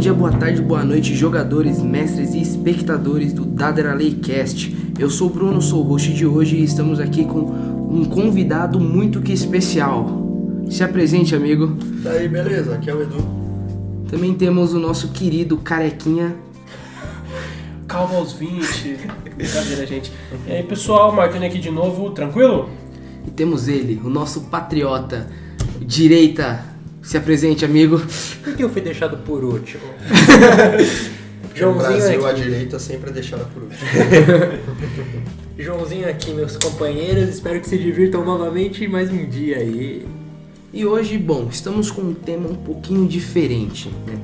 dia, boa tarde, boa noite, jogadores, mestres e espectadores do Dadera Cast. Eu sou o Bruno, sou o host de hoje e estamos aqui com um convidado muito que especial. Se apresente, amigo. Daí, beleza, aqui é o Edu. Também temos o nosso querido Carequinha. Calma aos 20. Brincadeira, gente. E aí, pessoal, marcando aqui de novo, tranquilo? E temos ele, o nosso patriota, direita. Se apresente, amigo. Por que eu fui deixado por último? Porque no Brasil, a direita sempre é deixada por último. Joãozinho aqui, meus companheiros. Espero que se divirtam novamente mais um dia aí. E hoje, bom, estamos com um tema um pouquinho diferente. Né?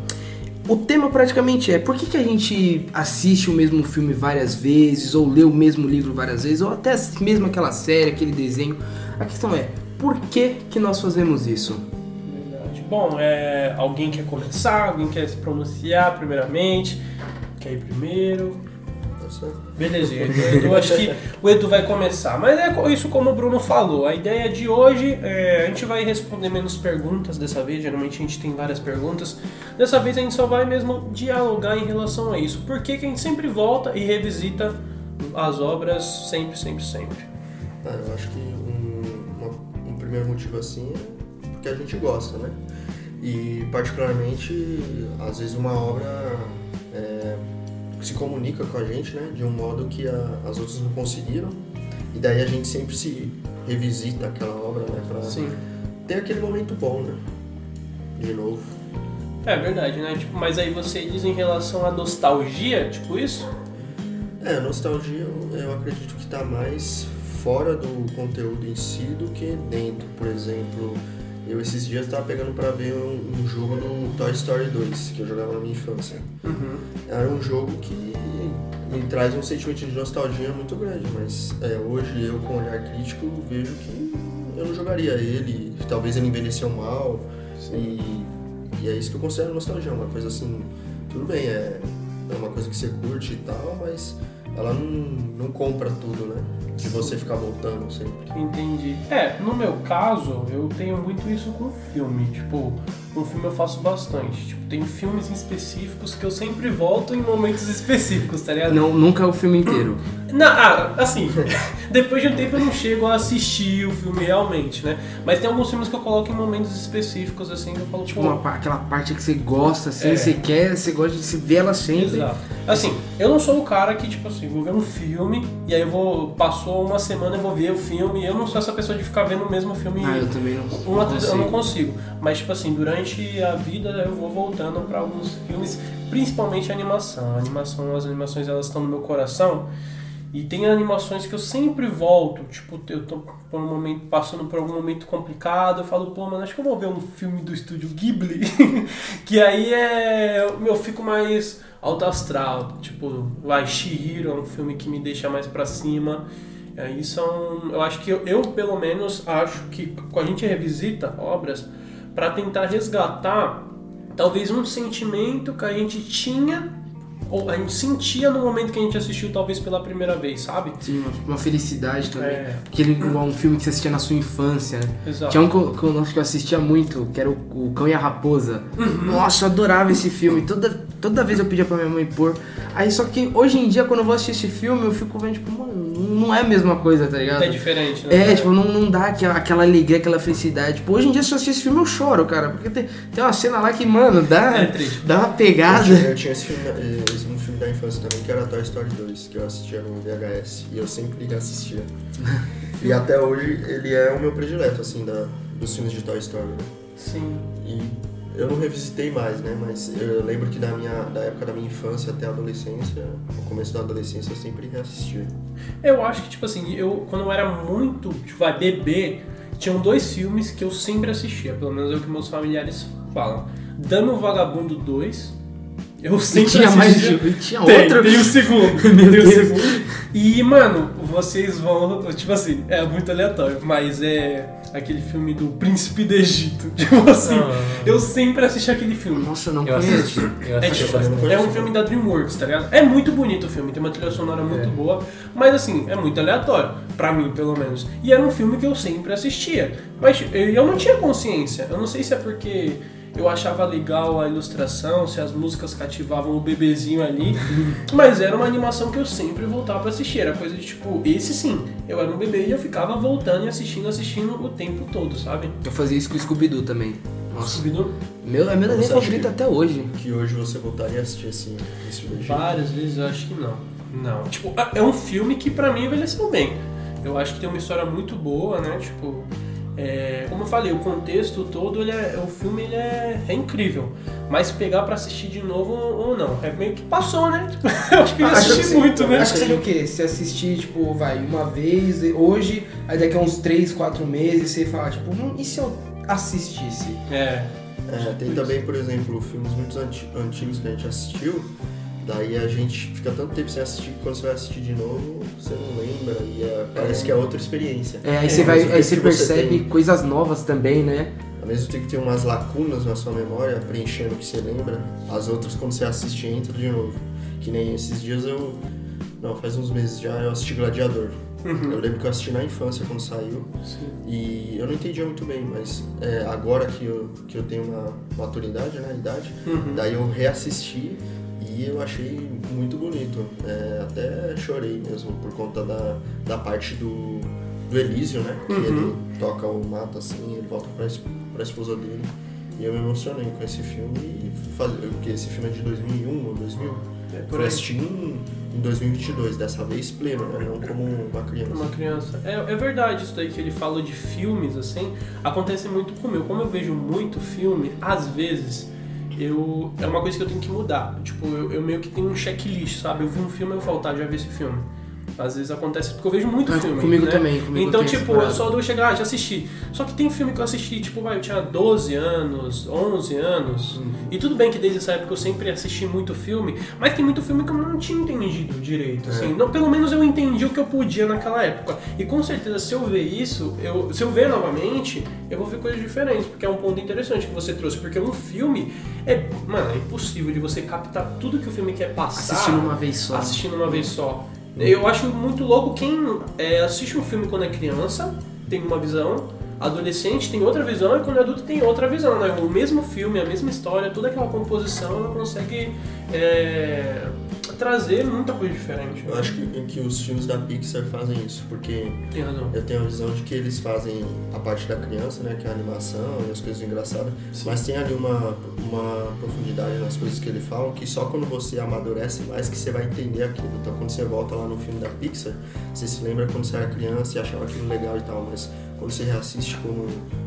O tema praticamente é por que, que a gente assiste o mesmo filme várias vezes, ou lê o mesmo livro várias vezes, ou até mesmo aquela série, aquele desenho. A questão é, por que, que nós fazemos isso? Bom, é, alguém quer começar, alguém quer se pronunciar primeiramente, quer ir primeiro. Beleza, Edu, acho que o Edu vai começar. Mas é isso como o Bruno falou. A ideia de hoje é a gente vai responder menos perguntas dessa vez. Geralmente a gente tem várias perguntas. Dessa vez a gente só vai mesmo dialogar em relação a isso. Por que, que a gente sempre volta e revisita as obras sempre, sempre, sempre? Ah, eu acho que um, uma, um primeiro motivo assim é porque a gente gosta, né? E particularmente, às vezes uma obra é, se comunica com a gente, né, de um modo que a, as outras não conseguiram. E daí a gente sempre se revisita aquela obra, né, Sim. ter aquele momento bom, né? De novo. É verdade, né? Tipo, mas aí você diz em relação à nostalgia, tipo isso? É, nostalgia eu, eu acredito que está mais fora do conteúdo em si do que dentro. Por exemplo, eu esses dias estava pegando para ver um, um, jogo do Toy Story 2, que eu jogava na minha infância. Uhum. Era um jogo que me traz um sentimento de nostalgia muito grande, mas é, hoje eu com um olhar crítico vejo que eu não jogaria ele, talvez ele envelheceu mal, e, e, é isso que eu considero nostalgia, uma coisa assim, tudo bem, é, é uma coisa que você curte e tal, mas ela não, não compra tudo, né? De você ficar voltando sempre. Entendi. É, no meu caso, eu tenho muito isso com filme. Tipo, um filme eu faço bastante. Tipo, tem filmes específicos que eu sempre volto em momentos específicos, tá ligado? Não, nunca é o filme inteiro. Não, ah, assim, depois de um tempo eu não chego a assistir o filme realmente, né? Mas tem alguns filmes que eu coloco em momentos específicos, assim, que eu falo, Tipo, pô, uma, aquela parte que você gosta, assim, É. você quer, você gosta de se ver ela sempre. Exato. Assim, eu não sou o cara que, tipo assim, vou ver um filme e aí eu vou. Passou uma semana eu vou ver o filme eu não sou essa pessoa de ficar vendo o mesmo filme. Ah, eu também não, uma não atrás- eu não consigo. consigo. Mas, tipo assim, durante a vida eu vou voltando pra alguns filmes, principalmente a animação. A animação, as animações elas estão no meu coração. E tem animações que eu sempre volto, tipo, eu tô por um momento, passando por algum momento complicado, eu falo, pô, mano, acho que eu vou ver um filme do estúdio Ghibli, que aí é. Eu fico mais alto astral, tipo, vai, Shihiro é um filme que me deixa mais pra cima. Aí são. Eu acho que eu, eu, pelo menos, acho que a gente revisita obras pra tentar resgatar talvez um sentimento que a gente tinha ou a gente sentia no momento que a gente assistiu talvez pela primeira vez, sabe? Sim, uma, felicidade também. É. Aquele, um filme que você assistia na sua infância, né? Exato. Tinha um que eu, que eu assistia muito, que era o, o Cão e a Raposa. Uhum. Nossa, eu adorava esse filme. Toda, toda vez eu pedia pra minha mãe pôr. Aí só que hoje em dia, quando eu vou assistir esse filme, eu fico vendo, tipo, mano, não é a mesma coisa, tá ligado? É diferente, né? É, tipo, não, não dá aquela, aquela alegria, aquela felicidade. Tipo, hoje em dia, se eu assistir esse filme, eu choro, cara. Porque tem, tem uma cena lá que, mano, dá, É triste. dá uma Eu pegada. tinha, eu tinha esse, filme, eh, esse um filme da infância também, que era Toy Story 2, que eu assistia no VHS. E eu sempre assistia. e até hoje ele é o meu predileto, assim, da, dos filmes de Toy Story. né? Sim. E eu não revisitei mais, né? Mas eu lembro que da, minha, da época da minha infância até a adolescência, no começo da adolescência, eu sempre reassistia. Eu acho que, tipo assim, eu quando eu era muito, tipo, vai, bebê, tinham dois filmes que eu sempre assistia, pelo menos é o que meus familiares falam. Dame o Vagabundo 2. Eu sempre tinha mais de. Tinha Tem, outro. tem o segundo. Meu tem o segundo. E, mano, vocês vão. Tipo assim, é muito aleatório, mas é aquele filme do Príncipe do Egito. Tipo assim, Ah. eu sempre assisti aquele filme. Nossa, eu não Eu conheço. assisti. Eu É, assisti tipo, bastante. é um filme da DreamWorks, tá ligado? É muito bonito o filme, tem uma trilha sonora muito É. boa, mas assim, é muito aleatório, pra mim pelo menos. E era um filme que eu sempre assistia, mas eu eu não tinha consciência. Eu não sei se é porque eu achava legal a ilustração, se as músicas cativavam o bebezinho ali, mas era uma animação que eu sempre voltava pra assistir. Era coisa de tipo, esse sim, eu era um bebê e eu ficava voltando e assistindo, assistindo o tempo todo, sabe? Eu fazia isso com o Scooby-Doo também. Nossa, Scooby-Doo, meu, é meu desenho favorito até hoje. Que hoje você voltaria a assistir assim, esse. Várias vezes eu acho que não. Não. Tipo, é um filme que pra mim envelheceu bem. Eu acho que tem uma história muito boa, né? Tipo, é, como eu falei, o contexto todo, ele é, o filme ele é, é incrível. Mas pegar pra assistir de novo ou não, é meio que passou, né? Tipo, eu acho que eu Acho assisti que- muito, né? Acho que seria o quê? Se assistir, tipo, vai, uma vez, hoje, aí daqui a uns 3, 4 meses, você fala, tipo, hum, e se eu assistisse? É. É, tem também, por exemplo, filmes muito anti- antigos que a gente assistiu, daí a gente fica tanto tempo sem assistir que quando você vai assistir de novo, você não lembra e é- parece que é outra experiência. É, aí você vai, aí você percebe tem? coisas novas também, né? Ao mesmo tempo que tem umas lacunas na sua memória, preenchendo o que você lembra, as outras quando você assiste entra de novo. Que nem esses dias eu. Não, faz uns meses já eu assisti Gladiador. Eu lembro que eu assisti na infância quando saiu Sim. e eu não entendia muito bem, mas é, agora que eu, que eu tenho uma maturidade, né, idade, Uhum. daí eu reassisti e eu achei muito bonito. É, até chorei mesmo por conta da, da parte do, do Elísio, né? Que Uhum. ele toca o mato assim, ele volta pra, pra esposa dele. E eu me emocionei com esse filme. E faz, porque esse filme é de 2001 ou 2000. É por Eu assisti em, em 2022, dessa vez pleno, né? Não como uma criança. Uma criança. É, é verdade isso daí que ele falou de filmes, assim. Acontece muito comigo. Como eu vejo muito filme, às vezes eu. É uma coisa que eu tenho que mudar. Tipo, eu, eu meio que tenho um checklist, sabe? Eu vi um filme eu falo, tá, já vi esse filme. Às vezes acontece porque eu vejo muito Ah, filme. comigo né? também, comigo Então, tipo, eu só dou chegar, ah, já assisti. Só que tem filme que eu assisti, tipo, vai, eu tinha 12 anos, 11 anos. Uhum. E tudo bem que desde essa época eu sempre assisti muito filme, mas tem muito filme que eu não tinha entendido direito, assim. Não, pelo menos eu entendi o que eu podia naquela época. E com certeza, se eu ver isso, eu, se eu ver novamente, eu vou ver coisas diferentes, porque é um ponto interessante que você trouxe. Porque um filme é, mano, é impossível de você captar tudo que o filme quer passar Assistindo uma vez só. assistindo uma vez só. Eu acho muito louco quem é, assiste um filme quando é criança, tem uma visão, adolescente tem outra visão e quando é adulto tem outra visão, né? O mesmo filme, a mesma história, toda aquela composição, ela consegue é, trazer muita coisa diferente. Eu acho que, que os filmes da Pixar fazem isso, porque eu tenho a visão de que eles fazem a parte da criança, né, que é a animação e as coisas engraçadas, mas tem ali uma, uma profundidade nas coisas que ele fala que só quando você amadurece mais que você vai entender aquilo. Então quando você volta lá no filme da Pixar, você se lembra quando você era criança e achava aquilo legal e tal, mas quando você reassiste como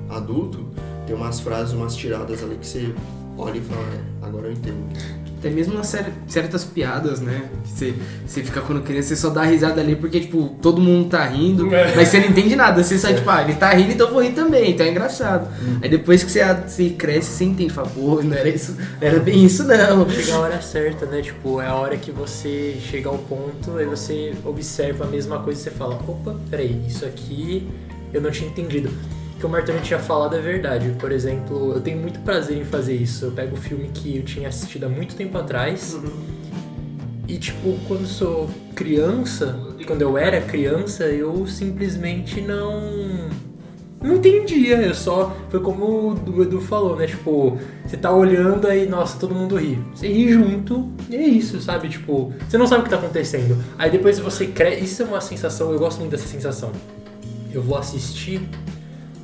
adulto, tem umas frases, umas tiradas ali que você olha e fala, é, agora eu entendo. Até mesmo nas cer- certas piadas, né? Que Você, você fica quando criança, você só dá risada ali porque, tipo, todo mundo tá rindo, É. mas você não entende nada. Você sai, tipo, ah, ele tá rindo, então eu vou rir também, então é engraçado. Aí depois que você, você cresce, você entende, fala, pô, não era isso, não era bem isso não. Chega a hora certa, né? Tipo, é a hora que você chega ao ponto, aí você observa a mesma coisa e você fala, opa, peraí, isso aqui eu não tinha entendido. O que o Martoni tinha falado é verdade. Por exemplo, eu tenho muito prazer em fazer isso. Eu pego um filme que eu tinha assistido há muito tempo atrás e, tipo, quando sou criança, quando eu era criança, eu simplesmente não. Não entendia, eu só. Foi como o Edu falou, né? Tipo, você tá olhando aí, nossa, todo mundo ri. Você ri junto e é isso, sabe? Tipo, você não sabe o que tá acontecendo. Aí depois você cresce. Isso é uma sensação, eu gosto muito dessa sensação. Eu vou assistir,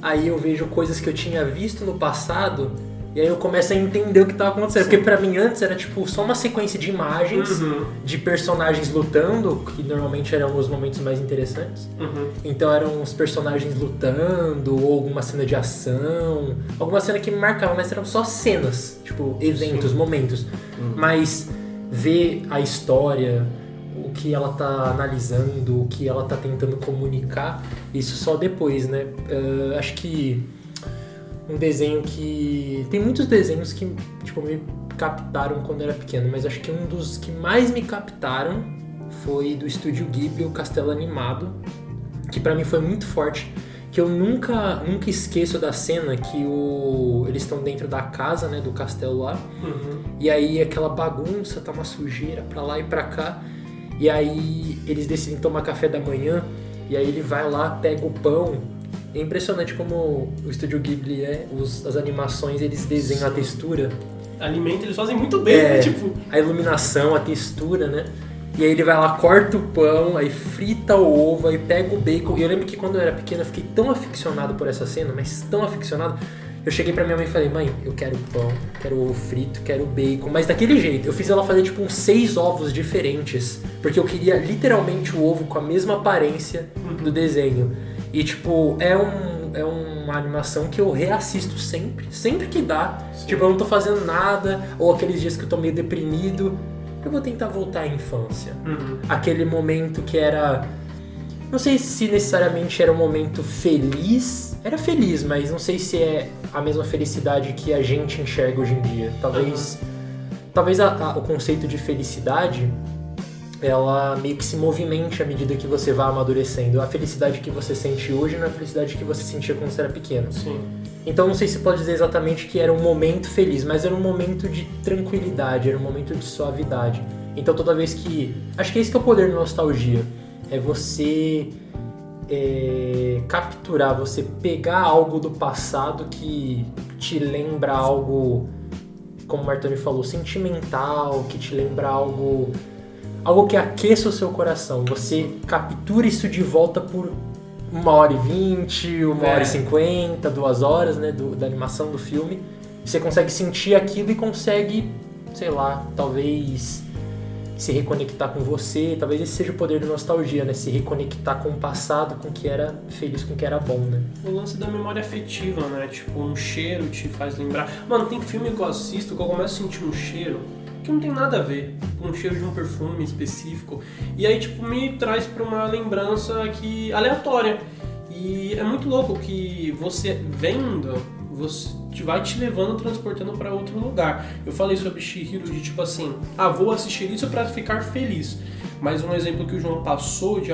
aí eu vejo coisas que eu tinha visto no passado. E aí eu começo a entender o que tava acontecendo. Porque pra mim antes era tipo só uma sequência de imagens Uhum, de personagens lutando, que normalmente eram os momentos mais interessantes. uhum. Então eram os personagens lutando, ou alguma cena de ação, alguma cena que me marcava, mas eram só cenas, tipo, eventos, momentos. Mas ver a história, que ela tá analisando, o que ela tá tentando comunicar, isso só depois, né? Ah, acho que um desenho que. Tem muitos desenhos que, tipo, me captaram quando era pequeno, mas acho que um dos que mais me captaram foi do estúdio Ghibli, o Castelo Animado, que pra mim foi muito forte, que eu nunca, nunca esqueço da cena que o, eles estão dentro da casa, né, do castelo lá, Uhum. e aí aquela bagunça, tá uma sujeira pra lá e pra cá, e aí eles decidem tomar café da manhã, e aí ele vai lá, pega o pão É impressionante como o estúdio Ghibli é, os- as animações eles desenham a textura, Alimento eles fazem muito bem, É. né? Tipo, a iluminação, a textura, né? E aí ele vai lá, corta o pão, aí frita o ovo, aí pega o bacon. E eu lembro que quando eu era pequeno eu fiquei tão aficionado por essa cena, mas tão aficionado. Eu cheguei pra minha mãe e falei, mãe, eu quero pão, quero ovo frito, quero bacon, mas daquele jeito. Eu fiz ela fazer tipo uns seis ovos diferentes, porque eu queria literalmente o ovo com a mesma aparência do desenho. E tipo, é um é uma animação que eu reassisto sempre, sempre que dá. Tipo, eu não tô fazendo nada, ou aqueles dias que eu tô meio deprimido, eu vou tentar voltar à infância. uhum. Aquele momento que era. Não sei se necessariamente era um momento feliz. Era feliz, mas não sei se é a mesma felicidade que a gente enxerga hoje em dia. Talvez. Talvez a- a- o conceito de felicidade ela meio que se movimente à medida que você vai amadurecendo. A felicidade que você sente hoje não é a felicidade que você sentia quando você era pequeno. sim. Então não sei se pode dizer exatamente que era um momento feliz, mas era um momento de tranquilidade, era um momento de suavidade. Então toda vez que. Acho que esse que é o poder da nostalgia. É você é, capturar, você pegar algo do passado que te lembra algo, como o Martoni falou, sentimental, que te lembra algo. Algo que aqueça o seu coração. Você captura isso de volta por uma hora e vinte, uma É. hora e cinquenta, duas horas, né, do- da animação do filme. Você consegue sentir aquilo e consegue, sei lá, talvez se reconectar com você. Talvez esse seja o poder da nostalgia, né? Se reconectar com o passado, com o que era feliz, com o que era bom, né? O lance da memória afetiva, né? Tipo, um cheiro te faz lembrar. Mano, tem filme que eu assisto que eu começo a sentir um cheiro que não tem nada a ver com o cheiro de um perfume específico. E aí, tipo, me traz pra uma lembrança que aleatória. E é muito louco que você vendo, você vai te levando, transportando pra outro lugar. Eu falei sobre Shihiro de tipo assim, ah, vou assistir isso pra ficar feliz. Mas um exemplo que o João passou de,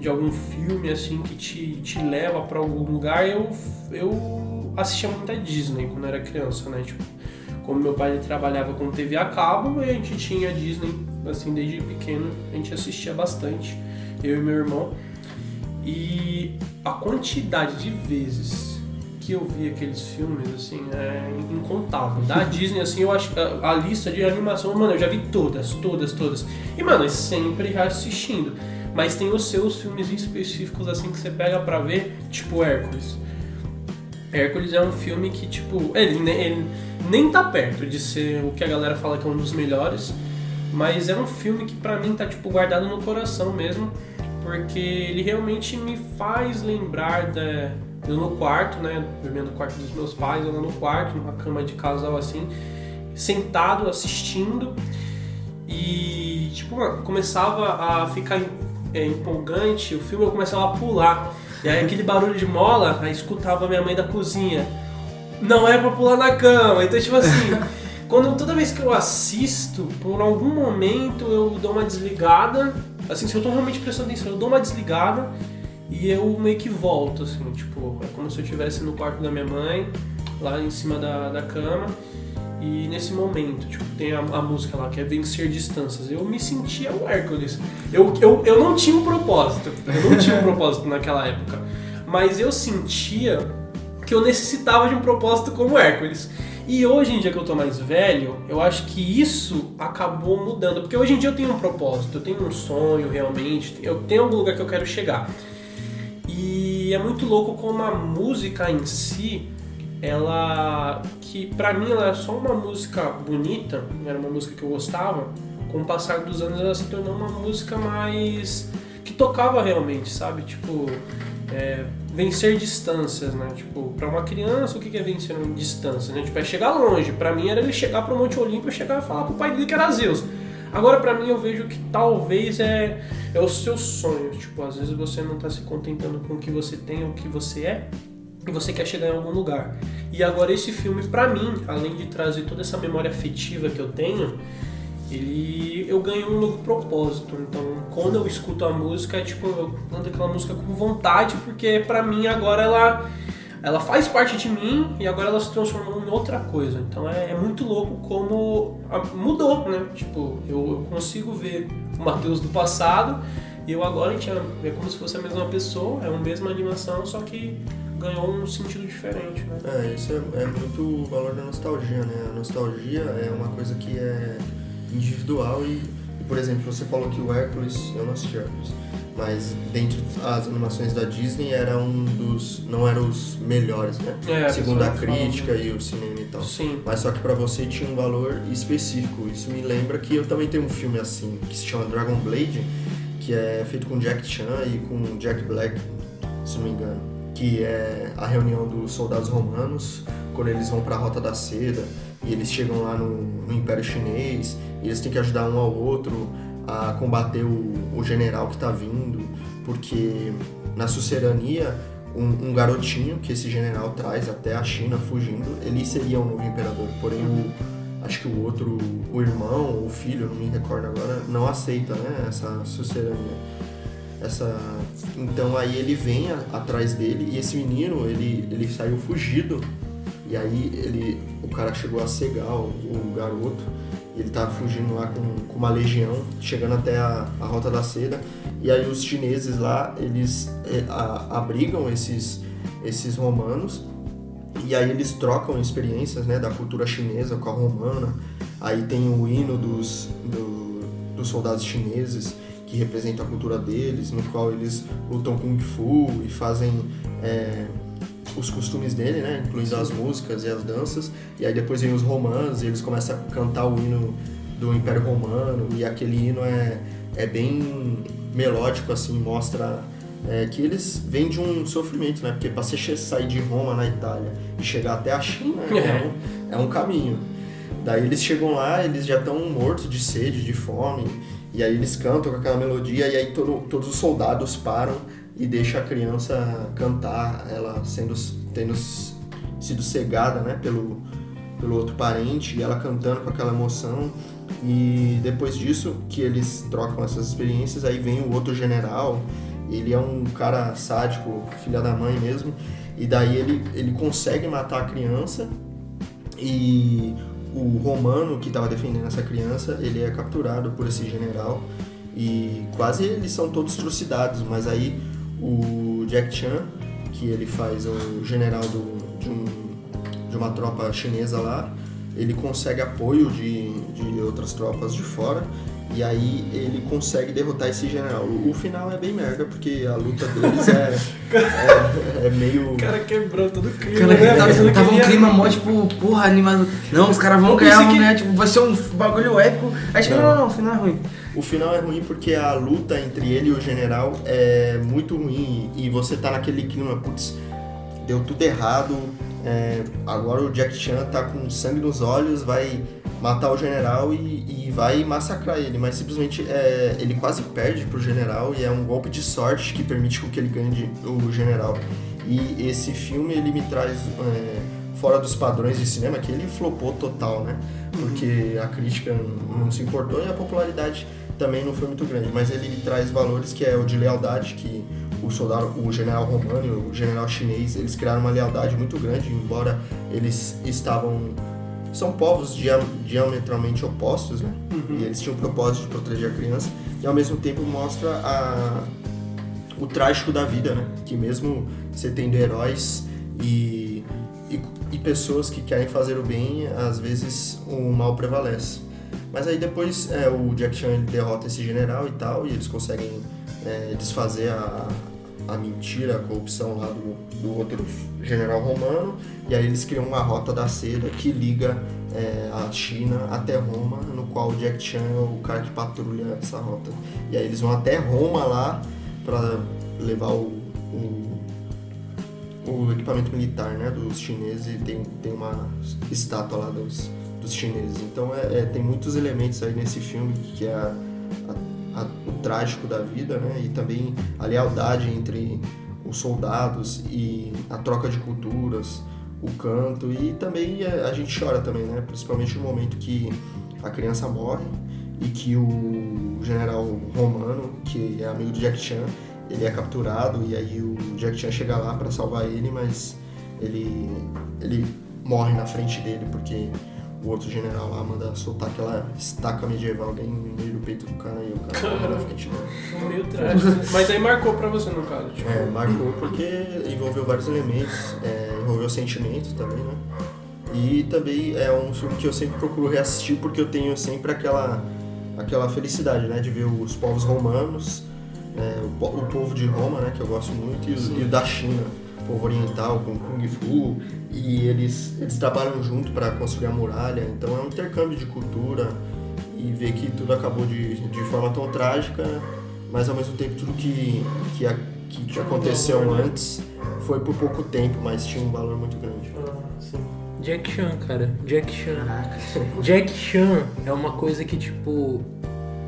de algum filme assim que te, te leva pra algum lugar, eu, eu assistia muita Disney quando era criança, né? Tipo, como meu pai trabalhava com TV a cabo, a gente tinha Disney, assim, desde pequeno, a gente assistia bastante, eu e meu irmão. E a quantidade de vezes que eu vi aqueles filmes, assim, é incontável. Da Disney, assim, eu acho a, a lista de animação, mano, eu já vi todas, todas, todas. E, mano, é sempre reassistindo. Mas tem os seus filmes específicos, assim, que você pega pra ver, tipo Hércules. Hércules é um filme que, tipo, ele, ele nem tá perto de ser o que a galera fala que é um dos melhores, mas é um filme que pra mim tá, tipo, guardado no coração mesmo, porque ele realmente me faz lembrar da, eu no quarto, né, dormindo no quarto dos meus pais, eu lá no quarto, numa cama de casal assim, sentado assistindo e, tipo, mano, começava a ficar é, empolgante, o filme eu começava a pular. E aí aquele barulho de mola, aí escutava minha mãe da cozinha. Não é pra pular na cama. Então, tipo assim, quando toda vez que eu assisto, por algum momento eu dou uma desligada. Assim, se eu tô realmente prestando atenção, eu dou uma desligada e eu meio que volto, assim, tipo, é como se eu estivesse no quarto da minha mãe, lá em cima da, da cama. E nesse momento, tipo, tem a, a música lá que é Vencer Distâncias. Eu me sentia o Hércules. Eu, eu, eu não tinha um propósito. Eu não tinha um propósito naquela época. Mas eu sentia que eu necessitava de um propósito como Hércules. E hoje em dia que eu tô mais velho, eu acho que isso acabou mudando. Porque hoje em dia eu tenho um propósito, eu tenho um sonho realmente, eu tenho algum lugar que eu quero chegar. E é muito louco como a música em si, ela que pra mim ela é só uma música bonita, era uma música que eu gostava, com o passar dos anos ela se tornou uma música mais que tocava realmente, sabe? Tipo, é, vencer distâncias, né? Tipo, pra uma criança, o que é vencer uma distância, né? Tipo, é chegar longe. Pra mim era ele chegar pro Monte Olimpo e chegar e falar pro pai dele que era Zeus. Agora, pra mim, eu vejo que talvez é, é o seu sonho. Tipo, às vezes você não tá se contentando com o que você tem ou o que você é, e você quer chegar em algum lugar. E agora esse filme, pra mim, além de trazer toda essa memória afetiva que eu tenho, ele eu ganho um novo propósito. Então, quando eu escuto a música, é tipo, eu canto aquela música com vontade, porque pra mim agora ela ela faz parte de mim e agora ela se transformou em outra coisa. Então é, é muito louco como a- mudou, né? Tipo, eu, eu consigo ver o Matheus do passado e eu agora a gente é, como se fosse a mesma pessoa, é a mesma animação, só que ganhou um sentido diferente, né? É, isso é, é muito o valor da nostalgia, né? A nostalgia é uma coisa que é individual e, e, por exemplo, você falou que o Hércules, eu não assisti Hércules, mas dentre as animações da Disney era um dos, não eram os melhores, né? É, Segundo a crítica e o cinema e tal. Sim. Mas só que pra você tinha um valor específico. Isso me lembra que eu também tenho um filme assim, que se chama Dragon Blade, que é feito com Jack Chan e com Jack Black, se não me engano. Que é a reunião dos soldados romanos, quando eles vão pra Rota da Seda, e eles chegam lá no, no Império Chinês, e eles têm que ajudar um ao outro a combater o, o general que tá vindo, porque na sucerania um, um garotinho que esse general traz até a China fugindo, ele seria o novo imperador. Porém, o, acho que o outro, o irmão ou o filho, não me recordo agora, não aceita né, essa sucerania. Essa... Então aí ele vem a- atrás dele e esse menino, ele, ele saiu fugido. E aí ele, o cara chegou a cegar o, o garoto. Ele tava fugindo lá com, com uma legião, chegando até a, a Rota da Seda. E aí os chineses lá, eles eh, a- abrigam esses, esses romanos e aí eles trocam experiências né, da cultura chinesa com a romana. Aí tem o hino dos, do- dos soldados chineses, que representa a cultura deles, no qual eles lutam Kung Fu e fazem é, os costumes dele, né, incluindo as músicas e as danças. E aí depois vem os romãs e eles começam a cantar o hino do Império Romano. E aquele hino é, é bem melódico, assim, mostra é, que eles vêm de um sofrimento, né? Porque para você sair de Roma na Itália e chegar até a China é, um, é um caminho. Daí eles chegam lá, eles já estão mortos de sede, de fome, e aí eles cantam com aquela melodia, e aí todo- todos os soldados param e deixam a criança cantar, ela sendo tendo sido cegada, né, pelo, pelo outro parente, e ela cantando com aquela emoção. E depois disso, que eles trocam essas experiências, aí vem o outro general, ele é um cara sádico, filha da mãe mesmo, e daí ele, ele consegue matar a criança. E o romano que estava defendendo essa criança, ele é capturado por esse general. E quase eles são todos trucidados, mas aí o Jack Chan, que ele faz o general do- de, um- de uma tropa chinesa lá, ele consegue apoio de, de outras tropas de fora e aí ele consegue derrotar esse general. O, final é bem merda, porque a luta deles é, é, é meio... O cara quebrou todo o clima, Cara, né? tava, tava um clima mó, tipo, porra, animado. Não, os caras vão ganhar, que- ganhar, tipo, vai ser um bagulho épico. Aí chega, Não. não, não, não, o final é ruim. O final é ruim porque a luta entre ele e o general é muito ruim e você tá naquele clima, putz, deu tudo errado, é, agora o Jack Chan tá com sangue nos olhos, vai matar o general e, e vai massacrar ele, mas simplesmente é, ele quase perde pro general e é um golpe de sorte que permite que ele ganhe de- o general. E esse filme ele me traz é, fora dos padrões de cinema que ele flopou total, né? Porque a crítica não se importou e a popularidade também não foi muito grande, mas ele traz valores que é o de lealdade, que o soldado, o general romano e o general chinês, eles criaram uma lealdade muito grande, embora eles estavam são povos dia- diametralmente opostos, né? E eles tinham o propósito de proteger a criança e ao mesmo tempo mostra a o trágico da vida, né? Que mesmo você tendo heróis e, e, e pessoas que querem fazer o bem, às vezes o mal prevalece. Mas aí depois é, o Jack Chan derrota esse general e tal, e eles conseguem é, desfazer a, a mentira, a corrupção lá do, do outro general romano, e aí eles criam uma rota da seda que liga é, a China até Roma, no qual o Jack Chan é o cara que patrulha essa rota. E aí eles vão até Roma lá para levar o, o, o equipamento militar né, dos chineses e tem, tem uma estátua lá dos, dos chineses. Então é, é- tem muitos elementos aí nesse filme que é a- a- a- o trágico da vida né, e também a lealdade entre os soldados e a troca de culturas, o canto. E também a, a gente chora também, né, principalmente no momento que a criança morre e que o general romano, que é amigo do Jack Chan, ele é capturado e aí o Jack Chan chega lá para salvar ele, mas ele ele morre na frente dele porque o outro general lá manda soltar aquela estaca medieval alguém no meio do peito do cara e o cara na frente dele. Foi meio trágico. Mas aí marcou pra você, no caso. Tipo, É, marcou porque envolveu vários elementos, é, envolveu sentimento também, né? E também é um filme que eu sempre procuro reassistir porque eu tenho sempre aquela, aquela felicidade, né? De ver os povos romanos, é, o, o povo de Roma, né? Que eu gosto muito, e, o- e o da China, povo oriental com Kung Fu. E eles, eles trabalham junto para construir a muralha, então é um intercâmbio de cultura e ver que tudo acabou de, de forma tão trágica, mas ao mesmo tempo tudo que, que, a- que aconteceu valor, né? antes foi por pouco tempo, mas tinha um valor muito grande. ah, sim. Jack Chan, cara. Jack Chan. Jack Chan é uma coisa que, tipo.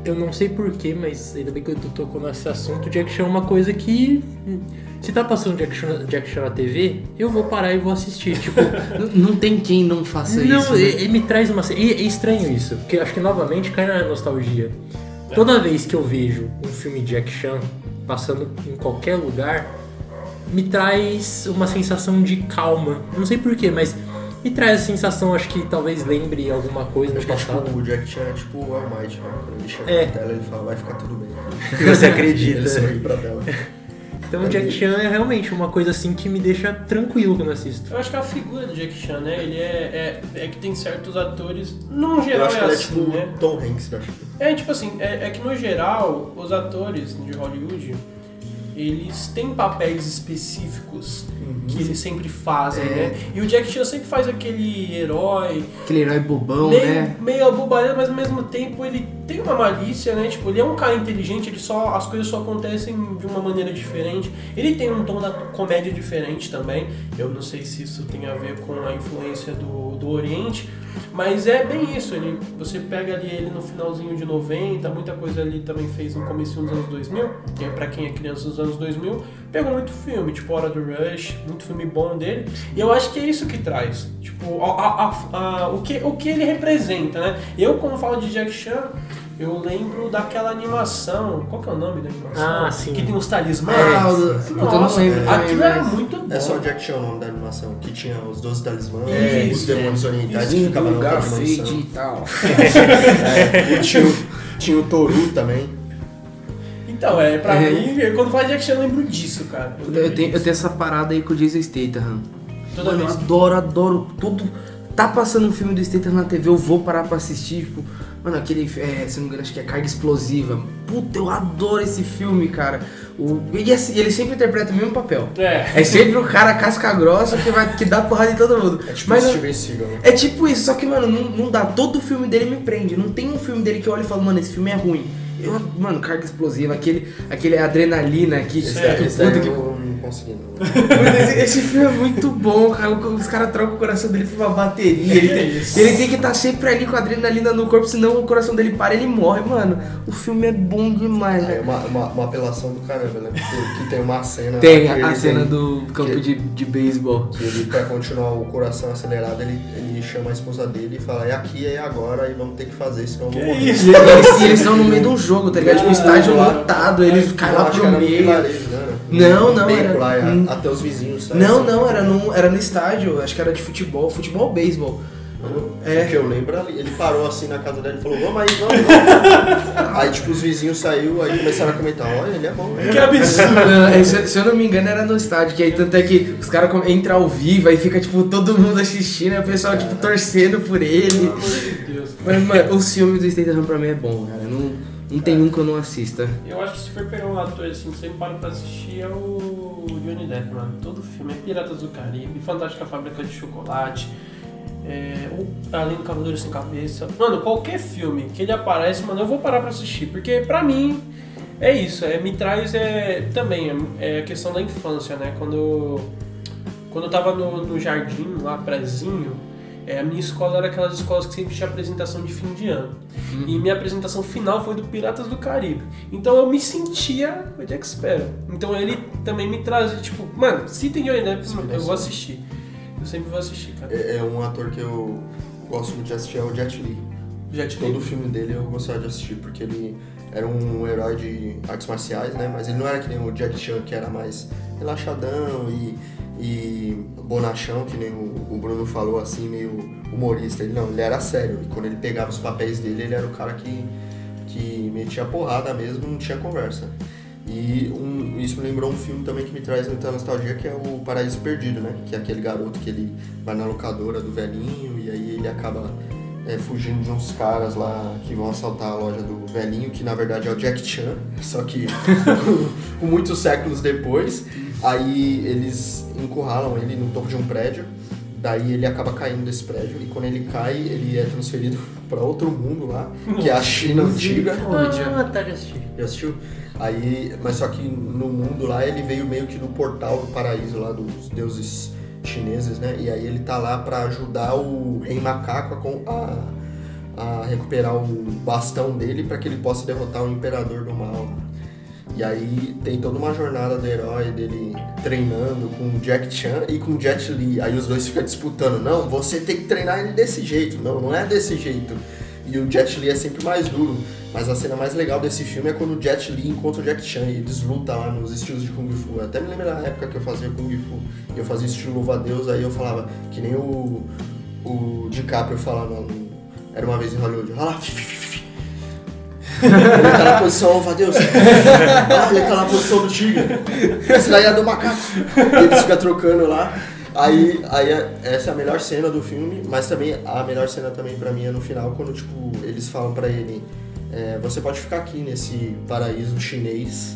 Eu não sei porquê, mas ainda bem que eu tô tocando nesse assunto. Jack Chan é uma coisa que. Se tá passando Jack Chan, Jack Chan na TV, eu vou parar e vou assistir. Tipo, Não, não tem quem não faça não, isso. né? ele, me traz uma. E é estranho isso, porque acho que novamente cai na nostalgia. Toda vez que eu vejo um filme de Jack Chan passando em qualquer lugar, me traz uma sensação de calma. Não sei porquê, mas me traz a sensação, acho que talvez lembre alguma coisa no Acho que passado. tipo, o Jack Chan é tipo o Almighty, né? Quando ele chega É. na tela, ele fala, vai ficar tudo bem. Você acredita? Ele sorri pra tela. Então o Jack Chan é realmente uma coisa assim que me deixa tranquilo quando eu assisto. Eu acho que a figura do Jack Chan, né? Ele é, é, é que tem certos atores. No Eu geral acho é que ele é assim, tipo né? Tom Hanks, eu acho. É tipo assim, é, é que no geral, os atores de Hollywood, eles têm papéis específicos que eles sempre fazem, É. né? E o Jack Chan sempre faz aquele herói, Aquele herói bobão, meio, né? meio abobalhado, mas ao mesmo tempo ele tem uma malícia, né? Tipo, ele é um cara inteligente, ele só as coisas só acontecem de uma maneira diferente. Ele tem um tom da comédia diferente também. Eu não sei se isso tem a ver com a influência do, do Oriente, mas é bem isso. Ele, você pega ali ele no finalzinho de 90, muita coisa ali também fez no começo dos anos 2000, que é pra quem é criança dos anos 2000, pegou muito filme, tipo Hora do Rush, muito filme bom dele. E eu acho que é isso que traz. Tipo, a- a- a- a- o, que, o que ele representa, né? Eu, quando falo de Jack Chan, eu lembro daquela animação. Qual que é o nome da animação? Ah, sim. Que tem os talismãs. Ah, eu não Nossa, lembro aquilo era muito bom. É só Jack Chan o nome da animação, que tinha os 12 talismãs, Isso, os demônios orientais que ficavam na lugar outra dimensão. e tal. É, e tinha, o- tinha o Toru também. Então, é, pra É. mim, eu- quando de Jack Chan, eu lembro disso, cara. Eu, lembro tenho, eu disso. tenho essa parada aí com o Jason Statham. Toda Mano, eu vez. adoro, adoro tudo. Tá passando um filme do Statham na TV, eu vou parar pra assistir. Tipo, mano, aquele, é, se não me engano, acho que é Carga Explosiva. Puta, eu adoro esse filme, cara. O, e assim, ele sempre interpreta o mesmo papel. É. É sempre o cara casca grossa que, vai, que dá porrada em todo mundo. É tipo Mas eu- Steven Seagal, né? é tipo isso, só que, mano, não, não dá. Todo filme dele me prende. Não tem um filme dele que eu olho e falo, mano, esse filme é ruim. Mano, carga explosiva, aquele, aquele adrenalina que. Esse, que- esse daí puta que- não, não consegui, não. Mano, esse, esse filme é muito bom, cara. Os caras trocam o coração dele por uma bateria. Ele tem, ele tem que estar sempre ali com a adrenalina no corpo, senão o coração dele para e ele morre, mano. O filme é bom demais, É né? uma, uma, uma apelação do caramba, né? Porque que tem uma cena. Tem a cena tem- do campo que- de, de beisebol. Que ele, pra continuar o coração acelerado, ele, ele chama a esposa dele e fala: é aqui, é agora, e vamos ter que fazer, senão eu vou morrer. isso? E eles, estão no meio de um jogo, tá ligado? Tipo, um Ah, estádio lotado, eles caem Eu lá pro meio. vilarejo, né? Não, No não, era- lá, hum. até os vizinhos saem Não, assim. não, era no, era no estádio, acho que era de futebol, futebol ou beisebol. É. O que eu lembro ali, ele parou assim na casa dele e falou, vamos aí, vamos, vamos. aí tipo, os vizinhos saiu, aí começaram a comentar, olha, ele é bom, né? Que absurdo. Não, é, se, se eu não me engano era no estádio, que aí tanto é que os caras entram ao vivo, aí fica tipo todo mundo assistindo, aí o pessoal tipo torcendo por ele. Pelo amor de Deus. Mas, mano, os filmes do Statham pra mim é bom, cara. Não, não tem um que eu não assista. Eu acho que se for pegar um ator assim que sempre para pra assistir é o Johnny Depp, mano. Todo filme é Piratas do Caribe, Fantástica Fábrica de Chocolate, é, ou Além do Cavaleiro Sem Cabeça. Mano, qualquer filme que ele aparece, mano, eu vou parar pra assistir. Porque pra mim é isso, é, me traz é, também é, é a questão da infância, né? Quando, quando eu tava no, no jardim, lá, prézinho, é, a minha escola era aquelas escolas que sempre tinha apresentação de fim de ano. E minha apresentação final foi do Piratas do Caribe. Então eu me sentia o Jack Sparrow. Então ele também me trazia, tipo, mano, se tem Johnny Depp, eu vou assistir. Eu sempre vou assistir, cara. É, é um ator que eu gosto muito de assistir, é o Jet Li. Já te Todo filme dele eu gostava de assistir, porque ele era um herói de artes marciais, né? Mas ele não era que nem o Jack Chan, que era mais relaxadão e e bonachão, que nem o, Bruno falou, assim, meio humorista. Ele não, ele era sério. E quando ele pegava os papéis dele, ele era o cara que, que metia porrada mesmo, não tinha conversa. E um, isso me lembrou um filme também que me traz muita nostalgia, que é o Paraíso Perdido, né? Que é aquele garoto que ele vai na locadora do velhinho e aí ele acaba é, fugindo de uns caras lá que vão assaltar a loja do velhinho, que na verdade é o Jack Chan, só que muitos séculos depois. Aí eles encurralam ele no topo de um prédio, daí ele acaba caindo desse prédio e quando ele cai, ele é transferido para outro mundo lá, que é a China antiga. Ah, tá, já assisti. Já assistiu? Aí, mas só que no mundo lá ele veio meio que do portal do paraíso lá dos deuses chineses, né? E aí ele tá lá pra ajudar o rei macaco a, a, a recuperar o bastão dele pra que ele possa derrotar o imperador do mal. E aí tem toda uma jornada do herói dele treinando com o Jack Chan e com o Jet Li. Aí os dois ficam disputando, não, você tem que treinar ele desse jeito, não, não é desse jeito. E o Jet Li é sempre mais duro. Mas a cena mais legal desse filme é quando o Jet Li encontra o Jack Chan e eles lutam lá nos estilos de Kung Fu. Eu até me lembro da época que eu fazia Kung Fu. E eu fazia estilo louva a Deus, aí eu falava que nem o, o DiCaprio falava Era uma vez em Hollywood. Olha lá. Ele tá na posição louva Deus. Ele tá na posição do tigre. Esse daí é do macaco. E eles ficam trocando lá. Aí, aí é- essa é a melhor cena do filme, mas também a melhor cena também pra mim é no final, quando tipo, eles falam pra ele, é, você pode ficar aqui nesse paraíso chinês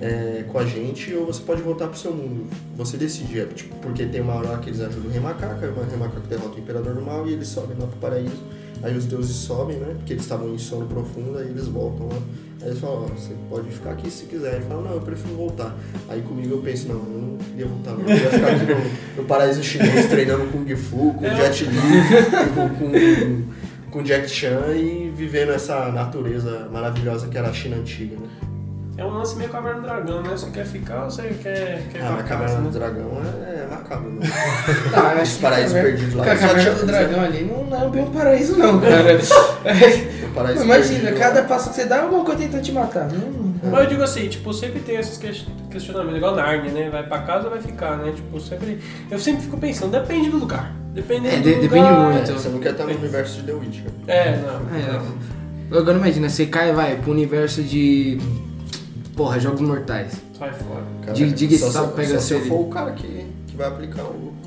é, com a gente ou você pode voltar pro seu mundo. Você decide, é, tipo, porque tem uma hora que eles ajudam o Rei Macaco, o Rei Macaco derrota o Imperador do Mal e eles sobem lá pro paraíso. Aí os deuses sobem, né? Porque eles estavam em sono profundo, aí eles voltam lá. Aí eles falam, ó, você pode ficar aqui se quiser. Ele fala, não, eu prefiro voltar. Aí comigo eu penso, não, eu não queria voltar, não. Eu queria ficar aqui no, no paraíso chinês treinando Kung Fu, com É. Jet Li, com, com, com Jack Chan e vivendo essa natureza maravilhosa que era a China antiga, né? É um lance meio caverna do dragão, né? Você quer ficar ou você quer, quer Ah, mas Caverna né? do Dragão é, é macabro, né? Não, eu acho Os que paraísos perdidos lá. A caverna do dragão ali não, não é bem um paraíso, não, cara. O paraíso Imagina, cada lá. passo que você dá, alguma coisa tentando te matar. Não, Mas eu digo assim, tipo, sempre tem esses ques- questionamentos, igual Narnia, né? Vai pra casa ou vai ficar, né? Tipo, sempre. Eu sempre fico pensando, depende do lugar. Dependendo É, do de- lugar. depende É, muito. você não quer estar no universo de The Witcher. É, não. É, Agora imagina, você cai, vai, pro universo de. Porra, Jogos Mortais. Sai fora. Cara, Diga- diga só, só se- pega só se eu for o cara que, que vai aplicar o.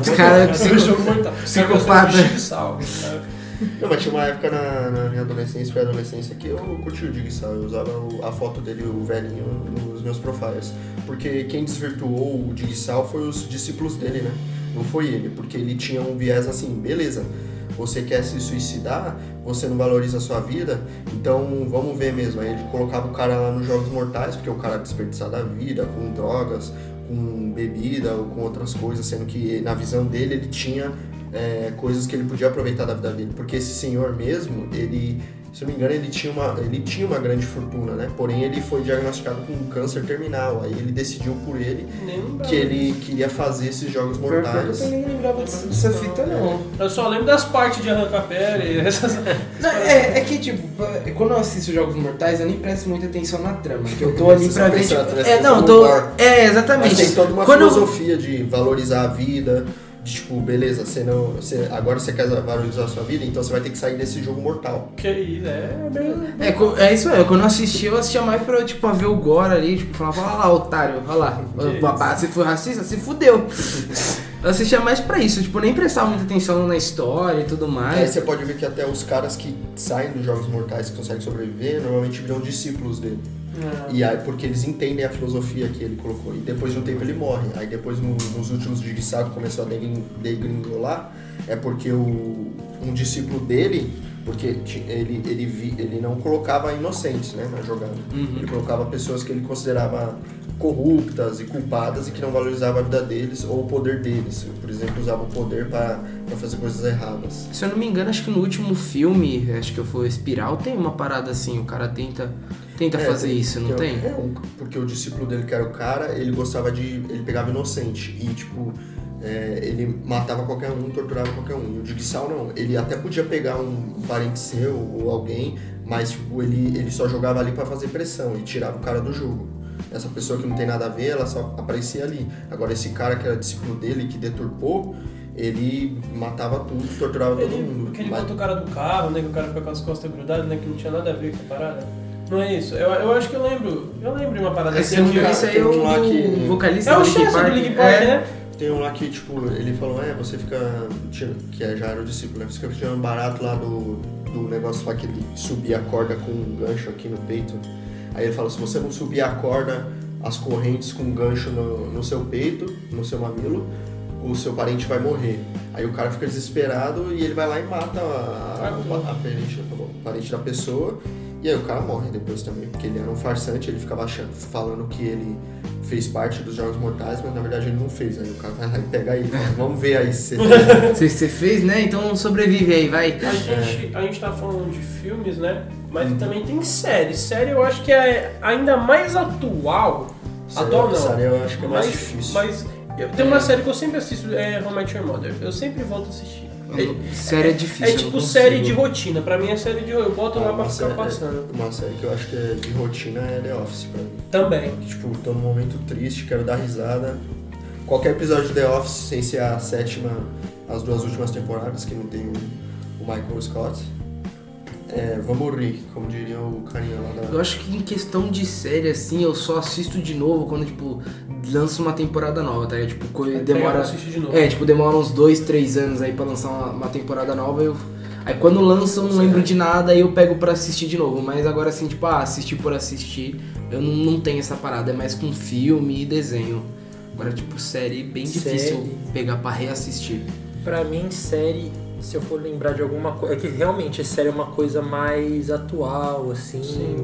Os caras é Esse psico- jogo mortal. psicopata. Bicho de sal. sabe? Não, mas tinha uma época na, na minha adolescência e pré-adolescência que eu curti o Digsal. Eu usava o- a foto dele, o velhinho, nos meus profiles. Porque quem desvirtuou o Digsal foi os discípulos dele, né? Não foi ele. Porque ele tinha um viés assim, beleza. Você quer se suicidar, você não valoriza a sua vida, então vamos ver mesmo. Aí ele colocava o cara lá nos Jogos Mortais, porque o cara desperdiçava a vida com drogas, com bebida ou com outras coisas, sendo que na visão dele ele tinha é, coisas que ele podia aproveitar da vida dele. Porque esse senhor mesmo, ele, se eu não me engano, ele tinha, uma, ele tinha uma grande fortuna, né? Porém, ele foi diagnosticado com um câncer terminal. Aí ele decidiu por ele que ele queria fazer esses jogos Eu mortais. também não lembrava dessa fita, não. Eu só lembro das partes de arrancar pele, essas. Não, é, é que, tipo, quando eu assisto Jogos Mortais, eu nem presto muita atenção na trama. Que eu tô ali Você pra ver. Tipo, presta é, não, tô. É, exatamente. Mas tem toda uma Quando eu- filosofia de valorizar a vida, de tipo, beleza, você não, você, agora você quer valorizar a sua vida, então você vai ter que sair desse jogo mortal. Que isso, é meio. É, é isso aí, quando eu assisti, eu assistia mais pra, tipo, pra ver o gore ali, tipo, falava, olha lá, otário, olha lá, babá, se for racista, se fudeu. eu assistia mais pra isso, tipo, nem prestava muita atenção na história e tudo Aí mais. você pode ver que até os caras que saem dos jogos mortais que conseguem sobreviver, normalmente viram discípulos dele. E aí, porque eles entendem a filosofia que ele colocou. E depois de um tempo ele morre. Aí depois, no- nos últimos de Saco começou a degrin- degringolar. É porque o, um discípulo dele, porque ele, ele, vi, ele não colocava inocentes né, na jogada. Uhum. Ele colocava pessoas que ele considerava corruptas e culpadas e que não valorizavam a vida deles ou o poder deles. Por exemplo, usava o poder para fazer coisas erradas. Se eu não me engano, acho que no último filme, acho que foi Espiral, tem uma parada assim, o cara tenta, tenta É, fazer isso, não tem? É, um- porque o discípulo dele, que era o cara, ele gostava de. Ele pegava inocente e, tipo, é, ele matava qualquer um, torturava qualquer um. E o Digsal não. Ele até podia pegar um parente seu ou alguém, mas, tipo, ele, ele só jogava ali pra fazer pressão e tirava o cara do jogo. essa pessoa que não tem nada a ver, ela só aparecia ali. Agora esse cara que era discípulo dele, que deturpou, ele matava tudo, torturava todo mundo. Aquele Mas- bota o cara do carro, né? Que o cara fica com as costas grudadas, né? Que não tinha nada a ver com a parada. Não é isso? Eu, eu acho que eu lembro. Eu lembro de uma parada Esse, assim. é, que- esse aí tem é o um lá que- vocalista É o do Linkin Chester do Linkin Park, É. né? Tem um lá que, tipo, ele falou, é, você fica. Que é- já era o discípulo, né? Você fica tirando barato lá do, do negócio lá que ele subia a corda com um gancho aqui no peito. Aí ele fala, se você não subir a corda, as correntes com um gancho no, no seu peito, no seu mamilo, o seu parente vai morrer. Aí o cara fica desesperado e ele vai lá e mata a, a, a parente, o parente da pessoa. E aí o cara morre depois também, porque ele era um farsante, ele ficava achando, falando que ele fez parte dos Jogos Mortais, mas na verdade ele não fez. Aí o cara vai lá e pega ele. fala, Vamos ver aí se você fez. Fez, né? Então sobrevive aí, vai. A gente, a gente tá falando de filmes, né? Mas também tem série. Série eu acho que é ainda mais atual. atual não. Série eu acho que é mais mas, difícil. Mas eu, tem uma série que eu sempre assisto, é Met Your Mother. Eu sempre volto a assistir. É, Série é difícil. é tipo série de rotina. Pra mim é série de Eu boto lá Ah, pra uma ficar série- passando. Uma série que eu acho que é de rotina é The Office pra mim. Também. Que, tipo, tô num momento triste, quero dar risada. Qualquer episódio de The Office, sem ser a sétima, as duas últimas temporadas, que não tem o Michael Scott, é, vamos rir, como diria o carinha lá Eu da. acho que em questão de série, assim, eu só assisto de novo quando, tipo, lança uma temporada nova, tá ligado? Tipo, co- Pegar demora. de novo. É, tipo, demora uns dois, três anos aí pra lançar uma, uma temporada nova. Eu... Aí quando lança eu não lembro de nada, aí eu pego pra assistir de novo. Mas agora assim, tipo, ah, assistir por assistir, eu não, não tenho essa parada. É mais com filme e desenho. Agora, tipo, série, bem Série. difícil pegar pra reassistir. Pra mim, série, se eu for lembrar de alguma coisa. É que realmente série é uma coisa mais atual, assim.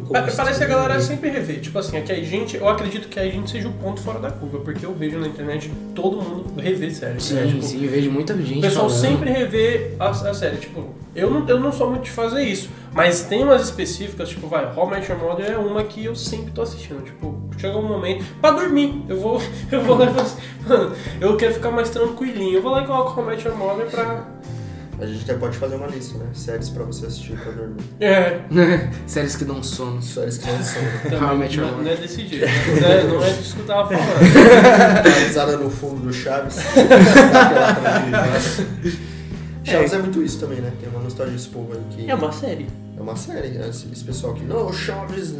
como Pa- Parece que a galera sempre revê. Tipo assim, aqui a gente, eu acredito que a gente seja o ponto fora da curva, porque eu vejo na internet todo mundo rever série. Sim, né? Tipo, sim, eu vejo muita gente O pessoal falando. sempre revê a, a série. Tipo, eu não, eu não sou muito de fazer isso. Mas tem umas específicas, tipo, vai, How Met Your Mother é uma que eu sempre tô assistindo. Tipo, chega um momento. Pra dormir. Eu vou. Eu vou lá e falo assim, mano, eu quero ficar mais tranquilinho. Eu vou lá e coloco How Met Your Mother pra. A gente até pode fazer uma lista, né? Séries pra você assistir pra dormir. É. Séries que dão sono. Séries que não são. Também, How I Met Your não, não é desse jeito. Não é, não é disso que eu tava falando. Risada no fundo do Chaves. Tranquilidade. Chaves é. muito isso também, né? Tem uma nostalgia desse povo aí que. É uma série. É uma série, é esse, esse pessoal que. Não, o Chaves.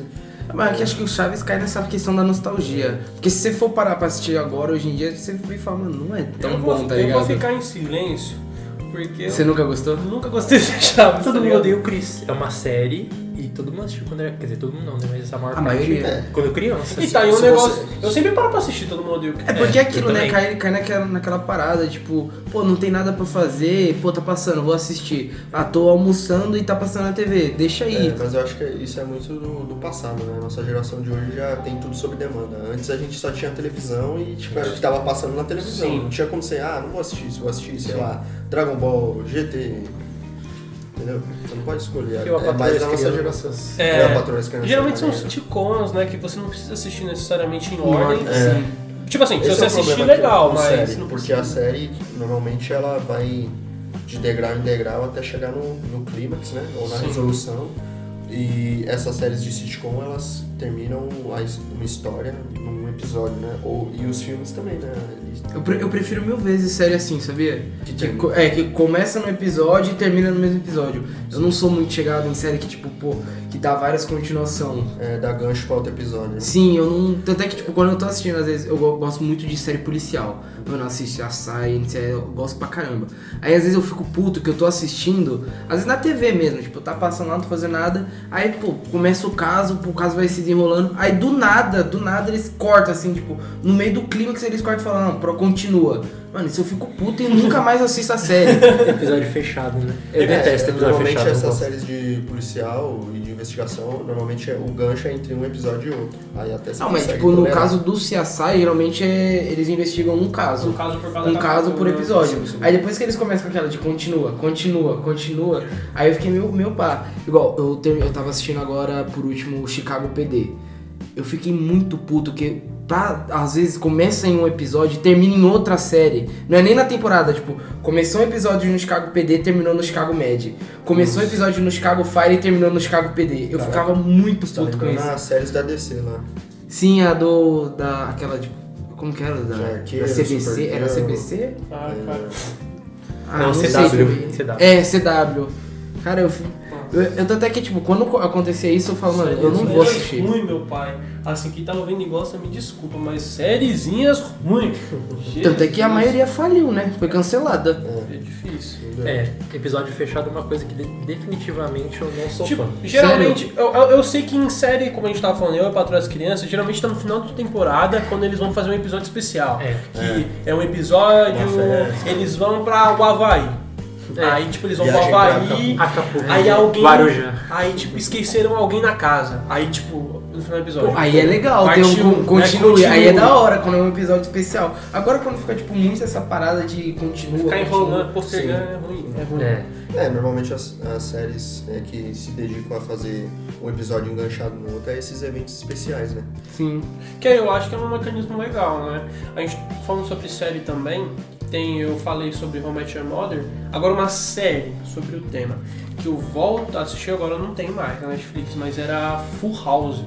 Mas aqui acho que o Chaves cai nessa questão da nostalgia. Porque se você for parar pra assistir agora, hoje em dia, você vai falar, mano, não é tão eu bom, vou, tá eu ligado? vou ficar em silêncio, porque Você eu nunca gostou? nunca gostei de Chaves. Todo tá mundo odeia o Chris. É uma série e todo mundo assistiu quando era. Quer dizer, todo mundo não, né? Mas essa maior A parte. maioria. É. Quando eu criança. E tá, e um negócio. você- Eu sempre paro pra assistir todo mundo o É porque é aquilo, eu né? Cai, cai naquela, naquela parada, tipo, pô, não tem nada pra fazer, pô, tá passando, vou assistir. Ah, tô almoçando e tá passando na TV, deixa aí. É, mas eu acho que isso é muito do, do passado, né? Nossa geração de hoje já tem tudo sob demanda. Antes a gente só tinha televisão e tipo, era o que tava passando na televisão. Sim. Não tinha como ser, ah, não vou assistir isso, vou assistir, sei lá, Dragon Ball, GT. Entendeu? Você não pode escolher. A é Patroa mais das da nossa geração. É, Patroa Crianças Geralmente são também. sitcoms, né? Que você não precisa assistir necessariamente em Em ordem. É. Tipo assim, se Esse você é o assistir, problema legal, mas. série, não porque a série normalmente ela vai de degrau em degrau até chegar no, no clímax, né? Ou na Sim. resolução. E essas séries de sitcom elas terminam uma história num episódio, né? Ou, e os filmes também, né? Eles- Eu, pre- eu prefiro mil vezes série assim, sabia? Que Que, é, que começa no episódio e termina no mesmo episódio. Eu não sou muito chegado em série que, tipo, pô, que dá várias continuação. É, dá gancho pra outro episódio. Né? Sim, eu não. Tanto é que, tipo, quando eu tô assistindo, às vezes eu go- gosto muito de série policial. Eu não assisto a Science, eu gosto pra caramba. Aí às vezes eu fico puto que eu tô assistindo, às vezes na TV mesmo, tipo, tá passando lá, não tô fazendo nada. Aí, pô, começa o caso, o caso vai se desenrolando. Aí do nada, do nada eles cortam, assim, tipo, no meio do clímax eles cortam e falam, não, pro, continua. Mano, isso eu fico puto e nunca mais assisto a série. Episódio fechado, né? Eu É, detesto episódio Normalmente fechado. não essas séries de policial e de investigação, normalmente é, o gancho é entre um episódio e outro. Aí até Não, mas tipo, no tolerar. caso do CSI, geralmente é, eles investigam um caso. Um caso por um caso por né? episódio. Sim, sim. Aí depois que eles começam com aquela de continua, continua, continua, aí eu fiquei meio, meio pá. Igual, eu, ter, eu tava assistindo agora por último o Chicago PD. Eu fiquei muito puto, porque pra, às vezes começa em um episódio e termina em outra série. Não é nem na temporada, tipo, começou um episódio no Chicago PD e terminou no Chicago Med. Começou um episódio no Chicago Fire e terminou no Chicago PD. Eu Caraca. ficava muito Você tá puto com isso. as séries da DC lá. Sim, a do. da. aquela tipo. Como que era? Da, Já da CBC? Era Supergirl. CBC? Ah, cara. Ah, Não, sei CW. também. CW. É, CW. Cara, eu, eu, eu tô até que, tipo, quando co- acontecer isso, eu falo, mano, eu não vou Séries assistir. ruim, meu pai. Assim, quem tá ouvindo e gosta, me desculpa, mas sériezinhas ruins. Tanto é que a maioria faliu, né? Foi cancelada. É difícil. É, episódio fechado é uma coisa que de- definitivamente eu não sou Tipo, fã. geralmente, eu, eu, eu sei que em série, como a gente tava falando, eu e Patrulha das Crianças, geralmente tá no final de temporada quando eles vão fazer um episódio especial. É. Que é, um episódio, Uma festa. eles vão pra o Havaí. É. Aí, tipo, eles vão pro pra Havaí. Acapulco. Aí alguém. Guarujá. Aí, tipo, esqueceram alguém na casa. Aí, tipo, no final do episódio. Pô, aí é legal, tem um né, continue. Aí é da hora quando é um episódio especial. Agora quando fica, tipo, muito essa parada de continua. Ficar enrolando, postergando é ruim. É ruim. É. É, normalmente as, as séries é, que se dedicam a fazer um episódio enganchado no outro é esses eventos especiais, né? Sim. Que eu acho que é um mecanismo legal, né? A gente falando sobre série também, tem, eu falei sobre How I Met Your Mother, agora uma série sobre o tema, que eu volto a assistir agora não tem mais na Netflix, mas era Full House.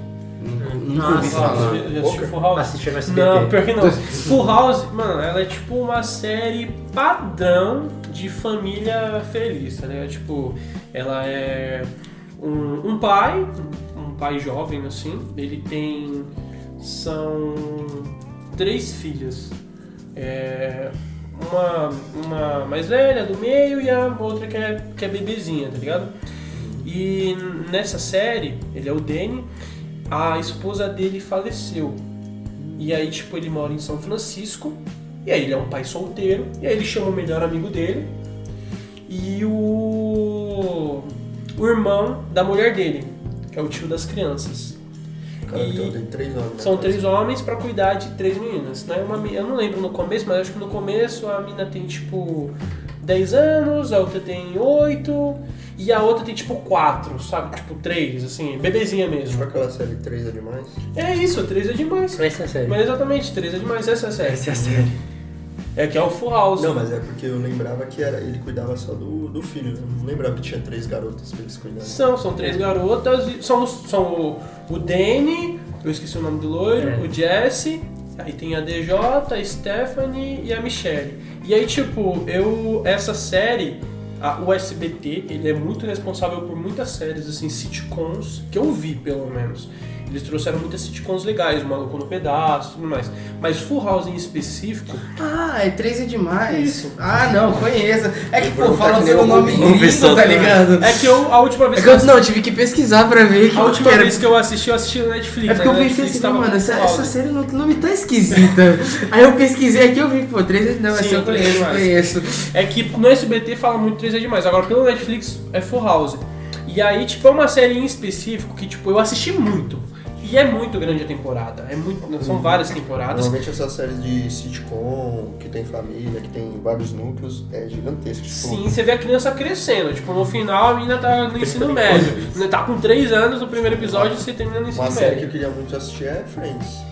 Nossa, falar. Já assistiu Full House? Assisti no SBT. Não, pior que não. Full House, mano, ela é tipo uma série padrão de família feliz, tá ligado? Tipo, ela é um, um pai, um pai jovem assim, ele tem. São três filhas. É, uma, uma mais velha, do meio, e a outra que é, que é bebezinha, tá ligado? E nessa série, ele é o Danny, a esposa dele faleceu. E aí, tipo, ele mora em São Francisco, e aí ele é um pai solteiro, e aí ele chama o melhor amigo dele e o, o irmão da mulher dele, que é o tio das crianças. Cara, E- então tem três nomes. né? São três homens pra cuidar de três meninas, né? Uma, eu não lembro no começo, mas acho que no começo a mina tem tipo 10 anos, a outra tem 8 e a outra tem tipo 4, sabe? Tipo 3, assim, bebezinha Tipo mesmo. aquela série 3 é demais. É isso, 3 é demais. Essa é a série. Mas exatamente, 3 é demais, essa é a série. Essa é a série. É que é o Full House. Não, mas é porque eu lembrava que era, ele cuidava só do, do filho, né? Eu não lembrava que tinha três garotas pra eles cuidarem. São, são três garotas, e são, os- são o, o Danny, eu esqueci o nome do loiro, É. o Jesse, aí tem a DJ, a Stephanie e a Michelle. E aí, tipo, eu. Essa série, a, o SBT, ele é muito responsável por muitas séries, assim, sitcoms, que eu vi pelo menos. Eles trouxeram muitas sitcoms legais, o Maluco no Pedaço e tudo mais. Mas Full House em específico, Ah, é 3 é demais. Isso. Ah, não, conheço. É que, pô, fala o nome Bobinho. gringo, tá ligado? é que eu, a última vez É que que eu eu, não, eu tive que pesquisar pra ver que A última era. vez que eu assisti, eu assisti no Netflix. É porque eu né? pensei Netflix assim, mano, essa, essa série no nome tá esquisita. Aí eu pesquisei aqui eu vi, pô, 3 é. Não, Sim, essa eu é conheço, demais. conheço. É que no SBT fala muito 3 é demais, agora pelo Netflix é Full House. E aí, tipo, é uma série em específico que, tipo, eu assisti muito. E é muito grande a temporada. É muito, Uhum. são várias temporadas. Normalmente essas séries de sitcom, que tem família, que tem vários núcleos, é gigantesco. Tipo, Sim, você vê a criança crescendo. Tipo, no final a menina tá no ensino médio. Tá com 3 anos no primeiro episódio e você termina no ensino Uma série que médio. eu queria muito assistir é Friends.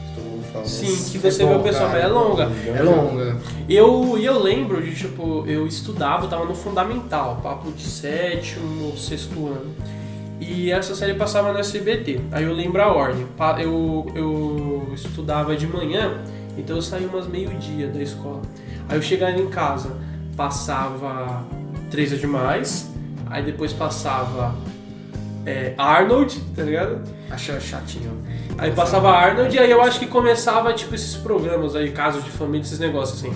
Sim, mas que você vê o pessoal, cara, é longa. É longa. Eu, e eu lembro de, tipo, eu estudava, eu tava no fundamental, papo de sétimo ou sexto ano. E essa série passava no SBT. Aí eu lembro a ordem. Eu, eu estudava de manhã, então eu saía umas meio-dia da escola. Aí eu chegava em casa, passava Três é Demais, aí depois passava é, Arnold, tá ligado? Achei chatinho. Aí passava Arnold e aí eu acho que começava, tipo, esses programas aí, casos de família, esses negócios assim.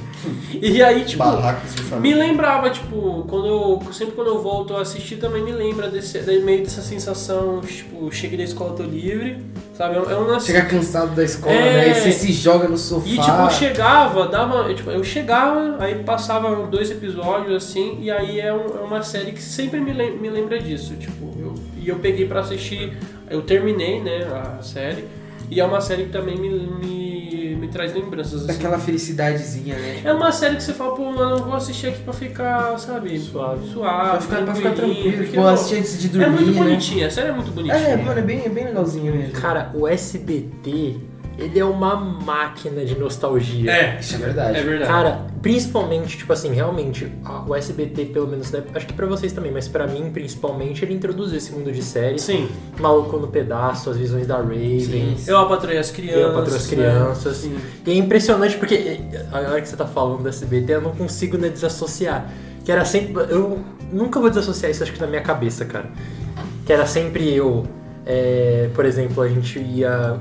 E aí, tipo, Barracos de me família. lembrava, tipo, quando eu. Sempre quando eu volto a assistir também me lembra desse, daí meio dessa sensação, tipo, cheguei da escola, tô livre, sabe? É um- é lance. Chega cansado da escola, É. né? E você se joga no sofá. E tipo, chegava, dava. eu, Tipo, eu chegava, aí passava dois episódios assim, e aí é, um- é uma série que sempre me, lem- me lembra disso. Tipo, eu, e eu peguei pra assistir, eu terminei, né, a série, e é uma série que também me, me, me traz lembranças. Assim. Daquela felicidadezinha, né? É uma série que você fala, pô, mano, eu vou assistir aqui pra ficar, sabe, Suave. suave, Pra ficar, pra ficar tranquilo, porque, pô, assistir antes de dormir, É muito né? bonitinha, a série é muito bonitinha. É, mano, é bem, é bem legalzinho mesmo. Cara, o SBT ele é uma máquina de nostalgia. É, Isso é verdade. é verdade. Cara, principalmente, tipo assim, realmente, o SBT, pelo menos, né, acho que pra vocês também, mas pra mim, principalmente, ele introduziu esse mundo de séries. Sim. Maluco no Pedaço, as visões da Raven. Sim. Eu apatrei as crianças. Eu Patroa as Crianças. né? Sim. E é impressionante porque a hora que você tá falando do SBT, eu não consigo né, desassociar. Que era sempre. Eu nunca vou desassociar isso, acho que na minha cabeça, cara. Que era sempre eu. eh, por exemplo, a gente ia.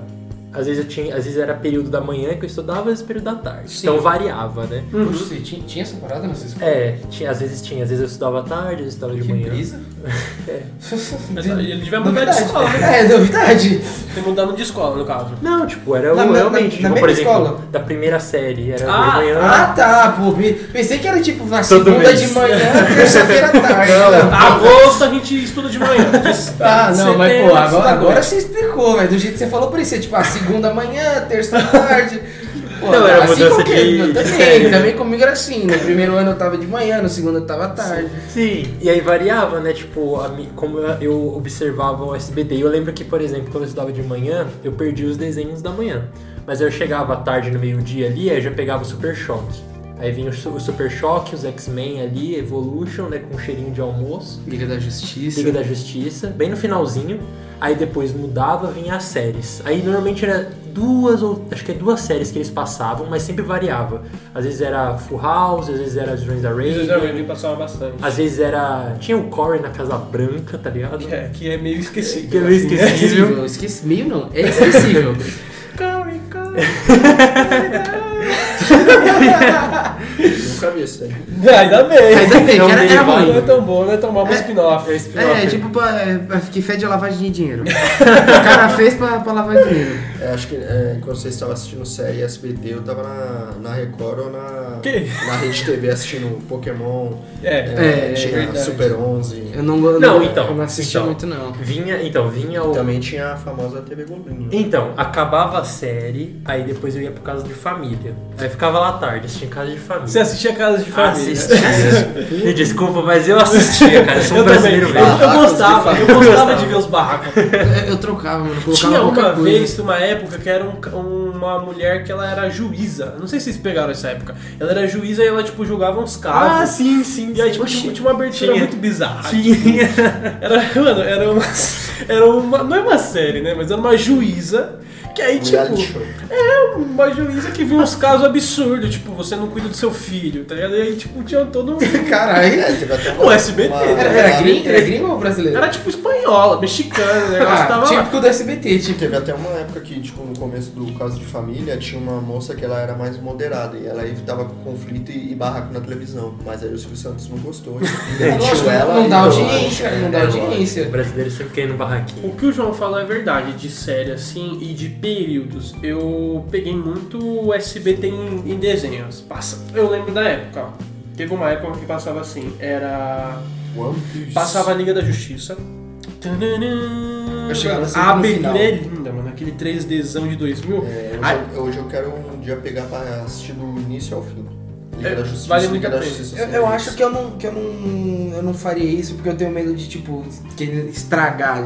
Às vezes eu tinha. Às vezes era período da manhã que eu estudava, às vezes período da tarde. Sim. Então variava, né? Puxa, você tinha, tinha essa parada nessa escola? É, tinha, às vezes tinha, às vezes eu estudava à tarde, às vezes eu estudava de Que manhã. brisa. É. Mas Ele devia mudar de Novidade. escola, né? É, novidade. Tem mudando de escola, no caso. Não, tipo, era Na- o- na- realmente, na tipo, mesma por exemplo, escola? da primeira série, era Ah, de manhã. Ah, tá, pô. pe- Pensei que era tipo na Todo segunda mês. de manhã, terça-feira à tarde. Não, Agosto a gente estuda de manhã. De- Ah, não, mas pô, agora, agora você explicou, velho. Do jeito que você falou, parecia tipo a segunda manhã, terça tarde. Pô, Não, era assim mudança de- também, também comigo era assim. No primeiro ano eu tava de manhã, no segundo eu tava tarde. Sim, e aí variava, né? Tipo, a como eu- observava o SBT. Eu lembro que, por exemplo, quando eu estudava de manhã, eu perdi os desenhos da manhã. Mas eu chegava à tarde no meio-dia ali, aí eu já pegava o Super Choque. Aí vinha o Super Choque, os X-Men ali, Evolution, né? Com um cheirinho de almoço. Liga da Justiça. Liga da Justiça, bem no finalzinho. Aí depois mudava, vinha as séries. Aí normalmente era duas ou acho que é duas séries que eles passavam, mas sempre variava. Às vezes era Full House, às vezes era Visões da Raven. me passava bastante. Às vezes era. Tinha o Corey na Casa Branca, tá ligado? Que é, que é meio esquecido. Que é meio esquecido. Esquecível. Esqueci, meio não, é esquecível. Corre, corre. Vi isso aí. Ainda bem. Ainda bem, que Não era, era ruim. Não é tão bom, né? Tomar um É- spin-off. É spin-off. É, tipo, pra, é, pra- que fede a lavagem de dinheiro. o cara fez pra, pra lavar dinheiro. É, acho que é, quando vocês estavam assistindo série SBT, eu tava na, na Record ou na, Que? na Rede TV assistindo Pokémon, É, é, tinha. Super 11. Eu não, eu Não, então, Eu não assistia então. muito, não. Vinha, então, vinha o. Também tinha a famosa TV Globinho. Então, acabava a série, aí depois eu ia pro casa de família. Aí ficava lá tarde, assistia em casa de família. Você assistia Casa de Família. Assistia. Me desculpa, mas eu assistia, cara. Eu sou um Eu também. brasileiro Eu, velho. eu de gostava, eu gostava de ver os barracos. Eu, eu trocava, mano. Tinha uma coisa. vez, uma época, que era um- uma mulher que ela era juíza. Não sei se vocês pegaram essa época. Ela era juíza e ela, tipo, julgava uns casos. Ah, sim, sim. E aí, tipo, Oxi. tinha uma abertura Tinha. muito bizarra. Tinha. Era, mano, era uma, era uma. Não é uma série, né? Mas era uma juíza. Que aí, tipo. Show. É uma juíza que viu uns casos absurdos, tipo, você não cuida do seu filho, tá ligado? E aí, tipo, tinha todo um. Caralho. É, teve até O SBT, Era, era, gringo, era gringo ou brasileiro? Era tipo espanhola, mexicana, o negócio ah, tava lá. típico do SBT, tipo. Teve até uma época que, tipo, no começo do caso de família, tinha uma moça que ela era mais moderada e ela evitava conflito e, e barraco na televisão. Mas aí o Silvio Santos não gostou. e demitiu Lógico, ela não dá audiência, não dá audiência. O brasileiro sempre quer ir no barraquinho. O que o João falou é verdade, de série assim e de períodos. Eu peguei muito o SBT em, em desenhos. Passa, eu lembro da época, ó. Teve uma época que passava assim, era. One Piece. Passava a Liga da Justiça. Eu chegava sempre a abertura final. é linda, mano. Aquele 3Dzão de 2000. É, hoje, eu, hoje eu quero um dia pegar pra assistir do início ao fim. Liga É, da Justiça, vale Liga muito da a pena. Justiça. Eu, eu acho que eu não, que eu não, eu não faria isso porque eu tenho medo de, tipo, estragar,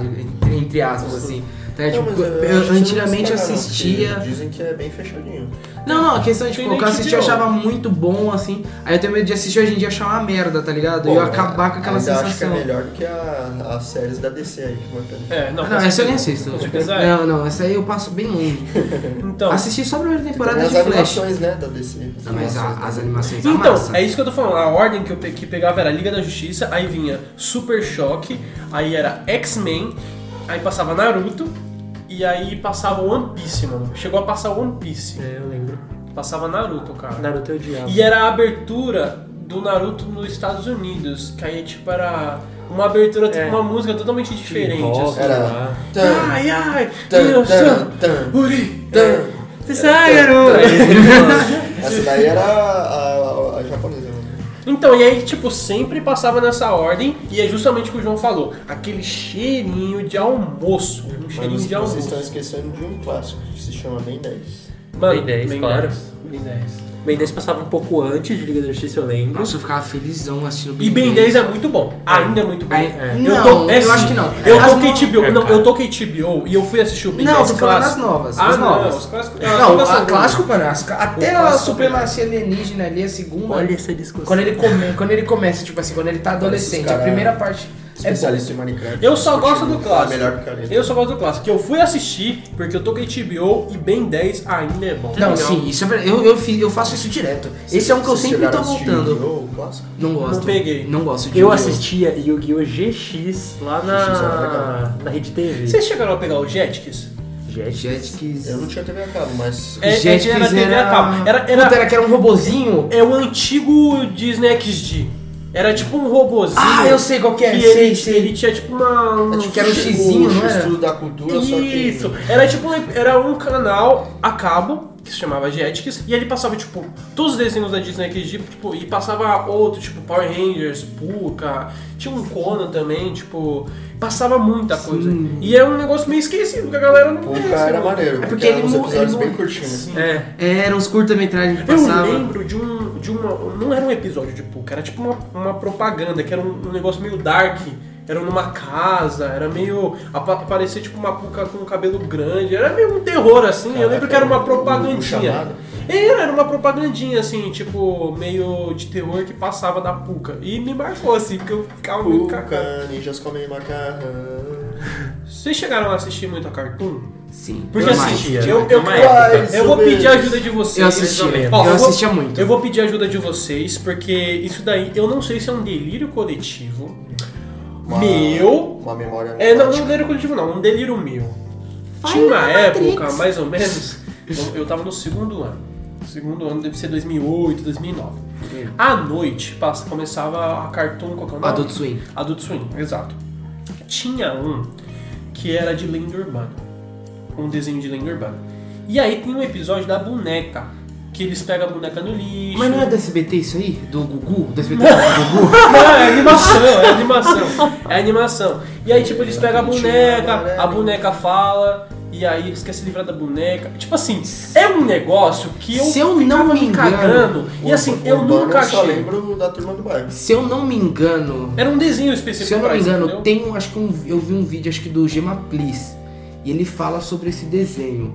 entre aspas, assim. Não, Tipo, mas eu, não antigamente não, assistia. porque Dizem que é bem fechadinho. Não, não, a questão é, tipo, Tem o que eu nem assisti eu achava muito bom, assim. Aí eu tenho medo de assistir hoje em dia e achar uma merda, tá ligado? e eu acabar com aquela ainda sensação. acho que é melhor do que a- as séries da DC aí que. É, não, Ah, não, essa eu nem assisto. É. Não, não, essa aí eu passo bem longe. Então, Assisti só a primeira temporada Tem de as Flash. animações, né, da DC. Não, mas a- as animações Então, amassam. é isso que eu tô falando. A ordem que eu pe- que pegava era Liga da Justiça, aí vinha Super Choque, aí era X-Men, aí passava Naruto, e aí passava One Piece, mano. Chegou a passar One Piece. É, eu lembro. Passava Naruto, cara. Naruto eu odiava. E era a abertura do Naruto nos Estados Unidos, que aí, tipo, era uma abertura, tipo, É. uma música totalmente diferente, rock, assim. Era- Ai, ai, Uri. Você sai, garoto! Essa daí era a? Então, e aí, tipo, sempre passava nessa ordem, e é justamente o que o João falou, aquele cheirinho de almoço, um cheirinho Mas de vocês almoço. estão esquecendo de um clássico que se chama Ben 10. Mano, Bem 10, claro. 10, Bem 10. Ben 10 passava um pouco antes de Liga da Justiça, eu lembro. Nossa, eu ficava felizão assistindo E Ben 10 é muito bom. Ainda é muito bom. Aí- É. Não, eu, tô, é eu acho que não. Eu As toquei no- TBO. É, não, eu toquei TBO e eu fui assistir o Ben Não, 10 tô falando das novas, Ah, as não, novas. os clássicos. Não, as a novas clássico, mano, as- até O a supremacia alienígena ali, a segunda. Olha essa discussão. Quando ele, come, quando ele começa, tipo assim, quando ele tá adolescente, a primeira parte é. Especialista em Minecraft. Eu só gosto do Ah, clássico. melhor que. Eu só gosto do clássico. Que eu fui assistir porque eu toquei TBO e Ben 10 ainda é bom. Não, sim, isso é verdade. Eu, eu, eu faço isso direto. Esse é um que eu sempre tô voltando. Não gosto. Não peguei. Não gosto de Eu Yu-Gi-Oh! assistia Yu-Gi-Oh! GX lá na, na Rede TV. Vocês chegaram a pegar o Jetix? Jetix. Jetix. Eu não tinha TV a cabo, mas... É, Jetix é que era TV a cabo. Era- era- Puta, era que era um robozinho. É o antigo Disney XD. Era tipo um robozinho. Ah, eu sei qual que é. que sei, ele, sei. ele tinha tipo uma. um- É tipo que era um o xizinho, não era? estudo da cultura, só que... Isso. Era tipo um- era um canal a cabo que se chamava Jetix e ele passava tipo todos os desenhos da Disney XD, tipo, e passava outro, tipo Power Rangers, Puka, tinha um Conan também, tipo, passava muita coisa. Sim. E é um negócio meio esquecido que a galera não conhece. era né? maneiro, porque porque ele eram uns episódios ele bem curtinhos. Sim. É. É, eram uns curta-metragens que Eu passavam. lembro de um. De uma, não era um episódio de Puka, era tipo uma, uma propaganda, que era um, um negócio meio dark. Era numa casa, era meio. Parecia tipo uma Puka com cabelo grande. Era meio um terror assim. eu lembro que era uma Caraca, o- o propagandinha. Era, era uma propagandinha assim, tipo, meio de terror que passava da Puka. E me marcou assim, porque eu ficava muito cacado. Puka, ninjas comem macarrão. Vocês chegaram a assistir muito a Cartoon? Sim. Porque demais. assim, assistia, eu, né? eu, Numa eu, eu vou pedir a ajuda de vocês. Eu assistia. Ó, eu vou- assistia muito. Eu vou pedir a ajuda de vocês, porque isso daí eu não sei se é um delírio coletivo. Uma- Meu. Uma memória É, não, não neurótica. um delírio coletivo, não, um delírio meu. Tinha uma época, Matrix. mais ou menos, eu, eu tava no segundo ano. Segundo ano deve ser 2008, 2009. À noite passa, começava a Cartoon, qual que é o nome? Adult Swim. Adult Swim, exato. Tinha um que era de lenda urbana. Um desenho de lenda urbana. E aí tem um episódio da boneca. Que eles pegam a boneca no lixo. Mas não é do SBT isso aí? Do Gugu? Do SBT do Gugu? Não, é animação, é animação. É animação. E aí, tipo, eles pegam a boneca, a boneca fala, e aí eles querem se livrar da boneca. Tipo assim, é um negócio que eu Se eu não me engano, cagando. E assim, O- eu nunca Eu só achei. lembro da turma do bairro. Se eu não me engano, Era um desenho específico se eu não me engano, entendeu? tem um, acho que um, eu vi um vídeo acho que do Gema Please e ele fala sobre esse desenho.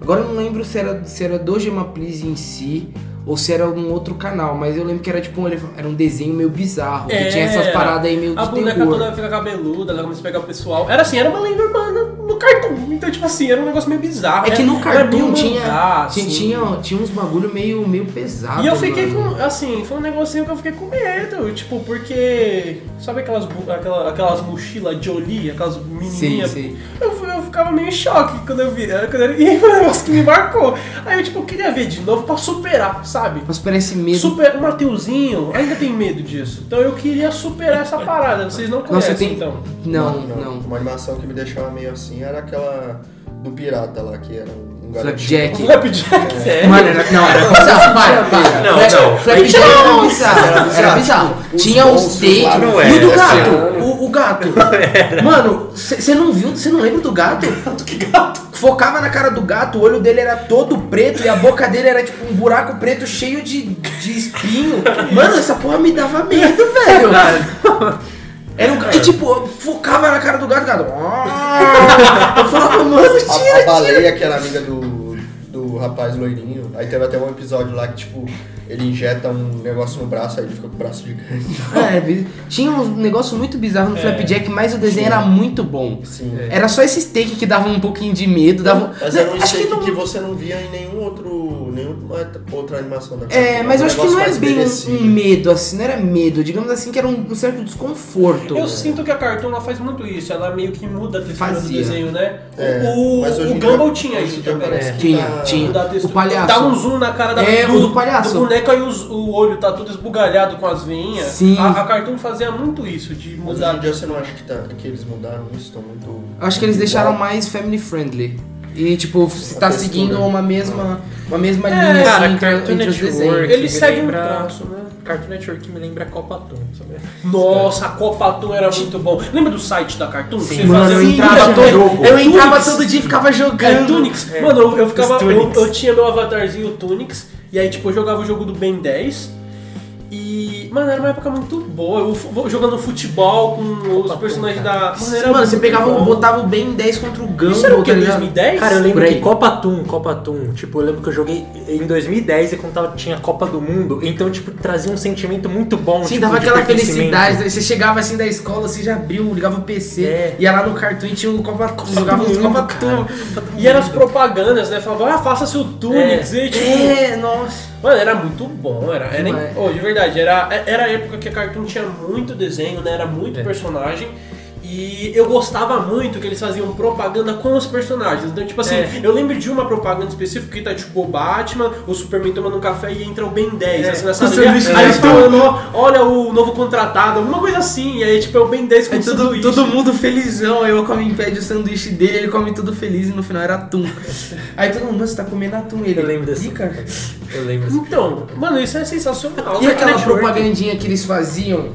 Agora eu não lembro se era, se era do Gema Please em si ou se era um outro canal, mas eu lembro que era tipo um, era um desenho meio bizarro, que tinha essas Era. paradas aí meio de A boneca terror. toda fica cabeluda, ela começa a pegar o pessoal. Era assim, era uma lenda urbana no cartoon. Então, tipo assim, era um negócio meio bizarro. É que no cartoon tinha, mangá, assim. tinha, tinha uns bagulho meio, meio pesado. E eu fiquei mano. com, assim, foi um negocinho que eu fiquei com medo, tipo, porque, sabe aquelas, bu- aquela, aquelas mochilas Jolie, aquelas Sim, menininhas? sim. Fui- eu ficava meio em choque quando eu vi, quando eu, e foi um negócio que me marcou. Aí eu, tipo, queria ver de novo pra superar, sabe? Pra superar esse medo. Super, o Mateuzinho ainda tem medo disso, então eu queria superar essa parada, vocês não conhecem, Nossa, tem- então. Não, não. Uma animação que me deixava meio assim era aquela do pirata lá, que era um Flapjack. garotinho. Flapjack. É. Mano, era, não, era bizarro. Para, para. Não, Flap- não. Flapjack era bizarro. Era bizarro. Tinha os não e o era, do assim, gato. Gato. Mano, você não viu? Você não lembra do gato? Que gato. Focava na cara do gato, o olho dele era todo preto e a boca dele era tipo um buraco preto cheio de, de espinho. Mano, essa porra me dava medo, velho. Era um, ca- e tipo, focava na cara do gato, gato. Eu falava, mano, A, a tira, tira. baleia, que era amiga do rapaz loirinho. Aí teve até um episódio lá que, tipo, ele injeta um negócio no braço, aí ele fica com o braço gigante. É, bi- tinha um negócio muito bizarro no Flapjack, mas o desenho era muito bom. Sim. Era só esse steak que dava um pouquinho de medo, dava. Mas era um acho que steak não- que você não via em nenhum outro. nenhuma outra animação da É, Cartoon. mas eu Um acho que não é mais bem um, envelhecido. um medo, assim, não era medo, digamos assim que era um, um certo desconforto. Eu sinto que a Cartoon ela faz muito isso, ela meio que muda a textura Fazia. do desenho, né? É, o o em Gumball tinha isso também. parece né? que Tinha, tá- tinha. Mudar a textura. O palhaço. Dá um zoom na cara da, É, o do palhaço. do boneco aí os- o olho tá todo esbugalhado com as veinhas. Sim. A, a Cartoon fazia muito isso, de mudar. hoje em dia você não acha que, tá, que eles mudaram isso? Estão muito. Eu acho que eles deixaram mais family friendly. E tipo, se tá seguindo uma mesma, uma mesma É, linha cara, assim, entre, Cartoon Network. desenhos. Ele me segue um traço, né? Cartoon Network me lembra Copa Atum, sabe? Nossa, a Copa Atum era muito bom. Lembra do site da Cartoon? Sim. Mano, fazia eu entrava, todo, jogo. eu entrava todo dia e ficava É, jogando. Tunix. É. Mano, eu, eu ficava. Eu, eu tinha meu avatarzinho Tunix. E aí, tipo, eu jogava o jogo do Ben 10. Mano, era uma época muito boa. Eu jogando futebol com os Copa personagens Toon, da. Mano, era Mano, você pegava, bom. botava o Ben 10 contra o Gumball, Isso era o quê? tá ligado? 2010? Cara, eu lembro que Copa Toon, Copa Toon, tipo, eu lembro que eu joguei em 2010 e quando tava, tinha Copa do Mundo, então, tipo, trazia um sentimento muito bom. Sim, tipo, dava aquela felicidade. daí Você chegava assim da escola, você já abriu, ligava o PC, É. ia lá no cartão e tinha o Copa jogava os Mundo, Copa cara. E eram as propagandas, né? Falava, ah, faça seu Tunix. E, tipo, É, nossa. Mano, era muito bom, era, era oh, de verdade, era, era a época que a Cartoon tinha muito desenho, né? Era muito É. personagem. E eu gostava muito que eles faziam propaganda com os personagens. Então, tipo assim, É. eu lembro de uma propaganda específica que tá tipo o Batman, o Superman tomando um café e entra o Ben 10, É. assim, na Com sala. o Aí eles falando, ó, olha o novo contratado, alguma coisa assim. E aí, tipo, é o Ben 10 com Aí o todo, sanduíche. todo mundo felizão, aí eu come e pede o sanduíche dele, ele come tudo feliz e no final era atum. Aí todo mundo, "Mano, você tá comendo atum, ele. Eu lembro desse. "Ih, cara. Eu lembro assim. Então, mano, isso é sensacional. E aquela Network. propagandinha que eles faziam,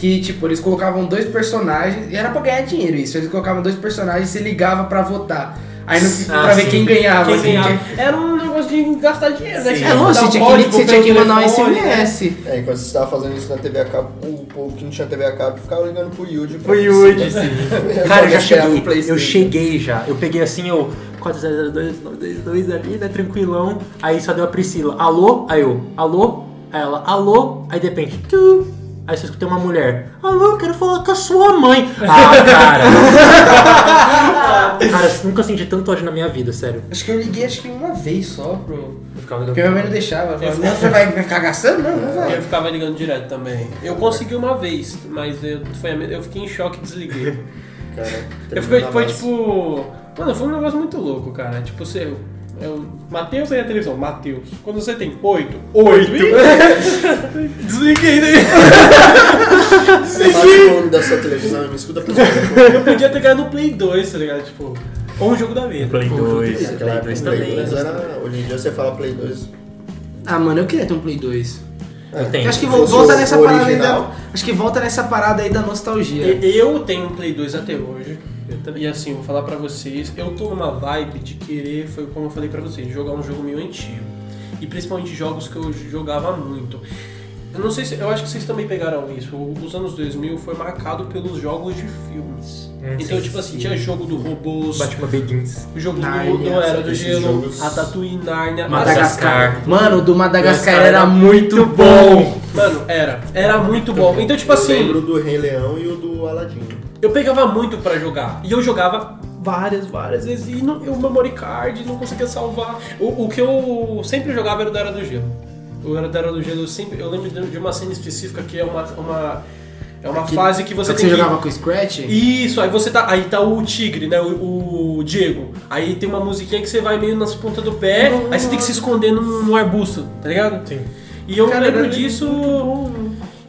que tipo, eles colocavam dois personagens, e era pra ganhar dinheiro isso, eles colocavam dois personagens e você ligava pra votar. Aí no, Ah, pra ver quem ganhava. Quem assim, ganhava. que- Era um negócio de gastar dinheiro, né? É lógico, você tinha que, você tinha que mandar um SMS. É, enquanto você estava fazendo isso na TV a cabo, o povo que não tinha TV a cabo ficava ligando pro ver Yudi, se- Cara, eu já cheguei. Eu cheguei já. Eu peguei assim, eu. 4002 ali, né? Tranquilão. Aí só deu a Priscila. Alô? Aí eu. Alô? Aí ela. Alô? Aí de repente. Tu. Aí você escutei uma mulher. Alô, eu quero falar com a sua mãe. Ah, cara. cara, nunca senti tanto ódio na minha vida, sério. Acho que eu liguei acho que uma vez só pro. Porque minha mãe não deixava. Falava, não, você vai, ficar gastando? Não, não vai. Eu ficava ligando direto também. Eu consegui uma vez, mas eu, foi eu fiquei em choque e desliguei. Cara, Eu fiquei, foi tipo. Mano, foi um negócio muito louco, cara. Tipo, você. Eu, Matheus aí a televisão, Matheus. Quando você tem oito, oito. Desliguei, né? Você fala o nome da sua televisão e me escuta pra você. Eu podia ter ganhado no Play 2, tá ligado? Tipo, ou um jogo da vida. Play 2, Naquela Play época, 2 o Play também. 2 era. Hoje em dia você fala Play 2. Ah, mano, eu queria ter um Play 2. É, tenho. Acho que volta o nessa parada aí original, da, Acho que volta nessa parada aí da nostalgia. Eu tenho um Play 2 até hoje. E assim, vou falar pra vocês, eu tô numa vibe de querer, foi como eu falei pra vocês, jogar um jogo meio antigo. E principalmente jogos que eu jogava muito. Eu não sei se. Eu acho que vocês também pegaram isso. Os anos 2000 foi marcado pelos jogos de filmes. Hum, então, sim, tipo assim, sim. tinha jogo do robôs, Batman Begins. o jogo do, Nárnia, do Era do Gelo, jogos. a Tatooine Narnia, Madagascar. Mano, o do Madagascar Madagascar era era muito bom. Mano, era. Era muito bom. Então, tipo eu assim. lembro do Rei Leão e o do Aladdin. Eu pegava muito pra jogar. E eu jogava várias, várias vezes. E não, eu memory card, não conseguia salvar. O, o que eu sempre jogava era o da Era do Gelo. O Era da Era do Gelo, eu sempre. Eu lembro de uma cena específica que é uma. uma é uma Que- fase que você Só que tem você que. jogava com o Scratch? Isso, aí você tá. Aí tá o tigre, né? O, o Diego. Aí tem uma musiquinha que você vai meio nas pontas do pé, aí você tem que se esconder num, num arbusto, tá ligado? Sim. E eu Cara, lembro disso.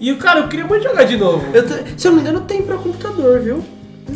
E, cara, eu queria muito jogar de novo. Eu te- se eu não me engano, tem pra computador, viu?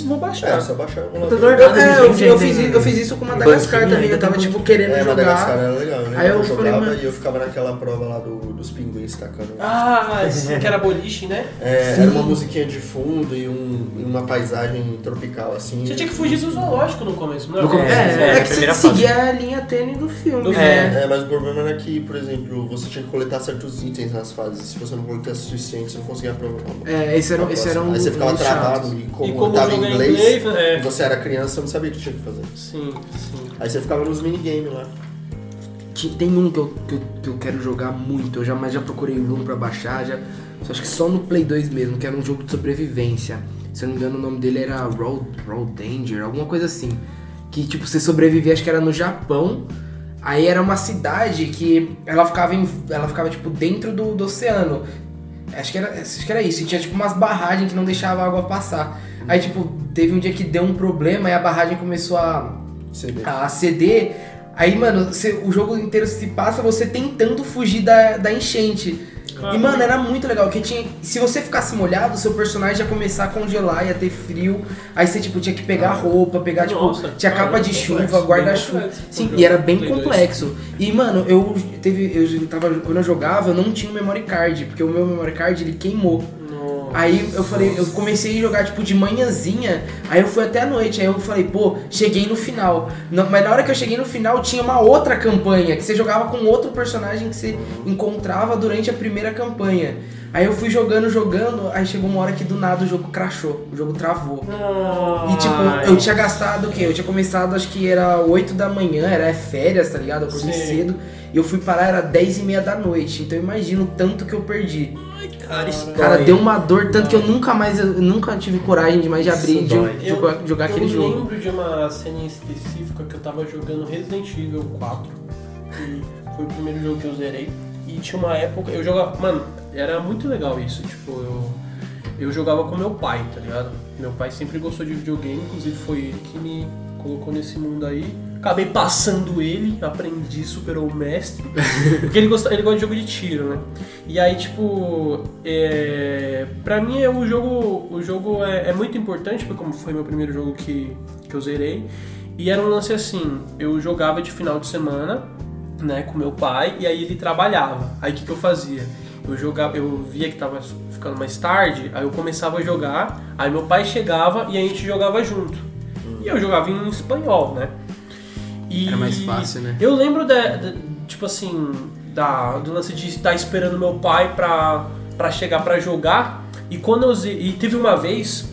Vou É, baixar. só baixar o Computador. Eu, é, eu, eu fiz, eu fiz isso com Madagascar banquinho, também. Eu tava, tipo, querendo É, Madagascar jogar. era legal, né? Aí eu eu falei, jogava mano- e eu ficava naquela prova lá do- dos pinguins tacando. Ah, sim, que era boliche, né? É, era uma musiquinha de fundo e, um- uma paisagem tropical, assim. Você tinha que fugir do zoológico no começo, não No come- É, É, é, é, que você seguia a linha tênue do filme. Do né? É, mas o problema era que, por exemplo, você tinha que coletar certos itens nas fases. Se você não coletasse o suficiente, você não conseguia aproveitar. É, esse era, a esse era um. Aí você ficava travado e como, E como tava inglês, inglês, é. e você era criança, você não sabia o que tinha que fazer. Sim, sim. Aí você ficava nos minigames lá. Tem um que eu, que, eu, que eu quero jogar muito, eu já, mas já procurei o ROM pra baixar, já, só acho que só no Play 2 mesmo, que era um jogo de sobrevivência. Se eu não me engano, o nome dele era Road, Road Danger, alguma coisa assim. Que tipo, você sobrevivia, acho que era no Japão. Aí era uma cidade que ela ficava, em, ela ficava tipo dentro do, do oceano. Acho que, era, acho que era isso. E tinha tipo umas barragens que não deixavam a água passar. Aí tipo, teve um dia que deu um problema e a barragem começou a, CD. a ceder. Aí, mano, você- o jogo inteiro se passa você tentando fugir da, da enchente. E, mano, era muito legal, porque tinha. Se você ficasse molhado, seu personagem ia começar a congelar, ia ter frio. Aí você, tipo, tinha que pegar roupa, pegar, Nossa, tipo, tinha capa caramba, de complexo, chuva, guarda-chuva. Sim, e era bem complexo. E, mano, eu teve. Eu tava. Quando eu jogava, eu não tinha um memory card, porque o meu memory card ele queimou. Aí eu falei, eu comecei a jogar tipo de manhãzinha, aí eu fui até a noite, aí eu falei, pô, cheguei no final. Não- mas na hora que eu cheguei no final tinha uma outra campanha, que você jogava com outro personagem que você encontrava durante a primeira campanha. Aí eu fui jogando, jogando, aí chegou uma hora que do nada o jogo crashou, o jogo travou. E tipo, eu tinha gastado o quê? Eu tinha começado, acho que era 8 da manhã, era férias, tá ligado? Eu acordei Sim. cedo. E eu fui parar, era 10 e meia da noite. Então imagina o tanto que eu perdi. Cara, isso Cara, dói. deu uma dor, tanto que eu nunca mais, eu nunca tive coragem de mais de abrir de dói. jogar, jogar aquele eu jogo. lembro de uma cena em específica que eu tava jogando Resident Evil 4. E foi o primeiro jogo que eu zerei. E tinha uma época. Eu jogava. Mano, era muito legal isso. Tipo, eu. Eu jogava com meu pai, tá ligado? Meu pai sempre gostou de videogame, inclusive foi ele que me colocou nesse mundo aí. Acabei passando ele, aprendi, superou o mestre. Porque ele gosta, ele gosta de jogo de tiro, né? E aí, tipo, é, pra mim é, o jogo, o jogo é, é muito importante, porque como foi meu primeiro jogo que, que eu zerei. E era um lance assim, eu jogava de final de semana, né, com meu pai, e aí ele trabalhava. Aí o que, que eu fazia? Eu jogava, eu via que tava ficando mais tarde, aí eu começava a jogar, aí meu pai chegava e a gente jogava junto. E eu jogava em espanhol, né? E Era mais fácil, né? Eu lembro da, da- tipo assim, da, do lance de estar esperando meu pai pra, pra chegar pra jogar. E quando eu e teve uma vez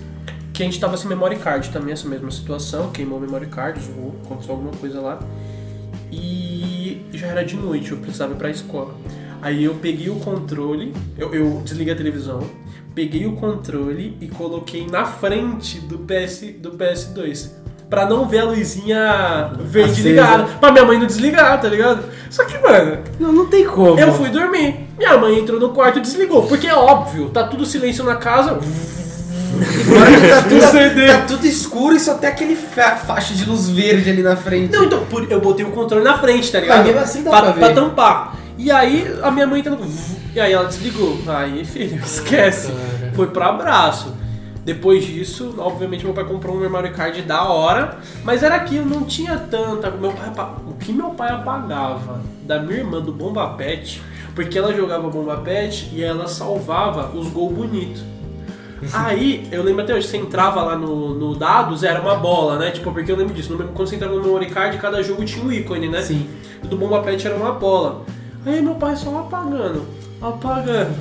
que a gente tava sem memory card também, essa mesma situação, queimou o memory card, zoou, aconteceu alguma coisa lá. E já era de noite, eu precisava ir pra escola. Aí eu peguei o controle, eu, eu desliguei a televisão, peguei o controle e coloquei na frente do, PS, do PS2. Pra não ver a luzinha verde Acesa. ligada. Pra minha mãe não desligar, tá ligado? Só que, mano, Não, não tem como. eu fui dormir. Minha mãe entrou no quarto e desligou. Porque é óbvio, tá tudo silêncio na casa. Tá, tudo, tá tudo escuro e só tem aquele fa faixa de luz verde ali na frente. Não, então por- eu botei o controle na frente, tá ligado? Mas mesmo assim dá pra ver. tampar. E aí a minha mãe entrou. E aí ela desligou. Aí, filho, esquece. cara. Foi pro abraço. Depois disso, obviamente meu pai comprou um memory card da hora, mas era aquilo, não tinha tanta. Meu pai, o que meu pai apagava da minha irmã do Bomba Pet, porque ela jogava Bomba Pet e ela salvava os gols bonitos. Aí, eu lembro até hoje, você entrava lá no, no dados, era uma bola, né? Tipo, porque eu lembro disso. Quando você entrava no memory card, cada jogo tinha um ícone, né? Sim. O do Bomba Pet era uma bola. Aí meu pai só apagando, apagando.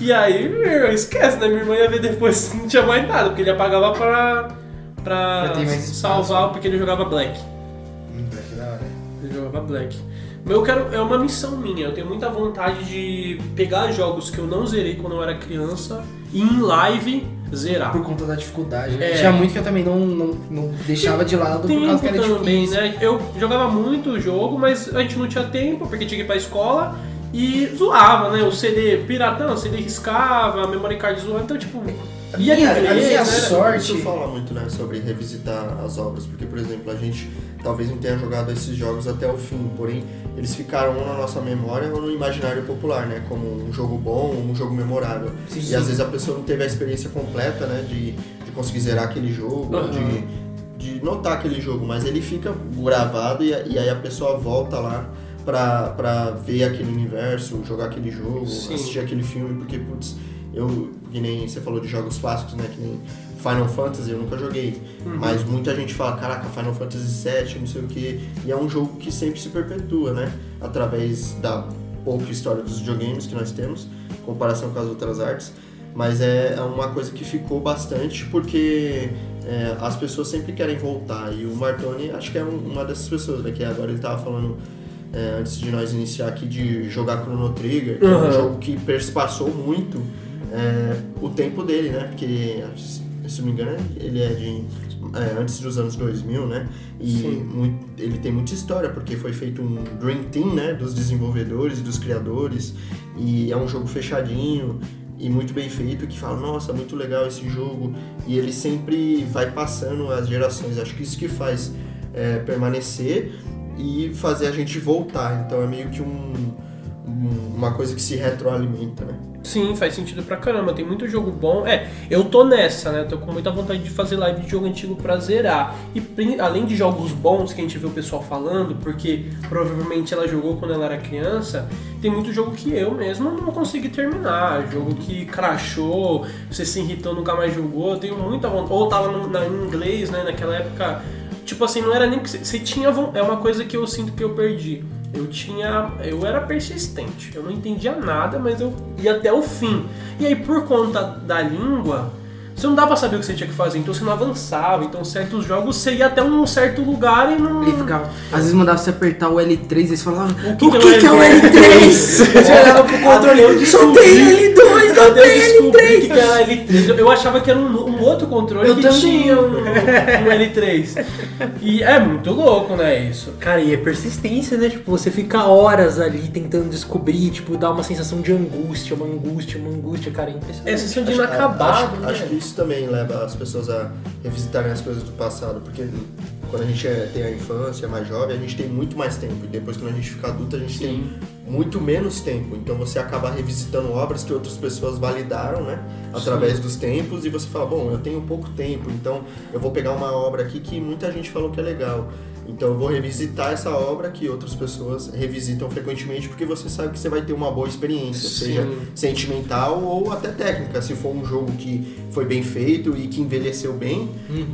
E aí, meu, esquece, né? Minha irmã ia ver depois, não tinha mais nada, porque ele apagava pra, pra salvar, porque ele jogava Black. Hum, que da hora. Ele jogava Black. Mas eu quero, é uma missão minha, eu tenho muita vontade de pegar jogos que eu não zerei quando eu era criança e em live zerar. Por conta da dificuldade. né? É. Tinha muito que eu também não, não, não deixava de lado por causa que era também, difícil. né? Eu jogava muito o jogo, mas a gente não tinha tempo porque tinha que ir pra escola e zoava, né? O CD piratão, o CD riscava, a memory card zoava, então tipo. Ia minha- de a minha né? sorte- Isso fala muito, né, sobre revisitar as obras, porque, por exemplo, a gente talvez não tenha jogado esses jogos até o fim, porém eles ficaram ou na nossa memória ou no imaginário popular, né, como um jogo bom, um jogo memorável. Sim, e sim. às vezes a pessoa não teve a experiência completa, né, de, de conseguir zerar aquele jogo, Aham. de, de notar aquele jogo, mas ele fica gravado e, e aí a pessoa volta lá pra, pra ver aquele universo, jogar aquele jogo, Sim. assistir aquele filme, porque, putz, eu, que nem você falou de jogos clássicos, né, que nem Final Fantasy, eu nunca joguei, Uhum. mas muita gente fala, caraca, Final Fantasy VII, não sei o que, e é um jogo que sempre se perpetua, né, através da pouca história dos videogames que nós temos, em comparação com as outras artes, mas é, é uma coisa que ficou bastante porque é, as pessoas sempre querem voltar, e o Martoni acho que é um- uma dessas pessoas, né, que agora ele tava falando é, antes de nós iniciar aqui de jogar Chrono Trigger, que é um Uhum. jogo que perspassou muito é, o tempo dele, né? Porque, se não me engano, ele é de é, antes dos anos 2000, né? E muito- ele tem muita história, porque foi feito um Dream Team, né? Dos desenvolvedores, dos criadores, e é um jogo fechadinho e muito bem feito, que fala, nossa, muito legal esse jogo, e ele sempre vai passando as gerações, acho que isso que faz é, permanecer e fazer a gente voltar, então é meio que um, um- uma coisa que se retroalimenta, né? Sim, faz sentido pra caramba. Tem muito jogo bom. É, eu tô nessa, né? Tô com muita vontade de fazer live de jogo antigo pra zerar. E além de jogos bons que a gente vê o pessoal falando, porque provavelmente ela jogou quando ela era criança, tem muito jogo que eu mesmo não consegui terminar. Jogo que crashou, você se irritou, nunca mais jogou. Eu tenho muita vontade. Ou tava no, na, em inglês, né? Naquela época. Tipo assim, não era nem que você- tinha. É uma coisa que eu sinto que eu perdi. Eu tinha. Eu era persistente. Eu não entendia nada, mas eu ia até o fim. E aí, por conta da língua, você não dava pra saber o que você tinha que fazer, então você não avançava. Então, certos jogos você ia até um certo lugar e não. Ele ficava. Às vezes mandava você apertar o L3 e você falava. O que que, que é que, o é o L3? Você olhava pro controle eu Só tem L2, não tem descobri L3. que era L3. Eu- Eu achava que era um, um outro controle Eu que também. tinha um, um L3. E é muito louco, né, isso? Cara, e é persistência, né? Tipo, você fica horas ali tentando descobrir, tipo, dá uma sensação de angústia, uma angústia, uma angústia, cara, é impressionante. É sensação de Acho- inacabado, acho, né? acho que isso também leva as pessoas a revisitarem as coisas do passado, porque quando a gente é- tem a infância, é mais jovem, a gente tem muito mais tempo. E depois, quando a gente fica adulto, a gente tem muito menos tempo. Então você acaba revisitando obras que outras pessoas validaram, né? Através dos tempos, e você fala, bom, eu tenho pouco tempo, então eu vou pegar uma obra aqui que muita gente falou que é legal. Então eu vou revisitar essa obra que outras pessoas revisitam frequentemente, porque você sabe que você vai ter uma boa experiência, seja sentimental ou até técnica. Se for um jogo que foi bem feito e que envelheceu bem,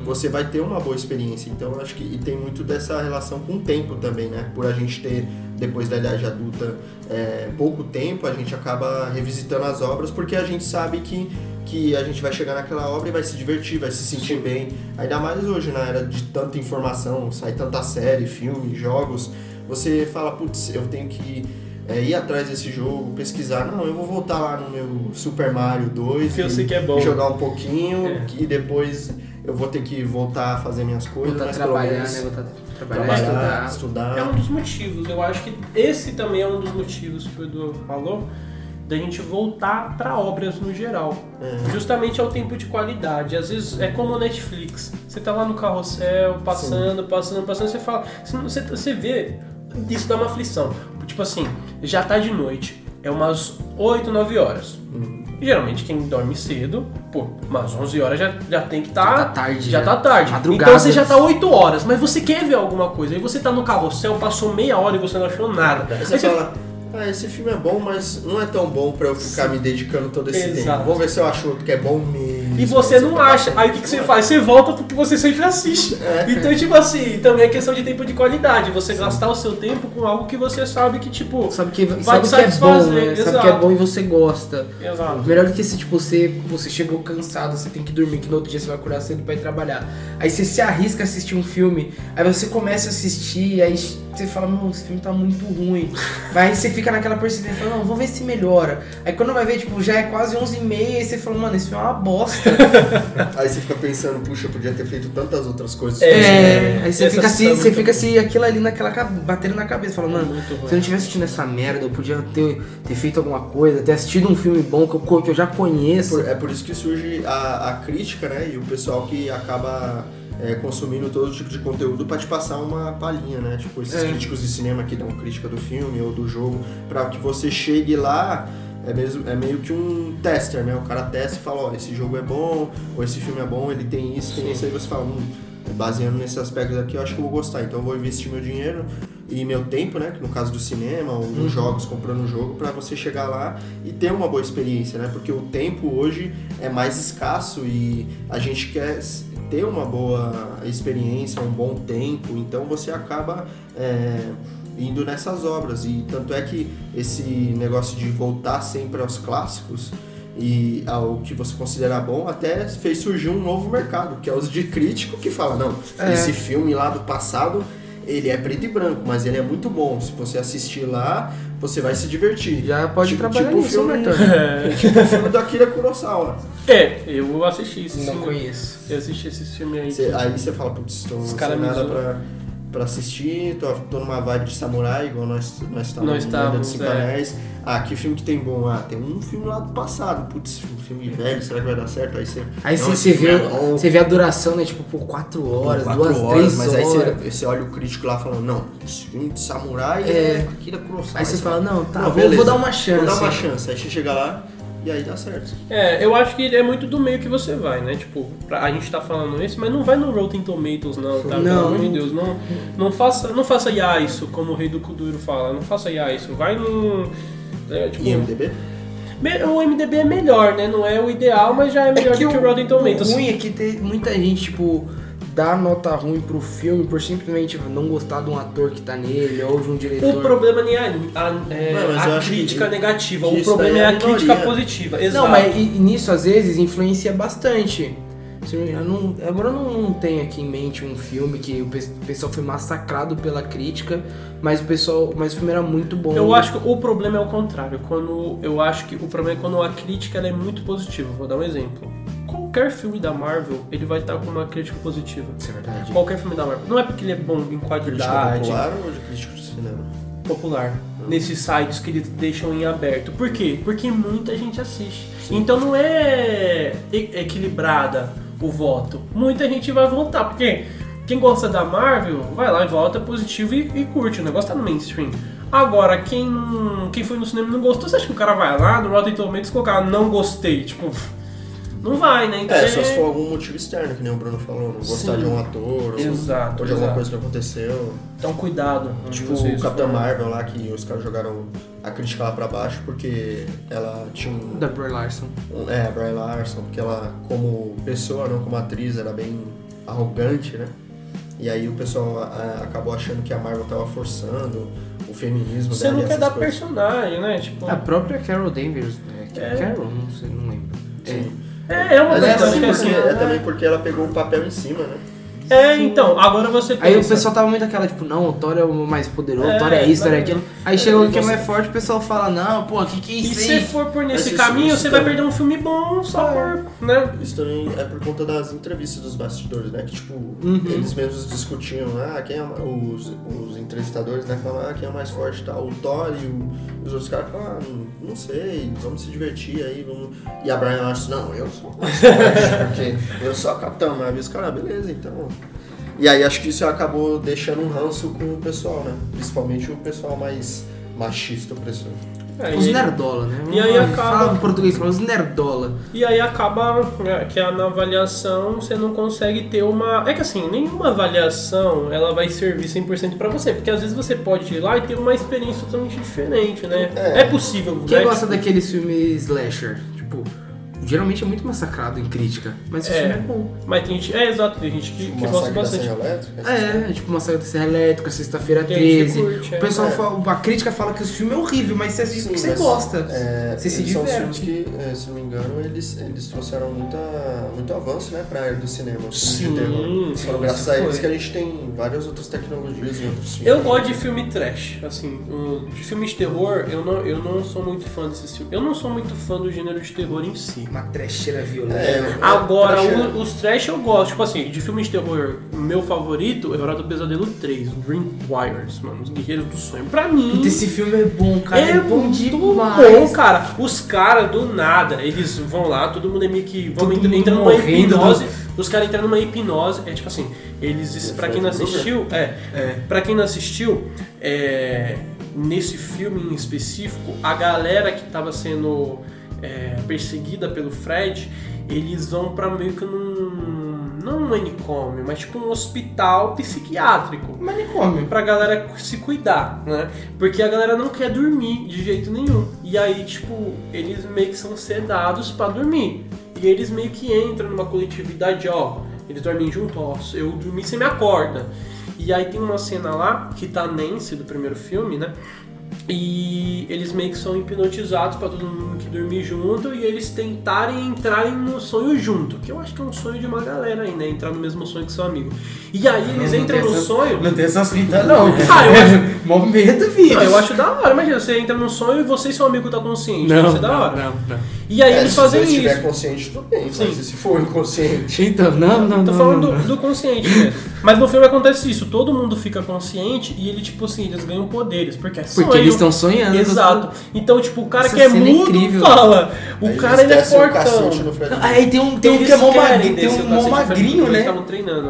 você vai ter uma boa experiência. Então eu acho que e tem muito dessa relação com o tempo também, né? Por a gente ter, depois da idade adulta, é, pouco tempo, a gente acaba revisitando as obras porque a gente sabe que, que a gente vai chegar naquela obra e vai se divertir, vai se sentir bem. Ainda mais hoje, na era de tanta informação, sai tanta série, filme, jogos, você fala, putz, eu tenho que é, ir atrás desse jogo, pesquisar. Não, eu vou voltar lá no meu Super Mario 2 Que eu e sei que é bom. jogar um pouquinho É. e depois eu vou ter que voltar a fazer minhas coisas, Voltar a trabalhar, menos né? Voltar trabalhar, trabalhar, estudar. estudar. É um dos motivos. Eu acho que esse também é um dos motivos que o Edu falou da gente voltar para obras no geral. É. Justamente é o tempo de qualidade. Às vezes é como o Netflix. Você tá lá no carrossel, passando, passando, passando, você fala. Você, você, vê. Isso dá uma aflição. Tipo assim, já tá de noite. É umas 8, 9 horas. Geralmente quem dorme cedo, pô, umas 11 horas já, já tem que estar. Já tá tarde, Já já. tá tarde. Madrugada. Então você já tá 8 horas, mas você quer ver alguma coisa. Aí você tá no carrossel, passou meia hora e você não achou nada. Aí você você fala, ah, esse filme é bom, mas não é tão bom pra eu ficar me dedicando todo esse Exato. tempo. Vou ver se eu acho outro que é bom mesmo. E você não acha. Aí o que, que você faz? Você volta porque você sempre assiste. É. Então, tipo assim, também é questão de tempo de qualidade. Você gastar o seu tempo com algo que você sabe que, tipo. Sabe que, Vai sabe te que é bom, satisfazer, né? Sabe que é bom e você gosta. Exato. Melhor do que se tipo, você, você chegou cansado, você tem que dormir, que no outro dia você vai acordar cedo pra ir trabalhar. Aí você se arrisca a assistir um filme, aí você começa a assistir, aí você fala, mano, esse filme tá muito ruim. Mas aí você fica naquela persistência, fala, não, vou ver se melhora. Aí quando vai ver, tipo, já é quase 11 e meia, aí você fala, mano, esse filme é uma bosta. Aí você fica pensando, puxa, eu podia ter feito tantas outras coisas. É, aí você Essa fica assim, é você fica assim, aquilo ali naquela batendo na cabeça, fala, mano, Muito ruim. se eu não tivesse assistindo essa merda, eu podia ter, ter feito alguma coisa, ter assistido um filme bom que eu, que eu já conheço. Por- é por isso que surge a, a crítica, né? E o pessoal que acaba é, consumindo todo tipo de conteúdo pra te passar uma palhinha, né? Tipo, esses É. críticos de cinema que dão crítica do filme ou do jogo, pra que você chegue lá. É, mesmo, é meio que um tester, né? O cara testa e fala, ó, esse jogo é bom, ou esse filme é bom, ele tem isso, tem isso, aí você fala, hum, baseando nesses aspectos aqui, eu acho que eu vou gostar. Então eu vou investir meu dinheiro e meu tempo, né? Que no caso do cinema ou nos jogos, comprando um jogo, pra você chegar lá e ter uma boa experiência, né? Porque o tempo hoje é mais escasso e a gente quer ter uma boa experiência, um bom tempo, então você acaba é, indo nessas obras. E tanto é que esse negócio de voltar sempre aos clássicos e ao que você considera bom até fez surgir um novo mercado, que é os de crítico que fala, não, É. esse filme lá do passado ele é preto e branco, mas ele é muito bom. Se você assistir lá, você vai se divertir. Já pode Tipo- trabalhar tipo o nisso, né, filme- Bertone? tipo o filme do Akira Kurosawa. É, eu assisti esse Não filme. conheço. Eu assisti esse filme aí. Cê- aí você fala, putz, tô Os sem caras me nada pra, pra assistir, tô, tô numa vibe de samurai, igual nós, nós estávamos Nós estávamos, de Cinco é. Anéis. Ah, que filme que tem bom? Ah, tem um filme lá do passado. Putz, um filme velho, será que vai dar certo? Aí você. Aí Não, você, vê, é você vê a duração, né? Tipo, por 4 horas, Quatro 2, horas, 3 mas horas. aí você, você olha o crítico lá falando, não, esse filme de samurai É. é, Akira Kurosawa. Aí você fala, não, tá, Não, vou, vou dar uma chance. Vou dar uma chance. Aí você chega lá e aí dá certo. É, eu acho que é muito do meio que você vai, né? Tipo, a gente tá falando isso, mas não vai no Rotten Tomatoes, não, tá? Pelo Não. amor de Deus, não, não faça, não faça IA isso, como o rei do Kuduro fala, não faça IA isso. Vai no. é, tipo, IMDB? o MDB é melhor, né? Não é o ideal, mas já é melhor do que o Rotten Tomatoes. O ruim é que tem muita gente, tipo, dá nota ruim pro filme por simplesmente não gostar de um ator que tá nele ou de um diretor. O problema nem é a, a- é, Não, eu a acho que crítica negativa, que o problema é é a minoria. crítica positiva. Exato. Não, mas e- e nisso às vezes influencia bastante. Se não agora eu não, não tenho aqui em mente um filme que o pe- o pessoal foi massacrado pela crítica, mas o pessoal, mas o filme era muito bom. Eu acho que o problema é o contrário. Quando eu acho que o problema é quando a crítica ela é muito positiva. Vou dar um exemplo. Qualquer filme da Marvel, ele vai estar com uma crítica positiva. Isso é verdade. Qualquer filme da Marvel. Não é porque ele é bom em Crítica qualidade popular ou de crítico de cinema? popular. Nesses sites que eles deixam em aberto. Por quê? Porque muita gente assiste. Então não é equilibrada o voto. Muita gente vai votar. Porque quem gosta da Marvel vai lá e vota positivo e, e curte. O negócio tá no mainstream. Agora, quem, não- quem foi no cinema e não gostou, você acha que o cara vai lá no Rotten Tomatoes colocar não gostei? Tipo, não vai, né? Então É, só se for algum motivo externo, que nem o Bruno falou, não gostar Sim. de um ator, ou- Exato, ou de alguma exato. coisa que aconteceu. Então cuidado. Tipo o Capitão forem. Marvel lá, que os caras jogaram a crítica lá pra baixo, porque ela tinha um... Da Brie Larson. um- É, a Brie Larson, porque ela, como pessoa, não como atriz, era bem arrogante, né? E aí o pessoal a- acabou achando que a Marvel tava forçando o feminismo Você dela não e quer dar coisas. personagem, né? Tipo, A própria Carol Danvers. É, É. Carol, não sei, não lembro. Sim. é, é uma Mas é que porque, assim. é também porque ela pegou o papel em cima, né? É, então, agora você pensa. Aí o pessoal tava muito aquela, tipo, não, o Thor é o mais poderoso, É, o Thor é isso, o Thor é mas- aquilo. Aí chega o que é mais forte, o pessoal fala, não, pô, que que é E isso se aí? for por Mas nesse caminho, isso você vai também- perder um filme bom só por, né? Isso também é por conta das entrevistas dos bastidores, né? Que, tipo, Uhum. eles mesmos discutiam, ah, quem é os, os entrevistadores, né? Falavam, ah, quem é mais forte, tá? O Thor e o- os outros caras falavam, ah, não, sei, vamos se divertir aí, vamos... E a Brian Larson, não, eu sou mais forte, porque eu sou a Capitã Marvel. E os caras, ah, beleza, então... E aí acho que isso acabou deixando um ranço com o pessoal, né? Principalmente o pessoal mais machista opressor. É, Os e, nerdola, né? E aí acaba- Fala em português, fala os nerdola. e aí acaba né, que a- na avaliação você não consegue ter uma. É que assim, nenhuma avaliação ela vai servir 100% pra você, porque às vezes você pode ir lá e ter uma experiência totalmente diferente, né? É. É, possível, Quem né? gosta daqueles filmes slasher? Tipo, geralmente é muito massacrado em crítica, mas esse É. filme é bom. Mas tem gente. É exato, tem gente que, que Uma gosta bastante. Serra Elétrica. É, é tipo uma saga da Serra Elétrica, Sexta-feira Tem gente que 13. curte, é. o pessoal É. fala, a crítica fala que o filme é horrível, mas você assiste Sim, porque você gosta. É, Você se eles são os diverte. filmes que, é, se não me engano, eles, eles trouxeram muita, muito avanço né, pra área do cinema, Sim, terror. sim, Foram graças isso a eles que a gente tem várias outras tecnologias em outros filmes. Eu gosto de filme trash, assim, de filmes de terror, eu não, eu não sou muito fã desses filmes. Eu não sou muito fã do gênero de terror em si. Uma trecheira violenta. É, Agora, é- o- os trash eu gosto. Tipo assim, de filmes de terror, o meu favorito é Hora do Pesadelo 3, Dream Warriors, mano, os Guerreiros do Sonho. Pra mim, esse filme é bom, cara. é, É, bom demais. bom, cara. Os caras, do nada, eles vão lá, todo mundo é meio que... Vão Todo entra, mundo entra numa morrendo hipnose. Os caras entram numa hipnose. É tipo assim, eles... Pra quem não Krueger. assistiu... É, é, pra quem não assistiu, é, nesse filme em específico, a galera que tava sendo é, perseguida pelo Fred, eles vão pra meio que num... Não um manicômio, mas tipo um hospital psiquiátrico Manicômio. pra galera se cuidar, né? Porque a galera não quer dormir de jeito nenhum. E aí, tipo, eles meio que são sedados pra dormir. E eles meio que entram numa coletividade, ó. Eles dormem junto, ó. Eu dormi, você me acorda. E aí tem uma cena lá que tá Nancy do primeiro filme, né? E eles meio que são hipnotizados pra todo mundo que dormir junto e eles tentarem entrarem no sonho junto. Que eu acho que é um sonho de uma galera aí, né? Entrar no mesmo sonho que seu amigo. E aí eles Não entram tem no essa- sonho. Não tem essas fitas, não. Ah, eu acho- Mó medo, filho. Não, eu acho da hora. Imagina, você entra num sonho e você e seu amigo tá consciente. Não, Deve ser da hora. não, não. E aí É, eles se fazem você estiver isso. consciente, tudo bem. Sim. Mas e se for inconsciente? Então, não, não, Tô não. falando não, do, do consciente mesmo. Mas no filme acontece isso, todo mundo fica consciente e ele, tipo assim, eles ganham poderes, porque é sonho. Porque eles estão sonhando. Exato. Então, tipo, o cara Essa que é é mudo incrível. fala. O Aí cara ele é fortão. Aí tem um, tem um que é mó magrinho, tem um o mó magrinho, né?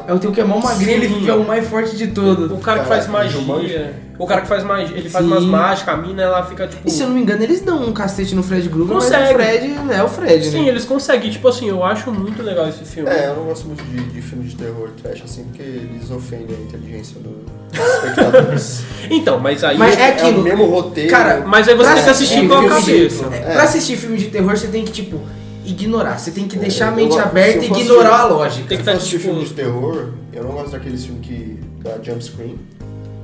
É o teu que é mó magrinho, ele fica o mais forte de todos. O cara que faz magia. O cara que faz magia, ele faz Sim. umas mágicas, a mina ela fica tipo. E se eu não me engano, eles dão um cacete no Fred Krueger, mas Consegue. o Fred é o Fred, Sim, né? eles conseguem. Tipo assim, eu acho muito legal esse filme. É, eu não gosto muito de, de filme de terror trash assim, porque eles ofendem a inteligência dos espectadores. Então, mas aí. Mas é É aquilo. o mesmo roteiro. Cara, Mas aí você tem que assistir assistir com a cabeça. É, É. Pra assistir filme de terror, você tem que, tipo, ignorar. Você tem que deixar a eu mente gosto- aberta e eu ignorar a lógica. Tem que Se eu tá, assistir tipo- filme de terror, eu não gosto daqueles filmes que dá jump screen,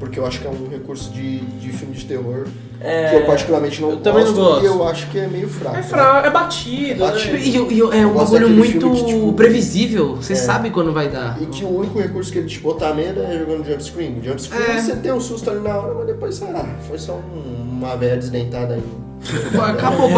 porque eu acho que é um recurso de, de filme de terror É, que eu particularmente não eu também não gosto. e eu acho que é meio fraco. É né? fraco, é batido. É batido. né? E, e- e é um gosto bagulho muito que, tipo, previsível. Você é. sabe quando vai dar. E que o único recurso que ele te botar medo é jogando jump screen. Jump screen É. você tem um susto ali na hora, mas depois, ah, foi só um- uma velha desdentada aí. Acabou,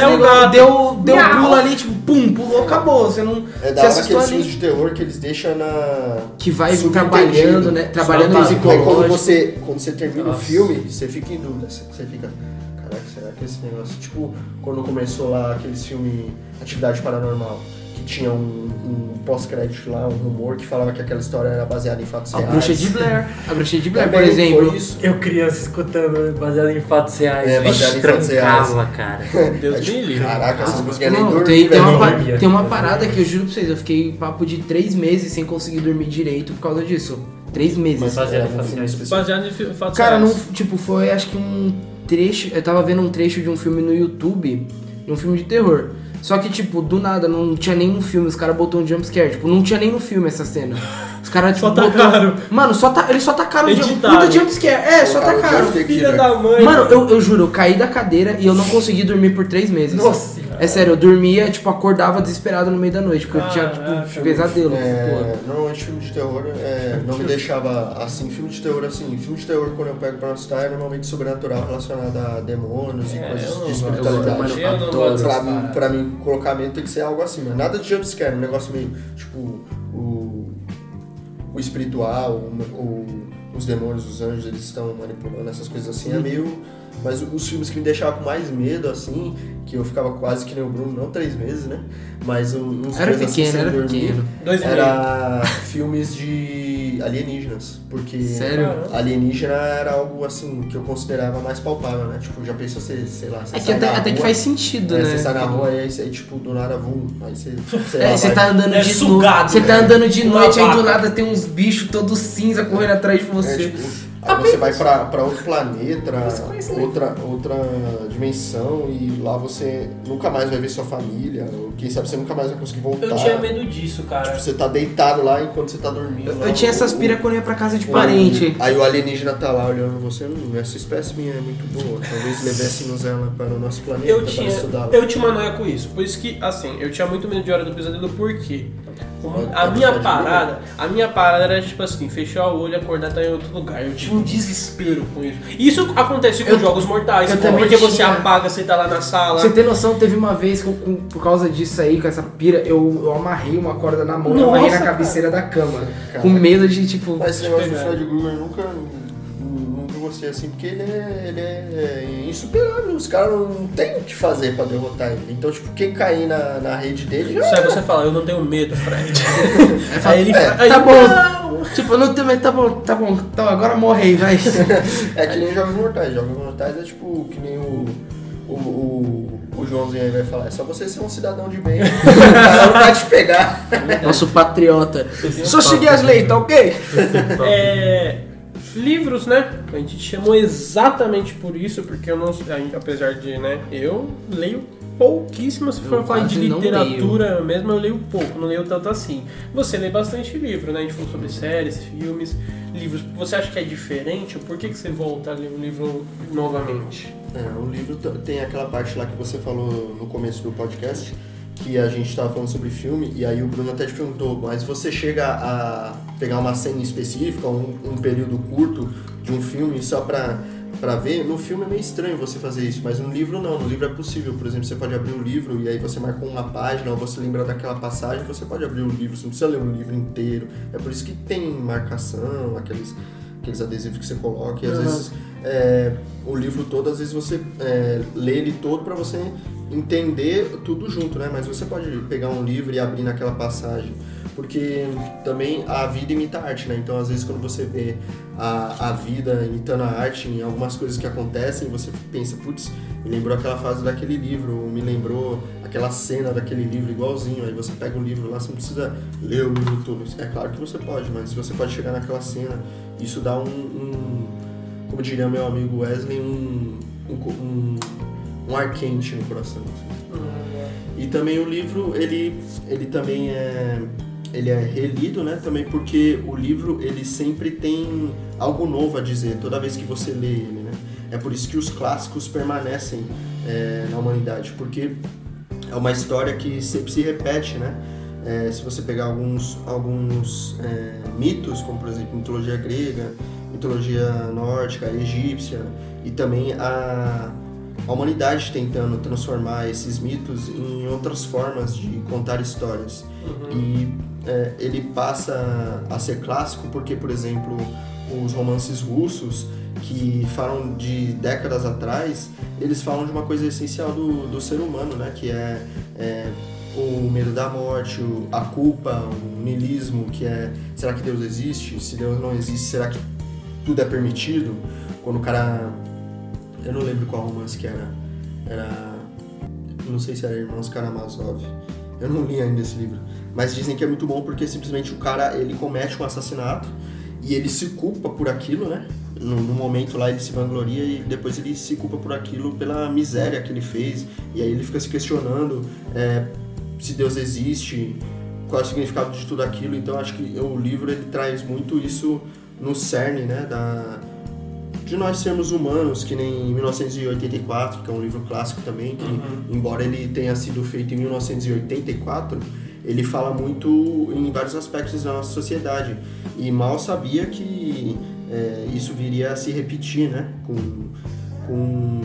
É o um negócio, gato. deu, deu Miau. pulo ali, tipo, pum, pulou, acabou. Você não. É da Você hora aqueles de terror que eles deixam na. Que vai trabalhando, né? Trabalhando no Aí quando psicológico. você, quando você termina Nossa. o filme, você fica em dúvida. Você fica. Caraca, será que esse negócio. Tipo, quando começou lá aqueles filmes Atividade Paranormal, tinha um, um pós-crédito lá, um rumor que falava que aquela história era baseada em fatos A reais. bruxa de Blair. A bruxa de Blair, por exemplo. Eu criança escutando baseado em fatos reais. É, Vixe, baseado em fatos trancava, cara. Deus É, me livre. Caraca, você não conseguia nem Não, dormir. tem, tem, uma, pa- tem uma parada que eu juro pra vocês, eu fiquei papo de três meses sem conseguir dormir direito por causa disso. Três meses. Mas Baseado era em fatos reais. Baseado em fatos Cara, não, reais. tipo, foi acho que um trecho. Eu tava vendo um trecho de um filme no YouTube, um filme de terror. Só que, tipo, do nada, não tinha nem no filme, os caras botou um jumpscare. Tipo, não tinha nem no filme essa cena. Os caras, tipo, Só tacaram. Mano, só tá, eles só tacaram um jump- Editaram. puta jumpscare. É, só tacaram. Filha da mãe. Mano, eu, eu juro, eu caí da cadeira e eu não consegui dormir por três meses. Nossa. É sério, eu dormia, tipo, acordava desesperado no meio da noite, porque eu tinha, Caraca, tipo, pesadelo. Pô. É, normalmente filme de terror é, não me deixava assim. Filme de terror, assim, filme de terror quando eu pego pra assistir é normalmente sobrenatural relacionado a demônios e É, coisas eu não de espiritualidade. Eu não adoro. gosto Pra mim, pra mim, colocar medo tem que ser algo assim, mas nada de jumpscare, um negócio meio, tipo, o, o espiritual, o, o- os demônios, os anjos, eles estão manipulando essas coisas assim, é meio... Mas os filmes que me deixavam com mais medo, assim, que eu ficava quase que nem o Bruno, não três meses, né? Mas um- uns Era assim, pequeno, sem era dormir, pequeno. Dois meio. Era filmes de alienígenas, porque Sério? Alienígena era algo assim que eu considerava mais palpável, né? Tipo, já pensou você, sei lá, você É que até, até que faz sentido, é, né? Você sai na rua e aí você, tipo, do nada, vum, aí você, sei É, lá, você vai- tá andando É de sugado, noite. Você tá né? andando de Uma noite, aí do nada tem uns bichos todos cinza correndo atrás de é, você. tipo, aí você vai pra, pra outro planeta, outra, outra dimensão e lá você nunca mais vai ver sua família, ou quem sabe você nunca mais vai conseguir voltar. Eu tinha medo disso, cara. Tipo, você tá deitado lá enquanto você tá dormindo. Eu, lá, eu tinha essas pira quando eu ia pra casa de parente. Aí o alienígena tá lá olhando você, hum, essa espécie minha é muito boa, talvez levêssemos ela para o nosso planeta Eu para tinha, estudá-la. eu tinha uma noia com isso. Por isso que, assim, eu tinha muito medo de Hora do Pesadelo, por quê? A minha parada, a minha parada era tipo assim, fechar o olho e acordar tá em outro lugar. Eu tinha um desespero com isso. Isso acontece com Eu- jogos mortais, eu também porque você tinha. apaga, você tá lá na sala. Você tem noção, teve uma vez que eu, com- por causa disso aí, com essa pira, eu, eu amarrei uma corda na mão e Nossa, amarrei na cara. cabeceira da cama. Cara. Com medo de, tipo. Mas esse negócio do pegar. Fred Krueger nunca, gostei assim, porque ele é, ele é insuperável. Os caras não tem o que fazer pra derrotar ele. Então, tipo, quem cair na, na rede dele já. Isso aí você fala, eu não tenho medo, Fred. Aí ele é, fala, aí, tá bom. não. Tipo, eu não tenho medo, tá bom, tá bom, então agora morre aí, vai. É que nem Jogos Mortais. Jogos Mortais é tipo que nem o. O, o, o Joãozinho aí vai falar, é só você ser um cidadão de bem. o cara não vai te pegar. Nosso patriota. Só seguir as leis, tá ok? É, livros, né? A gente chamou exatamente por isso, porque eu não. a gente, Apesar de, né? Eu leio pouquíssimo, se for falar de literatura mesmo, eu leio pouco, não leio tanto assim. Você lê bastante livro, né? A gente falou sobre séries, filmes, livros. Você acha que é diferente? Por que, que você volta a ler um livro novamente? É, o livro tem aquela parte lá que você falou no começo do podcast, que a gente estava falando sobre filme, e aí o Bruno até te perguntou, mas você chega a pegar uma cena específica, um, um período curto de um filme só pra pra ver, no filme é meio estranho você fazer isso, mas no livro não, no livro é possível. Por exemplo, você pode abrir o livro e aí você marca uma página, ou você lembra daquela passagem, você pode abrir o livro, você não precisa ler o livro inteiro. É por isso que tem marcação, aqueles, aqueles adesivos que você coloca, e às Aham. vezes é, o livro todo, às vezes você é, lê ele todo pra você entender tudo junto, né? Mas você pode pegar um livro e abrir naquela passagem. Porque também a vida imita a arte, né? Então, às vezes, quando você vê a, a vida imitando a arte em algumas coisas que acontecem, você pensa, putz, me lembrou aquela fase daquele livro, me lembrou aquela cena daquele livro igualzinho. Aí você pega o livro lá, você não precisa ler o livro todo. É claro que você pode, mas você pode chegar naquela cena. Isso dá um, um como diria meu amigo Wesley, um, um, um, um ar quente no coração. assim. E também o livro, ele, ele também é, ele é relido, né? Também porque o livro, ele sempre tem algo novo a dizer, toda vez que você lê ele, né? É por isso que os clássicos permanecem é, na humanidade, porque é uma história que sempre se repete, né? É, se você pegar alguns, alguns é, mitos, como por exemplo mitologia grega, mitologia nórdica, egípcia, e também a, a humanidade tentando transformar esses mitos em outras formas de contar histórias. E é, ele passa a ser clássico porque, por exemplo, os romances russos que falam de décadas atrás, eles falam de uma coisa essencial do, do ser humano, né? Que é, é o medo da morte, o- a culpa, o niilismo, que é será que Deus existe? Se Deus não existe, será que tudo é permitido? Quando o cara eu não lembro qual romance que era. Era. Não sei se era Irmãos Karamazov. Eu não li ainda esse livro. Mas dizem que é muito bom porque simplesmente o cara ele comete um assassinato e ele se culpa por aquilo, né? No, no momento lá ele se vangloria e depois ele se culpa por aquilo pela miséria que ele fez. E aí ele fica se questionando é, se Deus existe, qual é o significado de tudo aquilo. Então acho que o livro ele traz muito isso no cerne, né? Da, de nós sermos humanos, que nem 1984, que é um livro clássico também, que embora ele tenha sido feito em 1984, ele fala muito em vários aspectos da nossa sociedade. E mal sabia que é, isso viria a se repetir, né? Com, com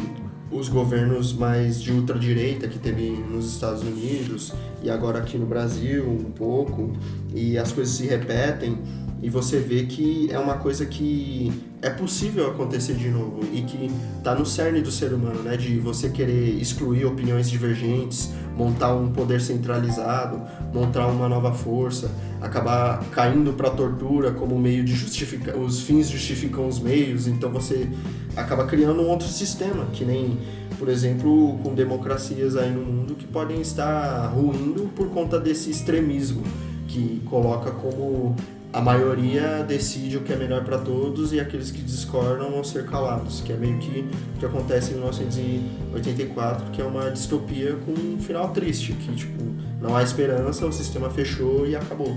os governos mais de ultradireita que teve nos Estados Unidos e agora aqui no Brasil um pouco, e as coisas se repetem e você vê que é uma coisa que é possível acontecer de novo e que está no cerne do ser humano, né? De você querer excluir opiniões divergentes, montar um poder centralizado, montar uma nova força, acabar caindo para a tortura como meio de justificar, os fins justificam os meios, então você acaba criando um outro sistema, que nem, por exemplo, com democracias aí no mundo que podem estar ruindo por conta desse extremismo que coloca como a maioria decide o que é melhor para todos e aqueles que discordam vão ser calados, que é meio que o que acontece em 1984, que é uma distopia com um final triste, que tipo, não há esperança, o sistema fechou e acabou.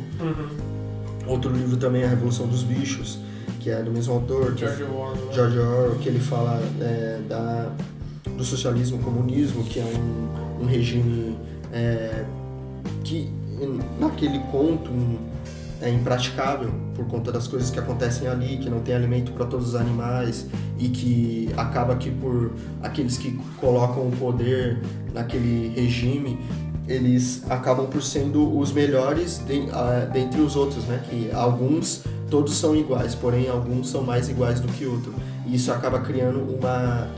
Outro livro também é A Revolução dos Bichos, que é do mesmo autor, que George Orwell. né? George Orwell, que ele fala é, da, do socialismo comunismo, que é um, um regime é, que naquele conto um, é impraticável por conta das coisas que acontecem ali, que não tem alimento para todos os animais e que acaba que por aqueles que colocam o poder naquele regime eles acabam por sendo os melhores de- ah, dentre os outros, né? Que alguns todos são iguais, porém alguns são mais iguais do que outro. E isso acaba criando uma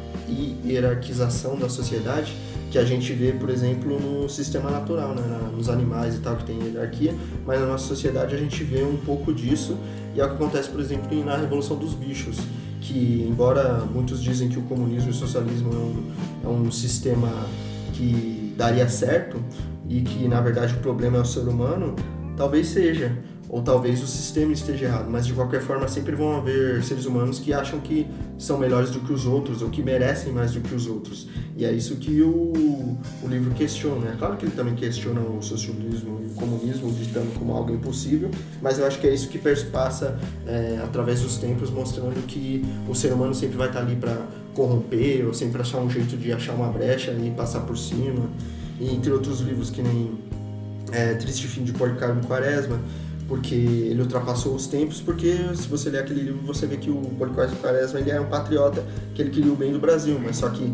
hierarquização da sociedade que a gente vê, por exemplo, no sistema natural, né? Nos animais e tal, que tem hierarquia, mas na nossa sociedade a gente vê um pouco disso e é o que acontece, por exemplo, na Revolução dos Bichos, que embora muitos dizem que o comunismo e o socialismo é um, é um sistema que daria certo e que na verdade o problema é o ser humano, talvez seja, ou talvez o sistema esteja errado, mas de qualquer forma sempre vão haver seres humanos que acham que são melhores do que os outros ou que merecem mais do que os outros. E é isso que o, o livro questiona. É claro que ele também questiona o socialismo e o comunismo, ditando como algo impossível, mas eu acho que é isso que perspassa é, através dos tempos, mostrando que o ser humano sempre vai estar ali para corromper ou sempre achar um jeito de achar uma brecha e passar por cima. E entre outros livros que nem é, Triste Fim de Policarpo Quaresma, porque ele ultrapassou os tempos, porque se você ler aquele livro, você vê que o Policarpo Quaresma ele era um patriota, que ele queria o bem do Brasil, mas só que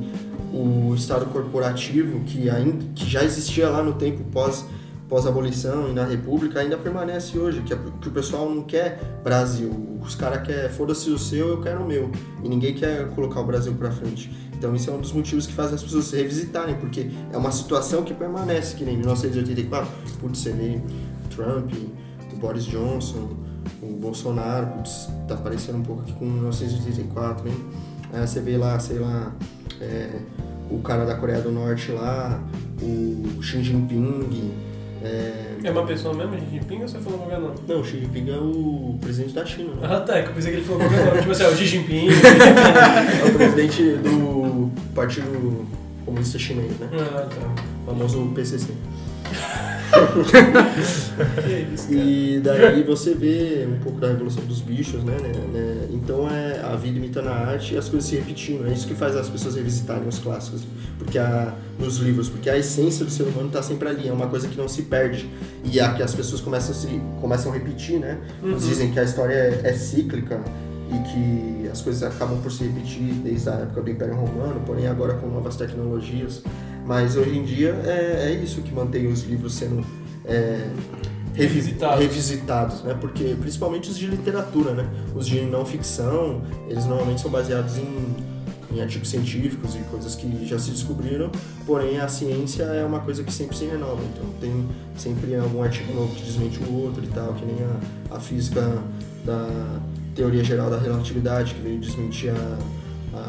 o Estado corporativo, que, ainda, que já existia lá no tempo pós pós-abolição e na República ainda permanece hoje, que, a, que o pessoal não quer Brasil, os caras querem, foda-se o seu, eu quero o meu, e ninguém quer colocar o Brasil para frente. Então isso é um dos motivos que fazem as pessoas se revisitarem, porque é uma situação que permanece, que nem 1984, putz, você vê Trump, Boris Johnson, o Bolsonaro, putz, tá parecendo um pouco aqui com 1984, hein? Aí você vê lá, sei lá, é, o cara da Coreia do Norte lá, o Xi Jinping, é... é uma pessoa mesmo, Xi Jinping, ou você falou qualquer nome? Não, Xi Jinping é o presidente da China, né? Ah, tá, é que eu pensei que ele falou qualquer nome. tipo assim, é o Xi Jinping. é o presidente do Partido Comunista Chinês, né? Ah, tá. O famoso PCC. isso, e daí você vê um pouco da revolução dos bichos, né, né, né? Então é a vida imitando a arte e as coisas se repetindo. É isso que faz as pessoas revisitarem os clássicos, porque a, nos livros, porque a essência do ser humano está sempre ali, é uma coisa que não se perde e a que as pessoas começam a se começam a repetir, né? Uhum. Dizem que a história é, é cíclica e que as coisas acabam por se repetir desde a época do Império Romano, porém agora com novas tecnologias. Mas hoje em dia é, é isso que mantém os livros sendo é, revi- Revisitados. revisitados, né? Porque principalmente os de literatura, né? Os de não ficção, eles normalmente são baseados em, em artigos científicos e coisas que já se descobriram, porém a ciência é uma coisa que sempre se renova, então tem sempre algum artigo novo que desmente o outro e tal, que nem a, a física da teoria geral da relatividade, que veio desmentir a,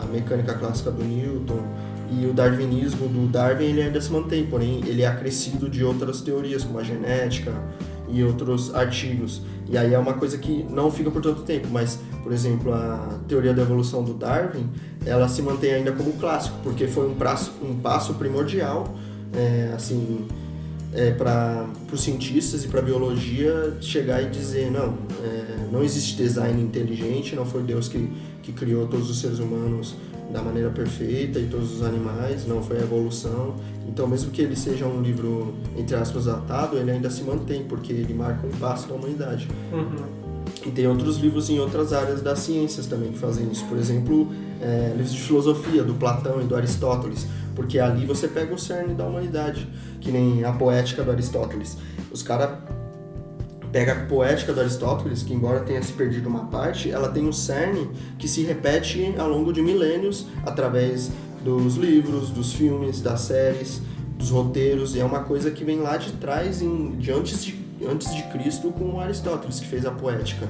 a mecânica clássica do Newton, e o darwinismo do Darwin ele ainda se mantém, porém ele é acrescido de outras teorias, como a genética e outros artigos. E aí é uma coisa que não fica por tanto tempo, mas, por exemplo, a teoria da evolução do Darwin, ela se mantém ainda como clássico, porque foi um, prazo, um passo primordial, é, assim, é, para os cientistas e para a biologia chegar e dizer, não, é, não existe design inteligente, não foi Deus que, que criou todos os seres humanos da maneira perfeita e todos os animais, não foi a evolução. Então, mesmo que ele seja um livro, entre aspas, datado, ele ainda se mantém, porque ele marca um passo da humanidade. Uhum. E tem outros livros em outras áreas das ciências também que fazem isso. Por exemplo, é, livros de filosofia, do Platão e do Aristóteles, porque ali você pega o cerne da humanidade, que nem a poética do Aristóteles. Os caras pega a poética do Aristóteles, que embora tenha se perdido uma parte, ela tem um cerne que se repete ao longo de milênios através dos livros, dos filmes, das séries, dos roteiros, e é uma coisa que vem lá de trás, em, de antes de antes de Cristo, com Aristóteles, que fez a poética.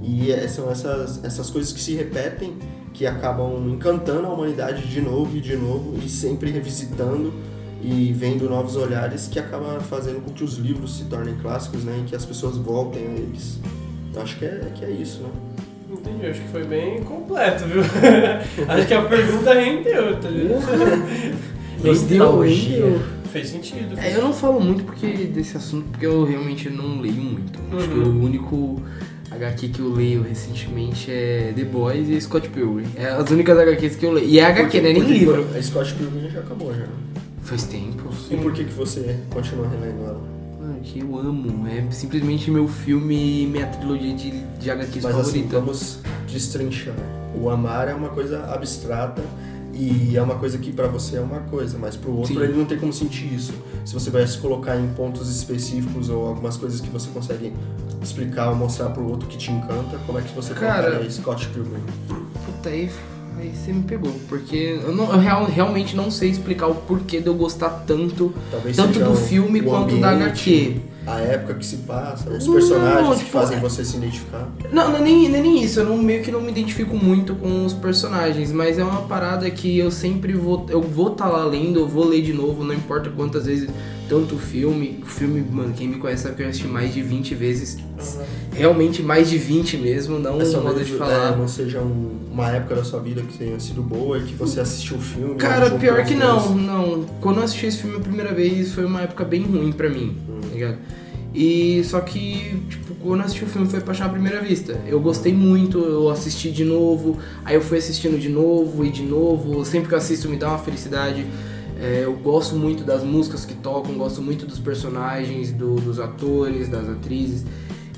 E é- são essas, essas coisas que se repetem, que acabam encantando a humanidade de novo e de novo, e sempre revisitando e vendo novos olhares, que acaba fazendo com que os livros se tornem clássicos, né? E que as pessoas voltem a eles. Eu acho que é, que é isso, né? Entendi, acho que foi bem completo, viu? acho que a pergunta rendeu, tá ligado? Rendeu, Fez sentido. É, eu não falo muito porque desse assunto porque eu realmente não leio muito. Acho que Uhum. o único HQ que eu leio recentemente é The Boys e Scott Pilgrim. É as únicas HQs que eu leio. E é HQ, não é nem Porque livro. A Scott Pilgrim já acabou, já. Faz tempo. E por que, que você continua relendo ela? Mano, que eu amo. É simplesmente meu filme e minha trilogia de, de HQs Mas assim, favorita. vamos destrinchar. O amar é uma coisa abstrata e é uma coisa que pra você é uma coisa, mas pro outro Sim. ele não tem como sentir isso. Se você vai se colocar em pontos específicos ou algumas coisas que você consegue explicar ou mostrar pro outro que te encanta, como é que você Cara- compara Scott Pilgrim? Puta, aí, aí você me pegou. Porque eu, não, eu real- realmente não sei explicar o porquê de eu gostar tanto, Talvez tanto do filme quanto da ambiente, HQ. A época que se passa, os Não, personagens que tipo, fazem é- você se identificar. Não, não é nem, não é nem isso, eu não, meio que não me identifico muito com os personagens, mas é uma parada que eu sempre vou. Eu vou estar lá lendo, eu vou ler de novo, não importa quantas vezes. Tanto o filme, o filme, mano, quem me conhece sabe que eu assisti mais de 20 vezes. Realmente mais de 20 mesmo, não só modo de falar. é, não seja um- uma época da sua vida que tenha sido boa e que você assistiu o filme. Cara, juntou pior que não, não. Quando eu assisti esse filme a primeira vez, foi uma época bem ruim pra mim, tá ligado? E só que, tipo, quando eu assisti o filme foi paixão à primeira vista. Eu gostei muito, eu assisti de novo, aí eu fui assistindo de novo e de novo. Sempre que eu assisto me dá uma felicidade. É, eu gosto muito das músicas que tocam, gosto muito dos personagens, do- dos atores, das atrizes.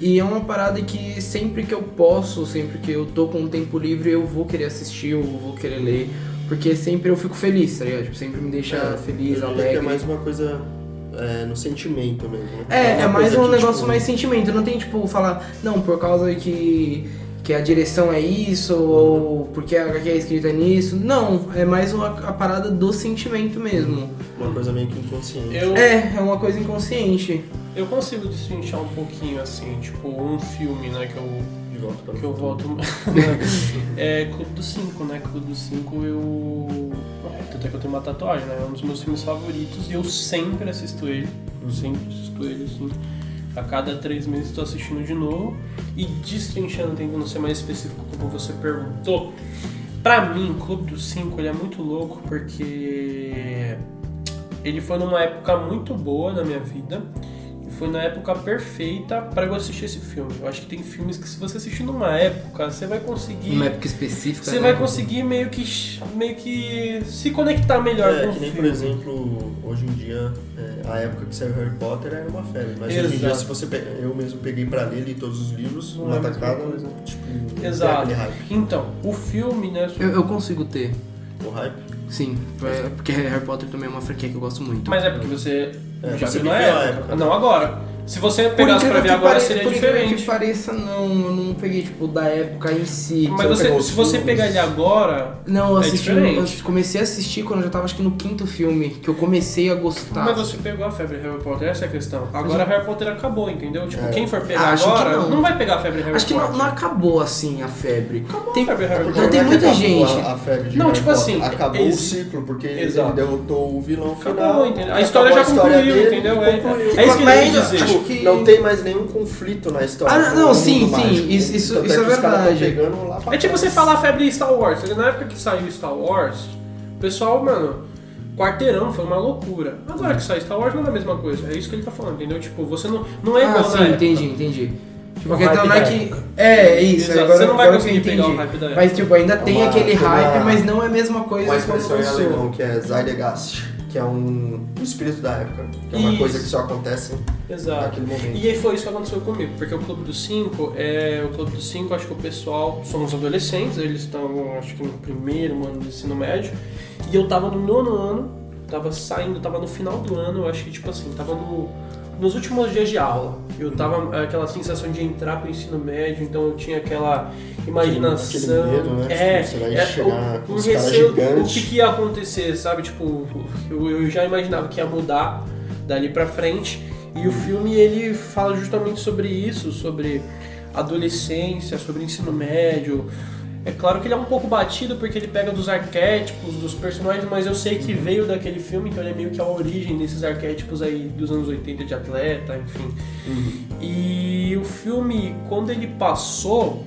E é uma parada que sempre que eu posso, sempre que eu tô com um tempo livre, eu vou querer assistir, eu vou querer ler. Porque sempre eu fico feliz, tá ligado? Tipo, sempre me deixa É, feliz, que alegre. É mais uma coisa é, no sentimento mesmo. né? É, é uma mais um que, negócio tipo, mais sentimento. Não tem, tipo, falar, não, por causa que, que a direção é isso, ou porque a HQ é escrita nisso. Não, é mais uma, a parada do sentimento mesmo. Uma coisa meio que inconsciente. Eu, É, é uma coisa inconsciente. eu consigo destrinchar um pouquinho assim, tipo, um filme, né, que eu De volta para que eu volto. é Clube dos Cinco, né? Clube dos Cinco eu. É, tanto é que eu tenho uma tatuagem, né? É um dos meus filmes favoritos e eu sempre assisto ele. Eu sempre assisto ele, assim. A cada três meses estou assistindo de novo. E destrinchando, tentando ser mais específico como você perguntou. Pra mim, Clube dos Cinco ele é muito louco porque ele foi numa época muito boa na minha vida. Foi na época perfeita pra eu assistir esse filme. Eu acho que tem filmes que se você assistir numa época, você vai conseguir. Numa época específica. Você né? vai conseguir meio que, meio que se conectar melhor É, com o que nem, por filme. exemplo, hoje em dia, é, a época que saiu Harry Potter era uma febre. Mas hoje em dia, Exato. se você pe- eu mesmo peguei pra ler, li todos os livros, Não uma é tacada, tipo, Exato. Então, o filme, né? Eu, eu consigo ter, O hype. sim. é, Porque Harry Potter também é uma franquia que eu gosto muito. Mas é porque você É, já viveu a época. época. Não agora. Se você pegasse pra ver que agora, pare- seria por diferente. que pareça, não, eu não peguei, tipo, da época em si. Mas Você se você filmes. pegar ele agora, Não, eu É assisti, diferente. eu comecei a assistir quando eu já tava acho que no quinto filme, que eu comecei a gostar. Mas você pegou a febre Harry Potter, essa é a questão. Agora Harry Potter acabou, entendeu? Tipo, É. quem for pegar acho que agora, não. não. vai pegar a febre Harry Acho que Potter. não, não acabou assim a febre. Acabou Tem- a febre Harry Potter. tem é que muita acabou gente. A, a febre de Não, Harry tipo Potter. assim, Acabou o esse- ciclo, porque Exato. ele derrotou o vilão Acabou, final. entendeu? A história já acabou concluiu, entendeu? É- é isso que ele ainda- quis dizer. Tipo, que- Não tem mais nenhum conflito na história. Ah, não, sim, mágico. sim, isso- isso- Tanto isso é é verdade. É tipo trás. você falar febre Star Wars. Na época que saiu Star Wars, o pessoal, mano, quarteirão foi uma loucura. Agora que sai Star Wars não é a mesma coisa. É isso que ele tá falando, entendeu? Tipo, você não, não é ah, igual sim, na época. entendi, entendi. Tipo, O a questão hype não é que. É, é isso, Exato, agora, você não vai conseguir pegar o hype da época. Mas tipo, ainda tem uma- aquele hype, uma- mas não é a mesma coisa Uma expressão em alemão que é Zeitgeist, que é um, um espírito da época. Que é uma Isso. coisa que só acontece Exato. naquele momento. E aí foi isso que aconteceu comigo, porque o Clube dos Cinco, é, o Clube dos Cinco, acho que o pessoal, somos adolescentes, eles estão, acho que no primeiro ano do ensino médio, e eu tava no nono ano, tava saindo, tava no final do ano, eu acho que tipo assim, tava no, nos últimos dias de aula. Eu tava aquela sensação de entrar pro ensino médio, então eu tinha aquela imaginação. Aquele medo, né? É, Tipo, você vai é, chegar um caras receio, o que, que ia acontecer, sabe? Tipo, eu, eu já imaginava que ia mudar dali pra frente. E o filme ele fala justamente sobre isso, sobre adolescência, sobre ensino médio. É claro que ele é um pouco batido porque ele pega dos arquétipos dos personagens, mas eu sei que veio daquele filme, então ele é meio que a origem desses arquétipos aí dos anos 80 de atleta, enfim. E o filme, quando ele passou,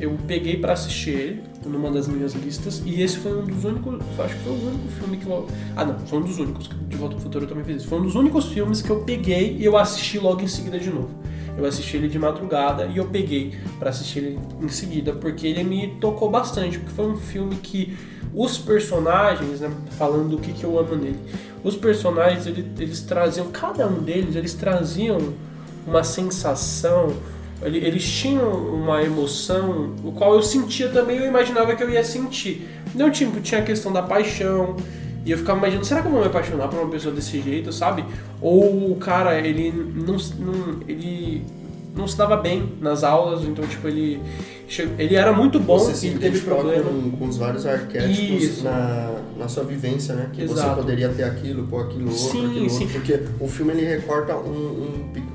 eu peguei pra assistir ele numa das minhas listas e esse foi um dos únicos, acho que foi o único filme que eu, ah não, foi um dos únicos, de Volta ao Futuro eu também fiz isso. Foi um dos únicos filmes que eu peguei e eu assisti logo em seguida de novo. Eu assisti ele de madrugada e eu peguei pra assistir ele em seguida porque ele me tocou bastante, porque foi um filme que os personagens, né, falando do que, que eu amo nele, os personagens ele- eles traziam, cada um deles, eles traziam uma sensação, ele- eles tinham uma emoção, o qual eu sentia também, eu imaginava que eu ia sentir. Não tipo, tinha a questão da paixão, e eu ficava imaginando, será que eu vou me apaixonar por uma pessoa desse jeito, sabe? Ou o cara, ele não, não- ele não se dava bem nas aulas, então tipo, ele ele era muito bom você se e teve problema. com, com os vários arquétipos Isso. na, na sua vivência, né? Que você Exato. poderia ter aquilo, pôr aquilo outro, Sim, aquilo sim. outro. Porque o filme ele recorta um,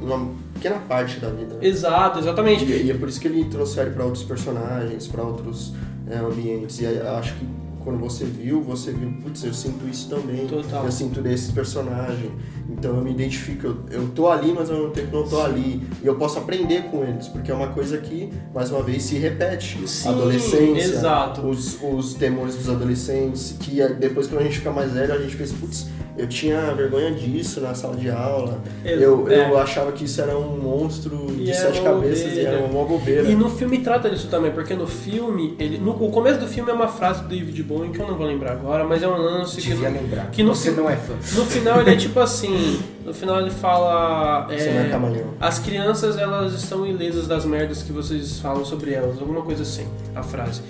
um uma pequena parte da vida. né? Exato, exatamente. E, e é por isso que ele transfere para outros personagens, para outros é, ambientes. E eu acho que quando você viu, você viu, putz, eu sinto isso também. Total. Eu sinto desse personagem. Então eu me identifico, eu, eu tô ali, mas ao mesmo tempo não tô ali. E eu posso aprender com eles, porque é uma coisa que, mais uma vez, se repete. Sim, Adolescência, exato. Os, os temores dos adolescentes, que é- depois quando a gente fica mais velho, a gente pensa, putz, eu tinha vergonha disso na sala de aula. Ex- Eu, é. eu achava que isso era um monstro E de sete cabeças e bobeira. era uma bobeira. E no filme trata disso também, porque no filme, ele, no o começo do filme é uma frase do David Bowie que eu não vou lembrar agora, mas é um lance que Devia no, lembrar. que no Você fi- não é fã. no final ele é tipo assim, No final ele fala. Você não é camaleão. As crianças, elas estão ilesas das merdas que vocês falam sobre elas, alguma coisa assim, a frase.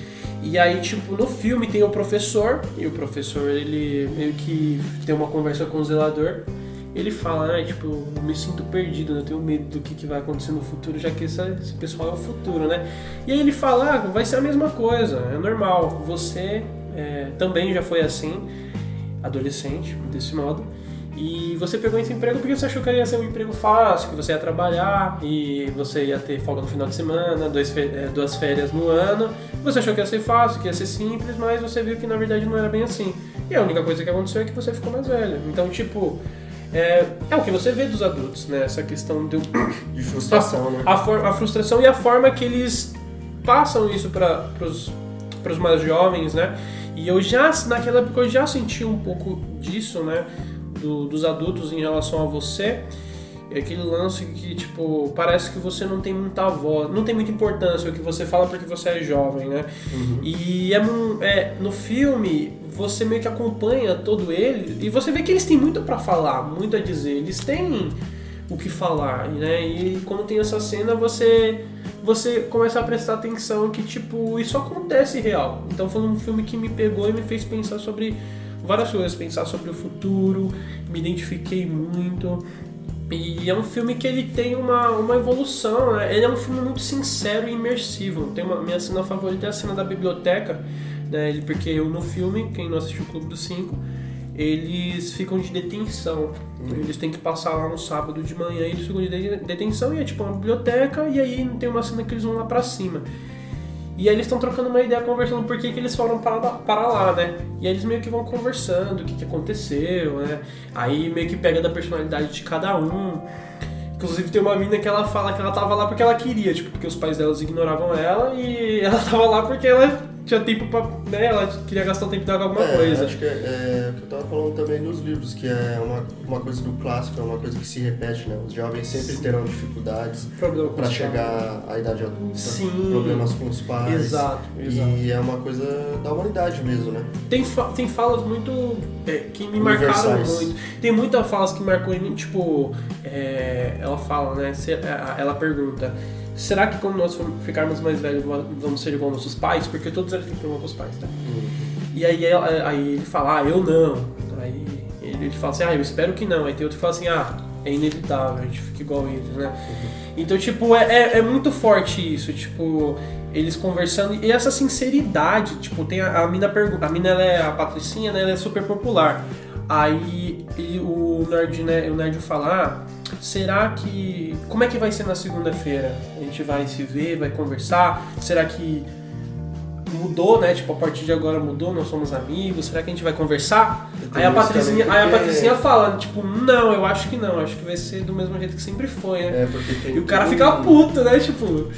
E aí, tipo, no filme tem o professor, e o professor, ele meio que tem uma conversa com o zelador. Ele fala, né, tipo, eu me sinto perdido, né, eu tenho medo do que, que vai acontecer no futuro, já que esse, esse pessoal é o futuro, né? E aí ele fala, ah, vai ser a mesma coisa, é normal, você é, também já foi assim, adolescente, desse modo. E você pegou esse emprego porque você achou que ia ser um emprego fácil, que você ia trabalhar e você ia ter folga no final de semana, dois eh, duas férias no ano. Você achou que ia ser fácil, que ia ser simples, mas você viu que na verdade não era bem assim. E a única coisa que aconteceu é que você ficou mais velho. Então, tipo, é, é o que você vê dos adultos, né? Essa questão do, De frustração, né? a, for- a frustração e a forma que eles passam isso para os mais jovens, né? E eu já, naquela época, eu já senti um pouco disso, né? Do- dos adultos em relação a você. É aquele lance que, tipo, parece que você não tem muita voz, não tem muita importância o que você fala porque você é jovem, né? E é, é, no filme, você meio que acompanha todo ele e você vê que eles têm muito pra falar, muito a dizer. Eles têm o que falar, né? E quando tem essa cena, você você começa a prestar atenção que tipo isso acontece real. Então foi um filme que me pegou e me fez pensar sobre várias coisas, pensar sobre o futuro, me identifiquei muito. E é um filme que ele tem uma, uma evolução, né? Ele é um filme muito sincero e imersivo. Tem uma minha cena favorita é a cena da biblioteca, né? Porque eu, no filme, quem não assistiu o Clube dos Cinco, eles ficam de detenção. Eles têm que passar lá no sábado de manhã, eles ficam de de- detenção e é tipo uma biblioteca e aí tem uma cena que eles vão lá pra cima. E aí eles estão trocando uma ideia, conversando por que, que eles foram para, lá- para lá, né? E aí eles meio que vão conversando, o que, que aconteceu, né? Aí meio que pega da personalidade de cada um. Inclusive tem uma mina que ela fala que ela tava lá porque ela queria, tipo, porque os pais delas ignoravam ela e ela tava lá porque ela tinha tempo pra. né? Ela queria gastar o tempo dela com alguma É, coisa. Acho que é, é o que eu tava falando também nos livros, que é uma, uma coisa do clássico, é uma coisa que se repete, né? Os jovens sempre terão dificuldades Problema os chegar à idade adulta, Sim. problemas com os pais. Exato, exato. E é uma coisa da humanidade mesmo, né? Tem, fa- tem falas muito. é, que me marcaram muito. Tem muitas falas que marcou em mim, tipo. é, ela fala, né? a- Ela pergunta. Será que quando nós ficarmos mais velhos vamos ser igual aos nossos pais? Porque todos eles têm problema com os pais, tá? E aí, aí ele fala, ah, eu não. Aí ele, ele fala assim, ah, eu espero que não. Aí tem outro que fala assim, ah, é inevitável, a gente fica igual eles, né? Então, tipo, é, é, é muito forte isso, tipo, eles conversando. E essa sinceridade, tipo, tem a, a mina pergunta. A mina, ela é a Patricinha, né? Ela é super popular. Aí o nerd, né, o nerd fala, ah, será que. Como é que vai ser na segunda-feira? Gente vai se ver, vai conversar? Será que mudou, né? Tipo, a partir de agora mudou, nós somos amigos, será que a gente vai conversar? Aí a, Patricinha, também, aí a porque- Patricinha fala, tipo, não, eu acho que não, acho que vai ser do mesmo jeito que sempre foi, né? É, porque tem E o cara fica puto, né? Tipo,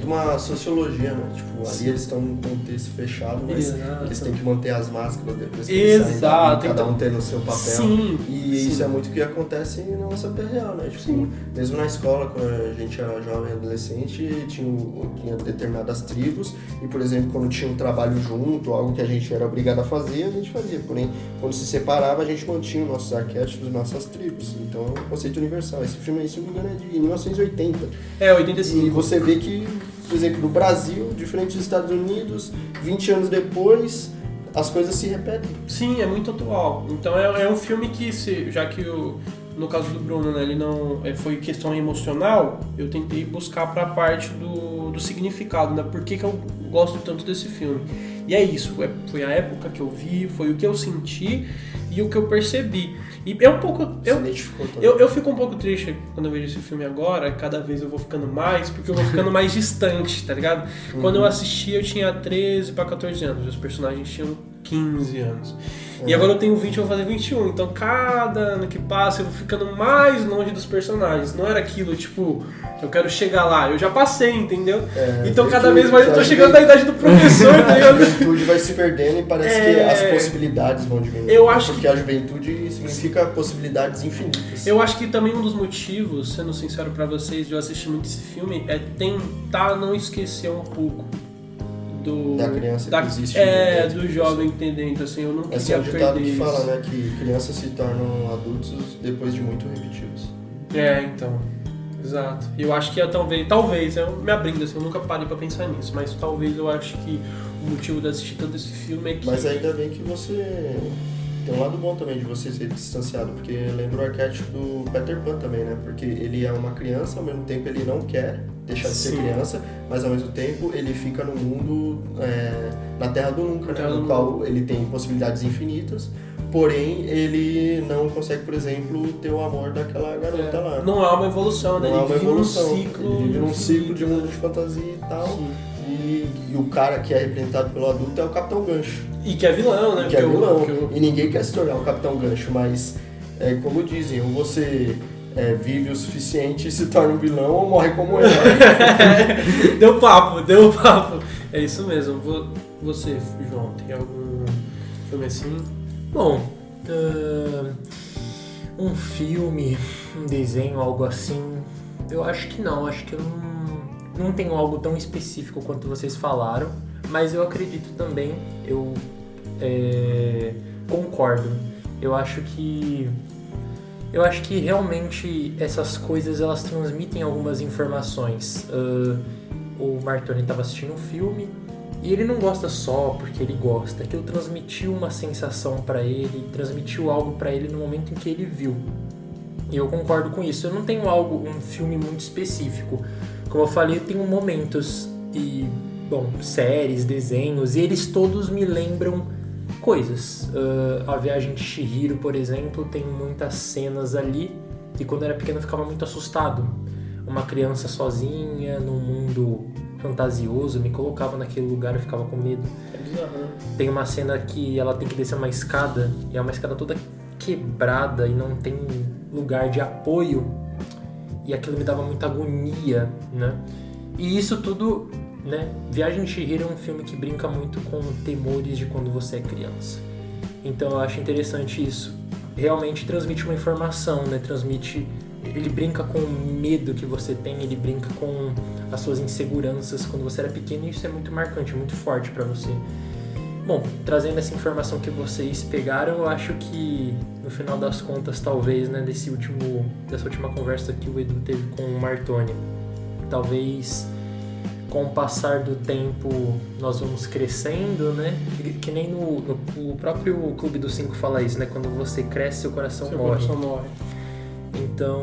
Tudo uma sociologia, né? Tipo, ali eles estão num contexto fechado, mas Exato. eles têm que manter as máscaras depois que eles saem Exato, dali, cada então- um tendo o seu papel. sim. E sim. isso é muito o que acontece na nossa vida real, né? Tipo, mesmo na escola, quando a gente era jovem adolescente, tinha, tinha determinadas tribos, e por exemplo, quando tinha um trabalho junto, algo que a gente era obrigado a fazer, a gente fazia. Porém, quando se separava, a gente mantinha os nossos arquétipos, nossas tribos. Então é um conceito universal. Esse filme aí, se não me engano, é de 1980. É, E 85. você vê que, por exemplo, no Brasil, diferente dos Estados Unidos, 20 anos depois, as coisas se repetem. Sim, é muito atual. Então é, é um filme que, se, já que o, no caso do Bruno, né, ele não é, foi questão emocional, eu tentei buscar pra parte do, do significado, né? Por que, que eu gosto tanto desse filme? E é isso, é- foi a época que eu vi, foi o que eu senti e o que eu percebi. E é um pouco. Eu, eu, eu fico um pouco triste quando eu vejo esse filme agora, cada vez eu vou ficando mais, porque eu vou ficando mais distante, tá ligado? Quando eu assisti eu tinha 13 pra 14 anos, os personagens tinham 15 anos. E agora eu tenho 20 e vou fazer 21, então cada ano que passa eu vou ficando mais longe dos personagens. Não era aquilo, tipo, eu quero chegar lá, eu já passei, entendeu? É, então cada que vez mais eu tô chegando na idade do professor, tá A juventude vai se perdendo e parece que É. as possibilidades vão diminuindo. Eu acho Porque a juventude significa possibilidades infinitas. Eu acho que também um dos motivos, sendo sincero pra vocês, de eu assistir muito esse filme é tentar não esquecer um pouco do Da criança da- que existe é do jovem dentro, assim, eu não Esse é queria o ditado que isso. fala, né? Que crianças se tornam adultos depois de muito repeti-los. É, então. Exato. Eu acho que é talvez, talvez, eu me abrindo assim, eu nunca parei pra pensar nisso, mas talvez eu acho que o motivo de assistir todo esse filme é que. Mas ainda bem que você. Tem um lado bom também de você ser distanciado, porque lembra o arquétipo do Peter Pan também, né? Porque ele é uma criança, ao mesmo tempo ele não quer deixar de ser Sim. criança, mas ao mesmo tempo ele fica no mundo, é, na Terra do Nunca, né? No qual ele tem possibilidades infinitas, porém ele não consegue, por exemplo, ter o amor daquela garota lá. É, não há uma evolução, né? Não há ele uma vive evolução. num ciclo. Ele vive num ciclo de infinito, mundo de fantasia e tal. Sim. E, e o cara que é representado pelo adulto é o Capitão Gancho. E que é vilão, né? Que é vilão. o- E ninguém quer se tornar o Capitão Gancho, mas é como dizem, ou você é, vive o suficiente e se torna um vilão ou morre como herói. deu papo, deu papo. É isso mesmo. Vo- Você, João, tem algum filme assim? Bom, ahn, um filme, um desenho, algo assim, eu acho que não. Acho que eu não, não tenho algo tão específico quanto vocês falaram, mas eu acredito também, eu é, concordo. Eu acho que eu acho que realmente essas coisas elas transmitem algumas informações. Ah, o Martoni estava assistindo um filme e ele não gosta só porque ele gosta. Aquilo transmitiu uma sensação pra ele, transmitiu algo pra ele no momento em que ele viu. E eu concordo com isso. Eu não tenho algo, um filme muito específico. Como eu falei, eu tenho momentos e, bom, séries, desenhos, e eles todos me lembram coisas. Ah, a Viagem de Chihiro, por exemplo, tem muitas cenas ali que quando eu era pequeno eu ficava muito assustado. Uma criança sozinha num mundo fantasioso me colocava naquele lugar e eu ficava com medo. É bizarro, né? Tem uma cena que ela tem que descer uma escada e é uma escada toda quebrada e não tem lugar de apoio. E aquilo me dava muita agonia, né? E isso tudo, né? Viagem de Chihiro é um filme que brinca muito com temores de quando você é criança. Então eu acho interessante isso. Realmente transmite uma informação, né? Transmite. Ele brinca com o medo que você tem, ele brinca com as suas inseguranças quando você era pequeno e isso é muito marcante, muito forte pra você. Bom, trazendo essa informação que vocês pegaram, eu acho que no final das contas, talvez, né, desse último, dessa última conversa que o Edu teve com o Martoni, talvez com o passar do tempo nós vamos crescendo, né? Que- nem no, no o próprio Clube dos Cinco fala isso, né? Quando você cresce, seu coração Seu morre. coração morre. Então,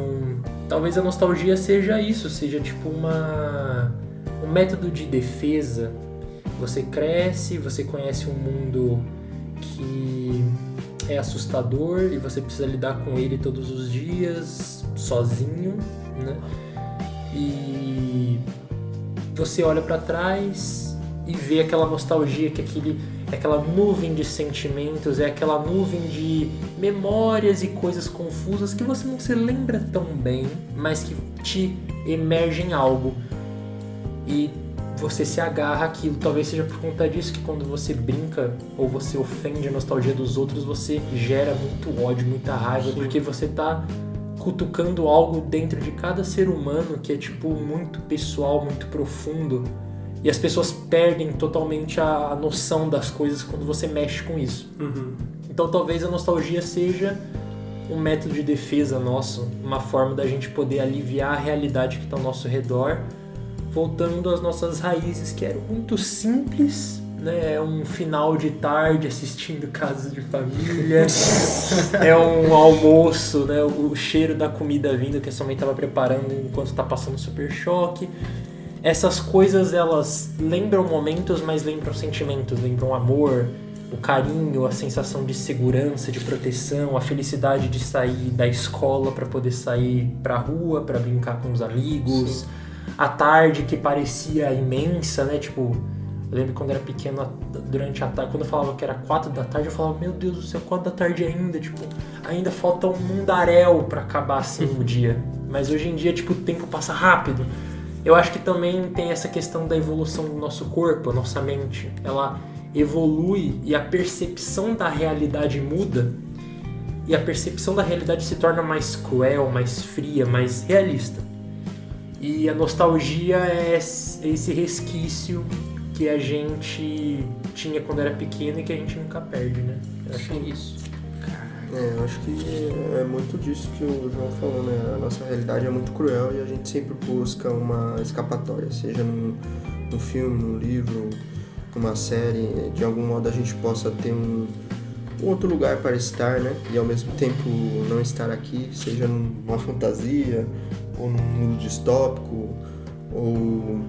talvez a nostalgia seja isso, seja tipo uma um método de defesa. Você cresce, você conhece um mundo que é assustador e você precisa lidar com ele todos os dias, sozinho, né? E você olha pra trás e vê aquela nostalgia, que aquele, aquela nuvem de sentimentos, é aquela nuvem de memórias e coisas confusas que você não se lembra tão bem, mas que te emergem algo. E você se agarra àquilo. Talvez seja por conta disso que quando você brinca ou você ofende a nostalgia dos outros, você gera muito ódio, muita raiva, Sim. porque você tá cutucando algo dentro de cada ser humano que é tipo muito pessoal, muito profundo. E as pessoas perdem totalmente a noção das coisas quando você mexe com isso. Uhum. Então talvez a nostalgia seja um método de defesa nosso, uma forma da gente poder aliviar a realidade que está ao nosso redor, voltando às nossas raízes que eram muito simples, né? É um final de tarde assistindo Casas de Família, é um almoço, né? O cheiro da comida vindo que a sua mãe estava preparando enquanto está passando Super Choque. Essas coisas elas lembram momentos, mas lembram sentimentos, lembram amor, o carinho, a sensação de segurança, de proteção, a felicidade de sair da escola para poder sair pra rua, para brincar com os amigos. A tarde que parecia imensa, né? Tipo, eu lembro quando eu era pequeno, durante a tarde, quando eu falava que era quatro da tarde, eu falava, meu Deus do céu, quatro da tarde ainda, tipo, ainda falta um mundaréu para acabar assim o dia. Mas hoje em dia, tipo, o tempo passa rápido. Eu acho que também tem essa questão da evolução do nosso corpo, a nossa mente. Ela evolui e a percepção da realidade muda. E a percepção da realidade se torna mais cruel, mais fria, mais realista. E a nostalgia é esse resquício que a gente tinha quando era pequeno e que a gente nunca perde, né? Eu acho que é isso. É, eu acho que é muito disso que o João falou, né? A nossa realidade é muito cruel e a gente sempre busca uma escapatória, seja num, num filme, num livro, numa série, de algum modo a gente possa ter um, um outro lugar para estar, né? E ao mesmo tempo não estar aqui, seja numa fantasia, ou num mundo distópico, ou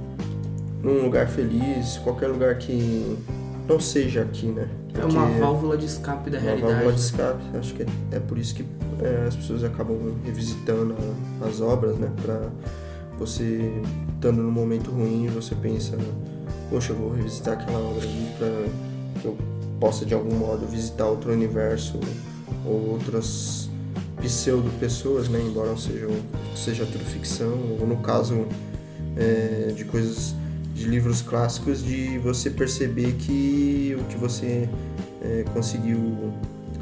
num lugar feliz, qualquer lugar que não seja aqui, né? É uma válvula de escape da uma realidade. válvula de né? escape. Acho que é, é por isso que é, as pessoas acabam revisitando a- as obras, né? Pra você, estando num momento ruim, você pensa, poxa, eu vou revisitar aquela obra ali pra que eu possa, de algum modo, visitar outro universo ou outras pseudo-pessoas, né? Embora não seja, seja tudo ficção, ou no caso é, de coisas de livros clássicos de você perceber que o que você é, conseguiu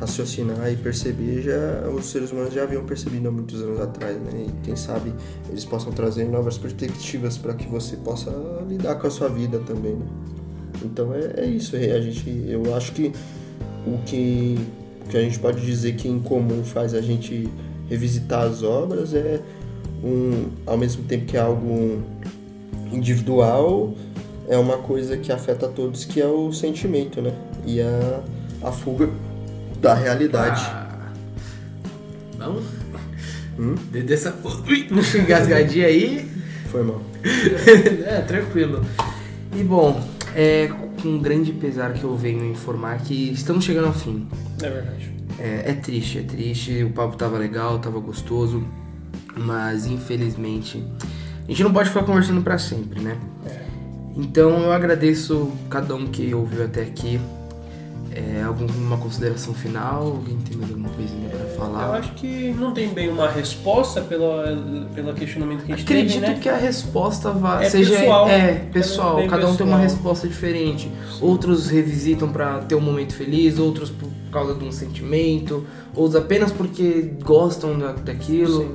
raciocinar e perceber já os seres humanos já haviam percebido há muitos anos atrás, né? E quem sabe eles possam trazer novas perspectivas para que você possa lidar com a sua vida também, né? Então é, é isso, é, a gente, eu acho que o que, que a gente pode dizer que em comum faz a gente revisitar as obras é um, ao mesmo tempo que é algo individual, é uma coisa que afeta todos, que é o sentimento, né? E a, a fuga da realidade. Ah, vamos? Hum? Desde essa Ui, engasgadinha aí. Foi mal. é, tranquilo. E bom, é com grande pesar que eu venho informar que estamos chegando ao fim. É verdade. É, é triste, é triste. O papo tava legal, tava gostoso, mas infelizmente a gente não pode ficar conversando pra sempre, né? Então eu agradeço cada um que ouviu até aqui. É, alguma consideração final? Alguém tem mais alguma coisinha pra falar? Eu acho que não tem bem uma resposta pelo, pelo questionamento que a gente Acredito teve, né? que a resposta vá, É seja pessoal. é pessoal, bem cada um tem uma pessoal. resposta diferente. Outros revisitam pra ter um momento feliz, outros por causa de um sentimento, outros apenas porque gostam da, daquilo. Sim.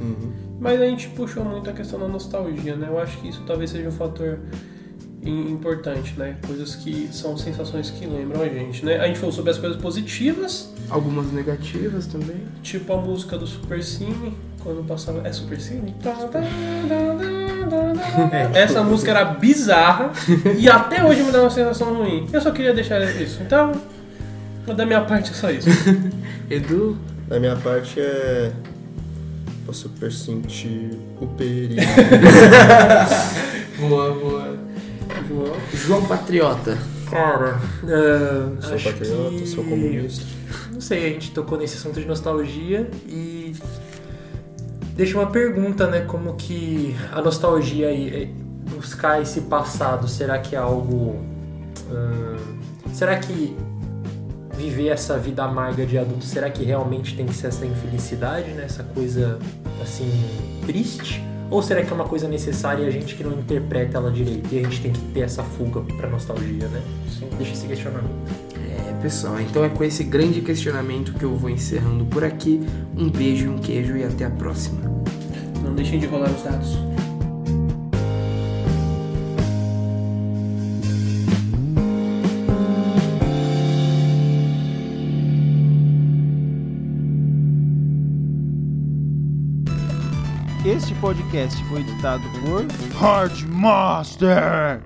Uhum. Mas a gente puxou muito a questão da nostalgia, né? Eu acho que isso talvez seja um fator importante, né? Coisas que são sensações que lembram a gente, né? A gente falou sobre as coisas positivas, Algumas negativas também. tipo a música do Super Cine, quando passava... É Super Cine? Essa música era bizarra e até hoje me dá uma sensação ruim. Eu só queria deixar isso. Então, da minha parte é só isso. Edu, Da minha parte é. Posso sentir o perigo. boa, boa. João, João Patriota. Cara, ah, sou acho patriota, que... sou comunista. Não sei, a gente tocou nesse assunto de nostalgia e deixa uma pergunta, né? Como que a nostalgia e e buscar esse passado, será que é algo. hum, será que viver essa vida amarga de adulto, será que realmente tem que ser essa infelicidade, né? Essa coisa assim, triste? Ou será que é uma coisa necessária e a gente que não interpreta ela direito? E a gente tem que ter essa fuga pra nostalgia, né? Deixa esse questionamento. É, pessoal, então é com esse grande questionamento que eu vou encerrando por aqui. Um beijo, um queijo e até a próxima. Não deixem de rolar os dados. Este podcast foi editado por Hard Master.